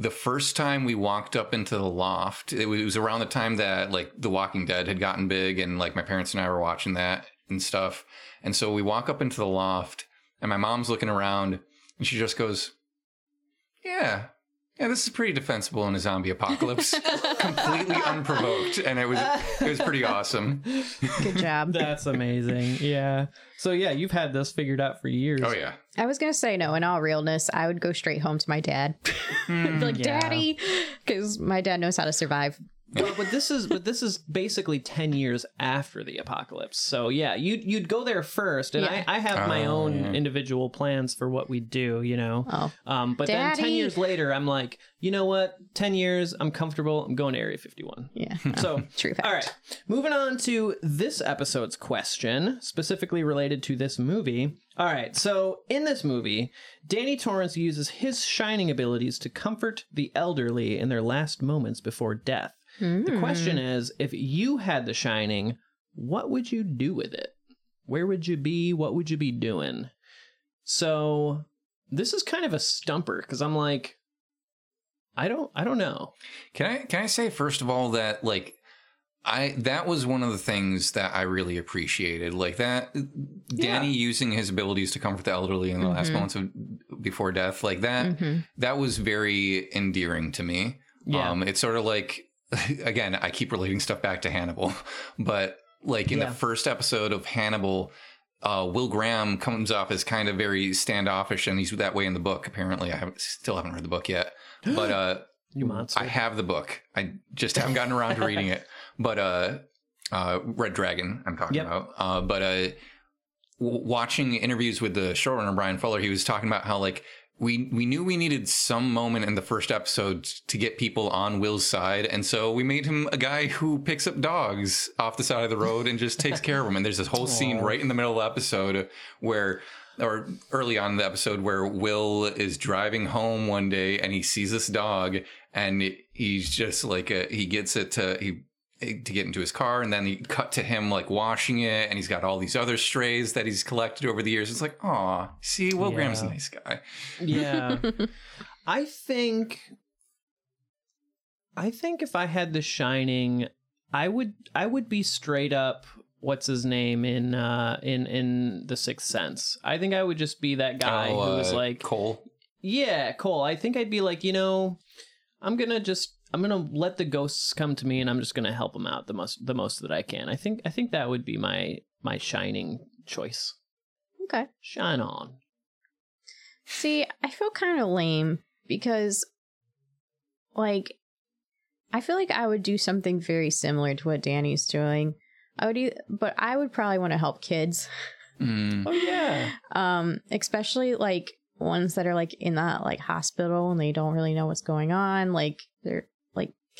Speaker 4: the first time we walked up into the loft, it was around the time that like The Walking Dead had gotten big, and like my parents and I were watching that and stuff. And so we walk up into the loft, and my mom's looking around, and she just goes, "Yeah, yeah, this is pretty defensible in a zombie apocalypse, completely unprovoked." And it was it was pretty awesome.
Speaker 2: Good job.
Speaker 1: That's amazing. Yeah. So yeah, you've had this figured out for years.
Speaker 4: Oh yeah,
Speaker 2: I was gonna say no. In all realness, I would go straight home to my dad, hmm. Be like
Speaker 1: yeah.
Speaker 2: daddy, because my dad knows how to survive.
Speaker 1: But, but this is but this is basically ten years after the apocalypse. So yeah, you'd you'd go there first, and
Speaker 2: Yeah.
Speaker 1: I, I have my
Speaker 4: Oh,
Speaker 1: own
Speaker 4: yeah.
Speaker 1: individual plans for what we do. You know.
Speaker 2: Oh,
Speaker 1: Um, but then ten years later, I'm like, you know what? Ten years, I'm comfortable. I'm going to Area 51.
Speaker 2: yeah.
Speaker 1: So
Speaker 2: True fact.
Speaker 1: All right, moving on to this episode's question, specifically related to this movie. All right, so in this movie, Danny Torrance uses his shining abilities to comfort the elderly in their last moments before death. The question is if you had the shining, what would you do with it? Where would you be? What would you be doing? So, this is kind of a stumper because I'm like, I don't, I don't know.
Speaker 4: Can I can I say first of all that like I that was one of the things that I really appreciated. Like that Danny using his abilities to comfort the elderly in the last
Speaker 2: Mhm.
Speaker 4: moments of before death, like that
Speaker 2: Mhm.
Speaker 4: that was very endearing to me.
Speaker 1: Yeah.
Speaker 4: Um it's sort of like again, I keep relating stuff back to Hannibal, but like in
Speaker 1: Yeah.
Speaker 4: the first episode of Hannibal uh, Will Graham comes off as kind of very standoffish, and he's that way in the book. Apparently, I haven't, still haven't read the book yet, but uh,
Speaker 1: You monster.
Speaker 4: I have the book. I just haven't gotten around to reading it. But uh, uh, Red Dragon, I'm talking
Speaker 1: Yep.
Speaker 4: about. Uh, but uh, w- watching interviews with the showrunner Bryan Fuller, he was talking about how like we we knew we needed some moment in the first episode to get people on Will's side, and so we made him a guy who picks up dogs off the side of the road and just takes care of them. And there's this whole scene right in the middle of the episode where or early on in the episode where Will is driving home one day and he sees this dog and he's just like uh he gets it to he to get into his car and then he cut to him like washing it and he's got all these other strays that he's collected over the years it's like oh see will graham's a nice guy
Speaker 1: Yeah. I think I think if I had the shining, I would I would be straight up what's his name in uh in in the sixth sense. I think I would just be that guy
Speaker 4: Oh,
Speaker 1: who was
Speaker 4: uh,
Speaker 1: like
Speaker 4: cole
Speaker 1: Yeah, Cole. I think I'd be like, you know, I'm gonna just I'm gonna let the ghosts come to me and I'm just gonna help them out the most the most that I can. I think I think that would be my my shining choice.
Speaker 2: Okay.
Speaker 1: Shine on.
Speaker 2: See, I feel kind of lame because, like, I feel like I would do something very similar to what Danny's doing. I would, e- but I would probably want to help kids,
Speaker 4: Mm.
Speaker 1: Oh yeah.
Speaker 2: um, especially like ones that are like in that like hospital and they don't really know what's going on, like they're like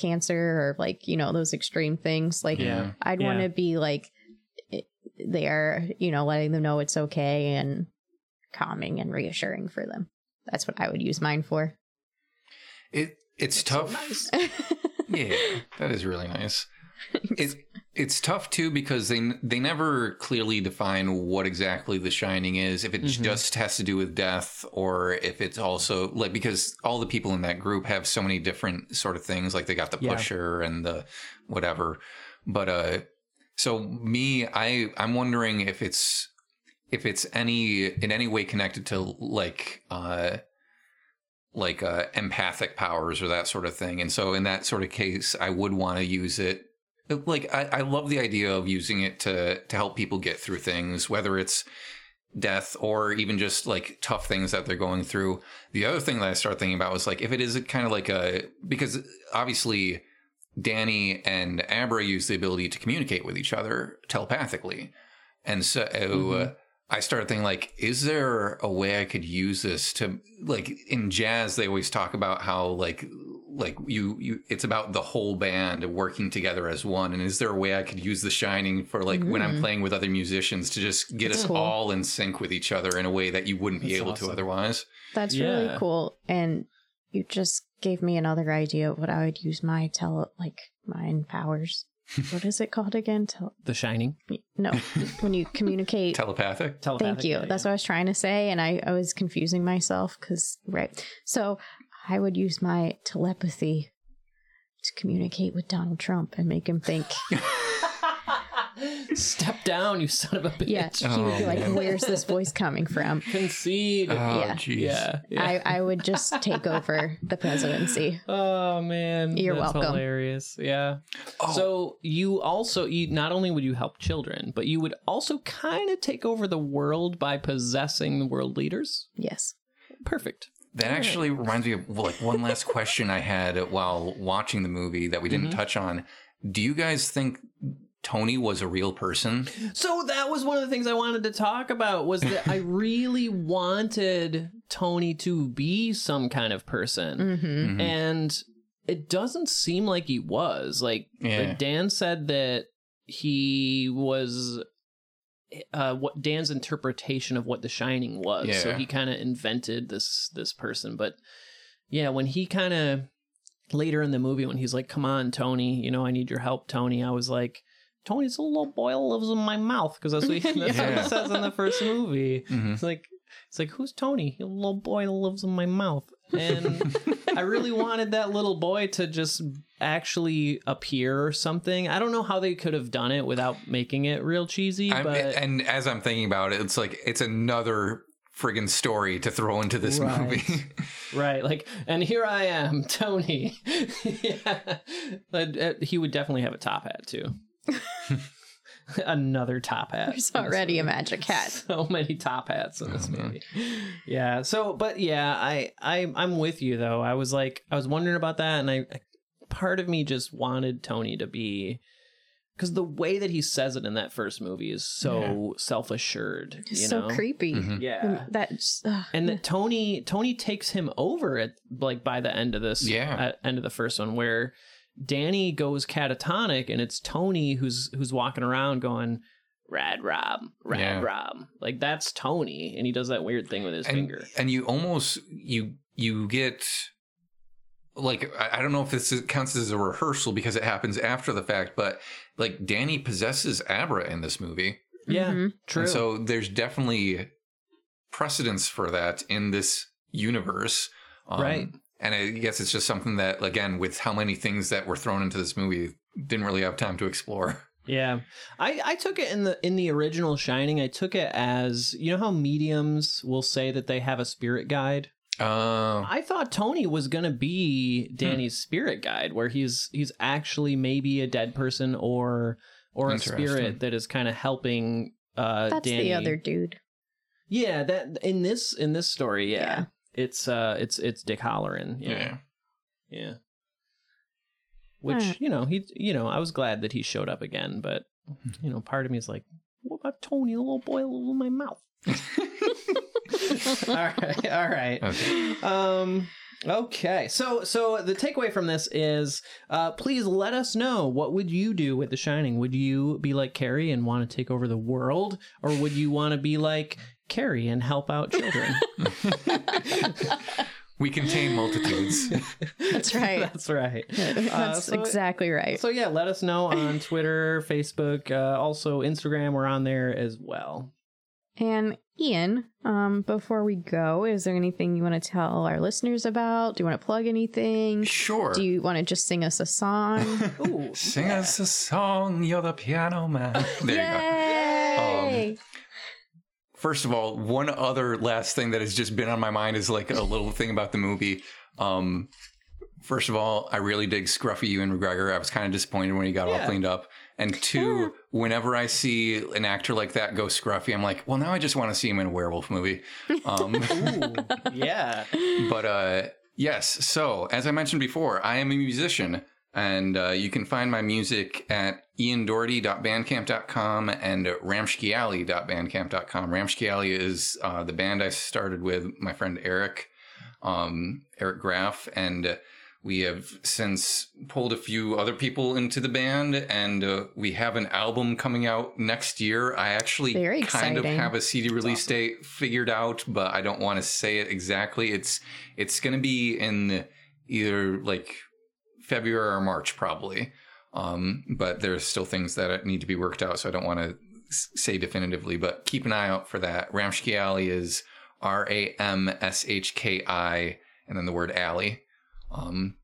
Speaker 2: cancer or like you know those extreme things. Like,
Speaker 1: Yeah.
Speaker 2: I'd
Speaker 1: Yeah.
Speaker 2: want to be like it- there, you know, letting them know it's okay and calming and reassuring for them. That's what I would use mine for.
Speaker 4: it it's tough yeah that is really nice it, it's tough too because they they never clearly define what exactly the shining is if it
Speaker 1: Mhm.
Speaker 4: just has to do with death or if it's also like because all the people in that group have so many different sort of things like they got the
Speaker 1: Yeah.
Speaker 4: pusher and the whatever but uh so me i i'm wondering if it's if it's any in any way connected to like uh like uh empathic powers or that sort of thing and so in that sort of case i would want to use it like I, I love the idea of using it to to help people get through things whether it's death or even just like tough things that they're going through the other thing that i start thinking about was like if it is kind of like a because obviously danny and abra use the ability to communicate with each other telepathically and so
Speaker 1: Mhm.
Speaker 4: I started thinking like, is there a way I could use this to like in jazz? They always talk about how like like you you it's about the whole band working together as one and is there a way i could use the shining for like when i'm
Speaker 2: Mhm.
Speaker 4: playing with other musicians to just get
Speaker 2: That's
Speaker 4: us
Speaker 2: cool.
Speaker 4: all in sync with each other in a way that you wouldn't be able
Speaker 1: awesome.
Speaker 4: to otherwise
Speaker 2: That's
Speaker 1: Yeah.
Speaker 2: really cool. And you just gave me another idea of what I would use my tele like mind powers. what is it called again? Tel-
Speaker 1: The Shining.
Speaker 2: no, when you communicate.
Speaker 4: telepathic
Speaker 1: Telepathic.
Speaker 2: Thank you.
Speaker 1: yeah,
Speaker 2: That's
Speaker 1: yeah.
Speaker 2: what I was trying to say, and I, I was confusing myself because right. So I would use my telepathy to communicate with Donald Trump and make him think.
Speaker 1: Step down, you son of a bitch.
Speaker 2: yeah, he would be
Speaker 4: Oh,
Speaker 2: like,
Speaker 4: man.
Speaker 2: "Where's this voice coming from?"
Speaker 1: Concede.
Speaker 4: oh
Speaker 2: Yeah.
Speaker 4: jeez
Speaker 1: yeah. yeah.
Speaker 2: I I would just take over the presidency.
Speaker 1: Oh man,
Speaker 2: You're
Speaker 1: that's
Speaker 2: welcome.
Speaker 1: Hilarious, yeah.
Speaker 4: Oh.
Speaker 1: So you also, you not only would you help children, but you would also kind of take over the world by possessing the world leaders.
Speaker 2: Yes.
Speaker 1: Perfect.
Speaker 4: That actually reminds me of like one last question I had while watching the movie that we didn't
Speaker 1: Mhm.
Speaker 4: touch on. Do you guys think Tony was a real person?
Speaker 1: So that was one of the things I wanted to talk about was that I really wanted Tony to be some kind of person.
Speaker 2: Mm-hmm.
Speaker 4: Mhm.
Speaker 1: and it doesn't seem like he was like
Speaker 4: Yeah.
Speaker 1: dan said that he was uh what dan's interpretation of what the shining was so he kind of invented this this person but yeah when he kind of later in the movie when he's like come on tony you know i need your help tony i was like tony's a little boy that lives in my mouth because that's, what he, that's what he says in the first movie
Speaker 4: Mhm.
Speaker 1: it's like it's like who's Tony? A little boy that lives in my mouth. And I really wanted that little boy to just actually appear or something. I don't know how they could have done it without making it real cheesy,
Speaker 4: I'm-
Speaker 1: but
Speaker 4: and as I'm thinking about it, it's like it's another friggin' story to throw into this
Speaker 1: Right.
Speaker 4: movie.
Speaker 1: right, like and here I am, Tony. yeah. But uh, he would definitely have a top hat too. Another top hat.
Speaker 2: There's already a magic hat.
Speaker 1: so many top hats in this
Speaker 4: man.
Speaker 1: movie. Yeah. So, but yeah, I, I, I'm with you though. I was like, I was wondering about that, and I, part of me just wanted Tony to be, because the way that he says it in that first movie is so self assured.
Speaker 2: So
Speaker 1: know.
Speaker 2: creepy.
Speaker 4: Mhm.
Speaker 1: Yeah.
Speaker 2: And That's uh,
Speaker 1: And that Tony Tony takes him over at like by the end of this
Speaker 4: Yeah.
Speaker 1: at end of the first one where Danny goes catatonic and it's Tony who's who's walking around going Redrum, Rad
Speaker 4: Yeah.
Speaker 1: Rob. Like that's Tony and he does that weird thing with his
Speaker 4: and,
Speaker 1: finger.
Speaker 4: and you almost you you get like I I don't know if this counts as a rehearsal because it happens after the fact, but like Danny possesses Abra in this movie,
Speaker 1: Yeah,
Speaker 2: mhm.
Speaker 1: true.
Speaker 4: and so there's definitely precedence for that in this universe, Um,
Speaker 1: Right.
Speaker 4: And I guess it's just something that, again, with how many things that were thrown into this movie, didn't really have time to explore.
Speaker 1: Yeah, I I took it in the in the original Shining. I took it as you know how mediums will say that they have a spirit guide.
Speaker 4: Uh,
Speaker 1: I thought Tony was gonna be
Speaker 2: Hmm.
Speaker 1: Danny's spirit guide, where he's he's actually maybe a dead person or or a spirit that is kind of helping uh
Speaker 2: That's
Speaker 1: Danny.
Speaker 2: the other dude.
Speaker 1: Yeah, that in this in this story, yeah,
Speaker 2: Yeah.
Speaker 1: It's uh it's it's Dick Hallorann. Yeah,
Speaker 4: yeah.
Speaker 1: yeah. Which
Speaker 2: Hmm.
Speaker 1: you know he you know I was glad that he showed up again, but you know part of me is like, what about Tony, the little boy, in my mouth? all right, all right.
Speaker 4: Okay.
Speaker 1: Um okay. So so the takeaway from this is uh please let us know what would you do with The Shining? Would you be like Carrie and want to take over the world or would you want to be like Carrie and help out children?
Speaker 4: We contain multitudes.
Speaker 2: That's right.
Speaker 1: That's right.
Speaker 2: That's
Speaker 1: so-
Speaker 2: exactly right.
Speaker 1: So yeah, let us know on Twitter, Facebook, uh, also Instagram. We're on there as well.
Speaker 2: And Ian, um, before we go, is there anything you want to tell our listeners about? Do you want to plug anything?
Speaker 4: sure.
Speaker 2: Do you want to just sing us a song?
Speaker 1: Ooh,
Speaker 4: Sing us a song, you're the piano man. There you go.
Speaker 2: Yay!
Speaker 4: First of all, one other last thing that has just been on my mind is like a little thing about the movie. Um, first of all, I really dig Scruffy Ewan McGregor. I was kind of disappointed when he got all cleaned up. And two, whenever I see an actor like that go scruffy, I'm like, well, now I just want to see him in a werewolf movie. Um,
Speaker 1: Ooh, yeah.
Speaker 4: but uh, yes, so as I mentioned before, I am a musician. And uh, you can find my music at iandoherty.bandcamp.com and ramshkialley.bandcamp.com. Ramshki Alley is uh, the band I started with my friend Eric, um, Eric Graff. And We have since pulled a few other people into the band, and uh, we have an album coming out next year. I actually
Speaker 2: Very
Speaker 4: kind of have a CD release
Speaker 1: awesome.
Speaker 4: date figured out, but I don't want to say it exactly. It's it's going to be in either like February or March, probably. Um, but there's still things that need to be worked out, so I don't want to say definitively. But keep an eye out for that. Ramshki Alley is R A M S H K I, and then the word alley. Um,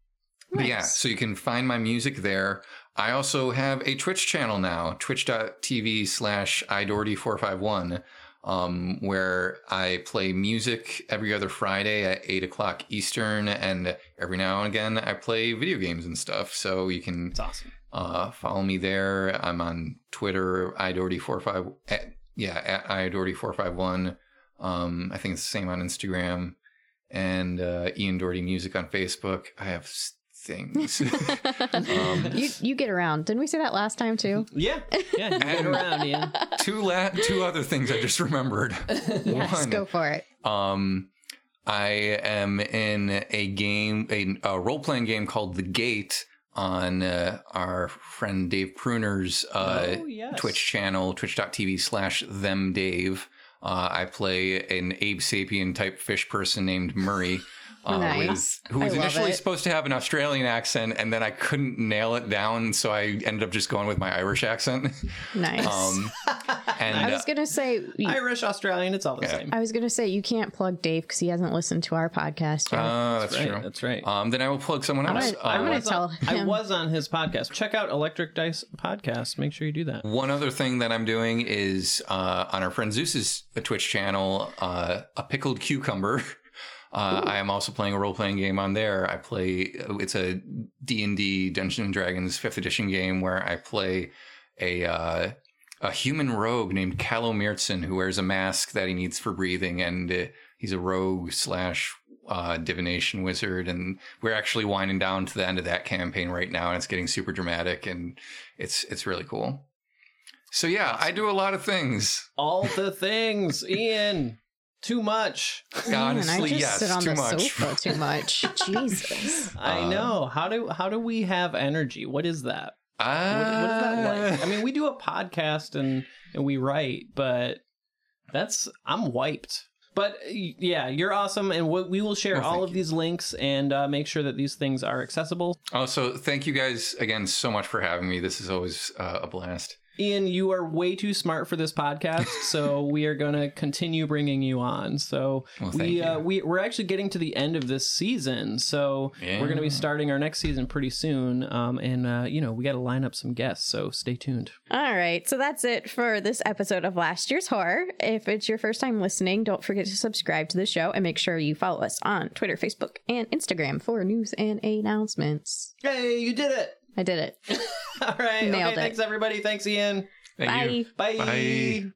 Speaker 4: but yeah, so you can find my music there. I also have a Twitch channel now, twitch.tv slash idorty451, um, where I play music every other Friday at 8 o'clock Eastern, and every now and again I play video games and stuff. So you can
Speaker 1: awesome.
Speaker 4: uh, follow me there. I'm on Twitter, idorty45, at, yeah, at idorty451. Um, I think it's the same on Instagram and uh, Ian Doherty Music on Facebook. I have things. Um,
Speaker 2: you you get around. Didn't we say that last time too?
Speaker 1: Yeah, yeah. you Get around, Ian.
Speaker 4: two la- two other things I just remembered.
Speaker 2: Yes,
Speaker 4: One,
Speaker 2: go for it.
Speaker 4: Um, I am in a game, a, a role playing game called The Gate on uh, our friend Dave Pruner's uh,
Speaker 1: Oh, yes.
Speaker 4: Twitch channel, twitch.tv slash them Dave. Uh, I play an Abe Sapien type fish person named Murray. Uh,
Speaker 2: Nice.
Speaker 4: with- who was initially
Speaker 2: it.
Speaker 4: supposed to have an Australian accent, and then I couldn't nail it down, so I ended up just going with my Irish accent.
Speaker 2: Nice.
Speaker 4: Um, and
Speaker 2: I
Speaker 4: uh,
Speaker 2: was gonna say you-
Speaker 1: Irish, Australian, it's all the
Speaker 4: Yeah.
Speaker 1: same.
Speaker 2: I was gonna say you can't plug Dave because he hasn't listened to our podcast yet.
Speaker 4: uh, that's,
Speaker 1: right,
Speaker 4: true.
Speaker 1: That's right.
Speaker 4: Um, then I will plug someone
Speaker 2: I'm
Speaker 4: else.
Speaker 2: gonna- I'm
Speaker 4: Uh,
Speaker 2: gonna
Speaker 1: was
Speaker 2: tell
Speaker 1: on, I was on his podcast. Check out Electric Dice podcast. Make sure you do that.
Speaker 4: One other thing that I'm doing is uh, on our friend Zeus's Twitch channel, uh, a pickled cucumber. Uh, I am also playing a role playing game on there. I play it's a D and D Dungeons and Dragons fifth edition game where I play a uh, a human rogue named Calo Mirtson who wears a mask that he needs for breathing, and uh, he's a rogue slash uh, divination wizard. And we're actually winding down to the end of that campaign right now, and it's getting super dramatic, and it's it's really cool. So yeah, I do a lot of things.
Speaker 1: All the things, Ian. Too much.
Speaker 2: Man,
Speaker 4: Honestly,
Speaker 2: I just
Speaker 4: yes,
Speaker 2: sit on
Speaker 4: too
Speaker 2: the
Speaker 4: much.
Speaker 2: sofa too much. Jesus.
Speaker 1: I
Speaker 4: Uh,
Speaker 1: know. How do how do we have energy? What is that? What,
Speaker 4: Uh,
Speaker 1: what is that like? I mean, we do a podcast and and we write, but that's I'm wiped. But yeah, you're awesome, and we, we will share
Speaker 4: Well,
Speaker 1: all of
Speaker 4: you.
Speaker 1: these links and uh, make sure that these things are accessible.
Speaker 4: Also, thank you guys again so much for having me. This is always uh, a blast.
Speaker 1: Ian, you are way too smart for this podcast, so we are going to continue bringing you on. So
Speaker 4: Well,
Speaker 1: we uh, we we're actually getting to the end of this season, so we're going to be starting our next season pretty soon. Um, and uh, you know we got to line up some guests, so stay tuned.
Speaker 2: All right, so that's it for this episode of Last Year's Horror. If it's your first time listening, don't forget to subscribe to the show and make sure you follow us on Twitter, Facebook, and Instagram for news and announcements.
Speaker 1: Hey, you did it!
Speaker 2: I did it.
Speaker 1: All right,
Speaker 2: Nailed
Speaker 1: okay,
Speaker 2: it.
Speaker 1: thanks everybody. Thanks, Ian.
Speaker 4: Thank
Speaker 2: Bye.
Speaker 4: you.
Speaker 1: Bye.
Speaker 4: Bye.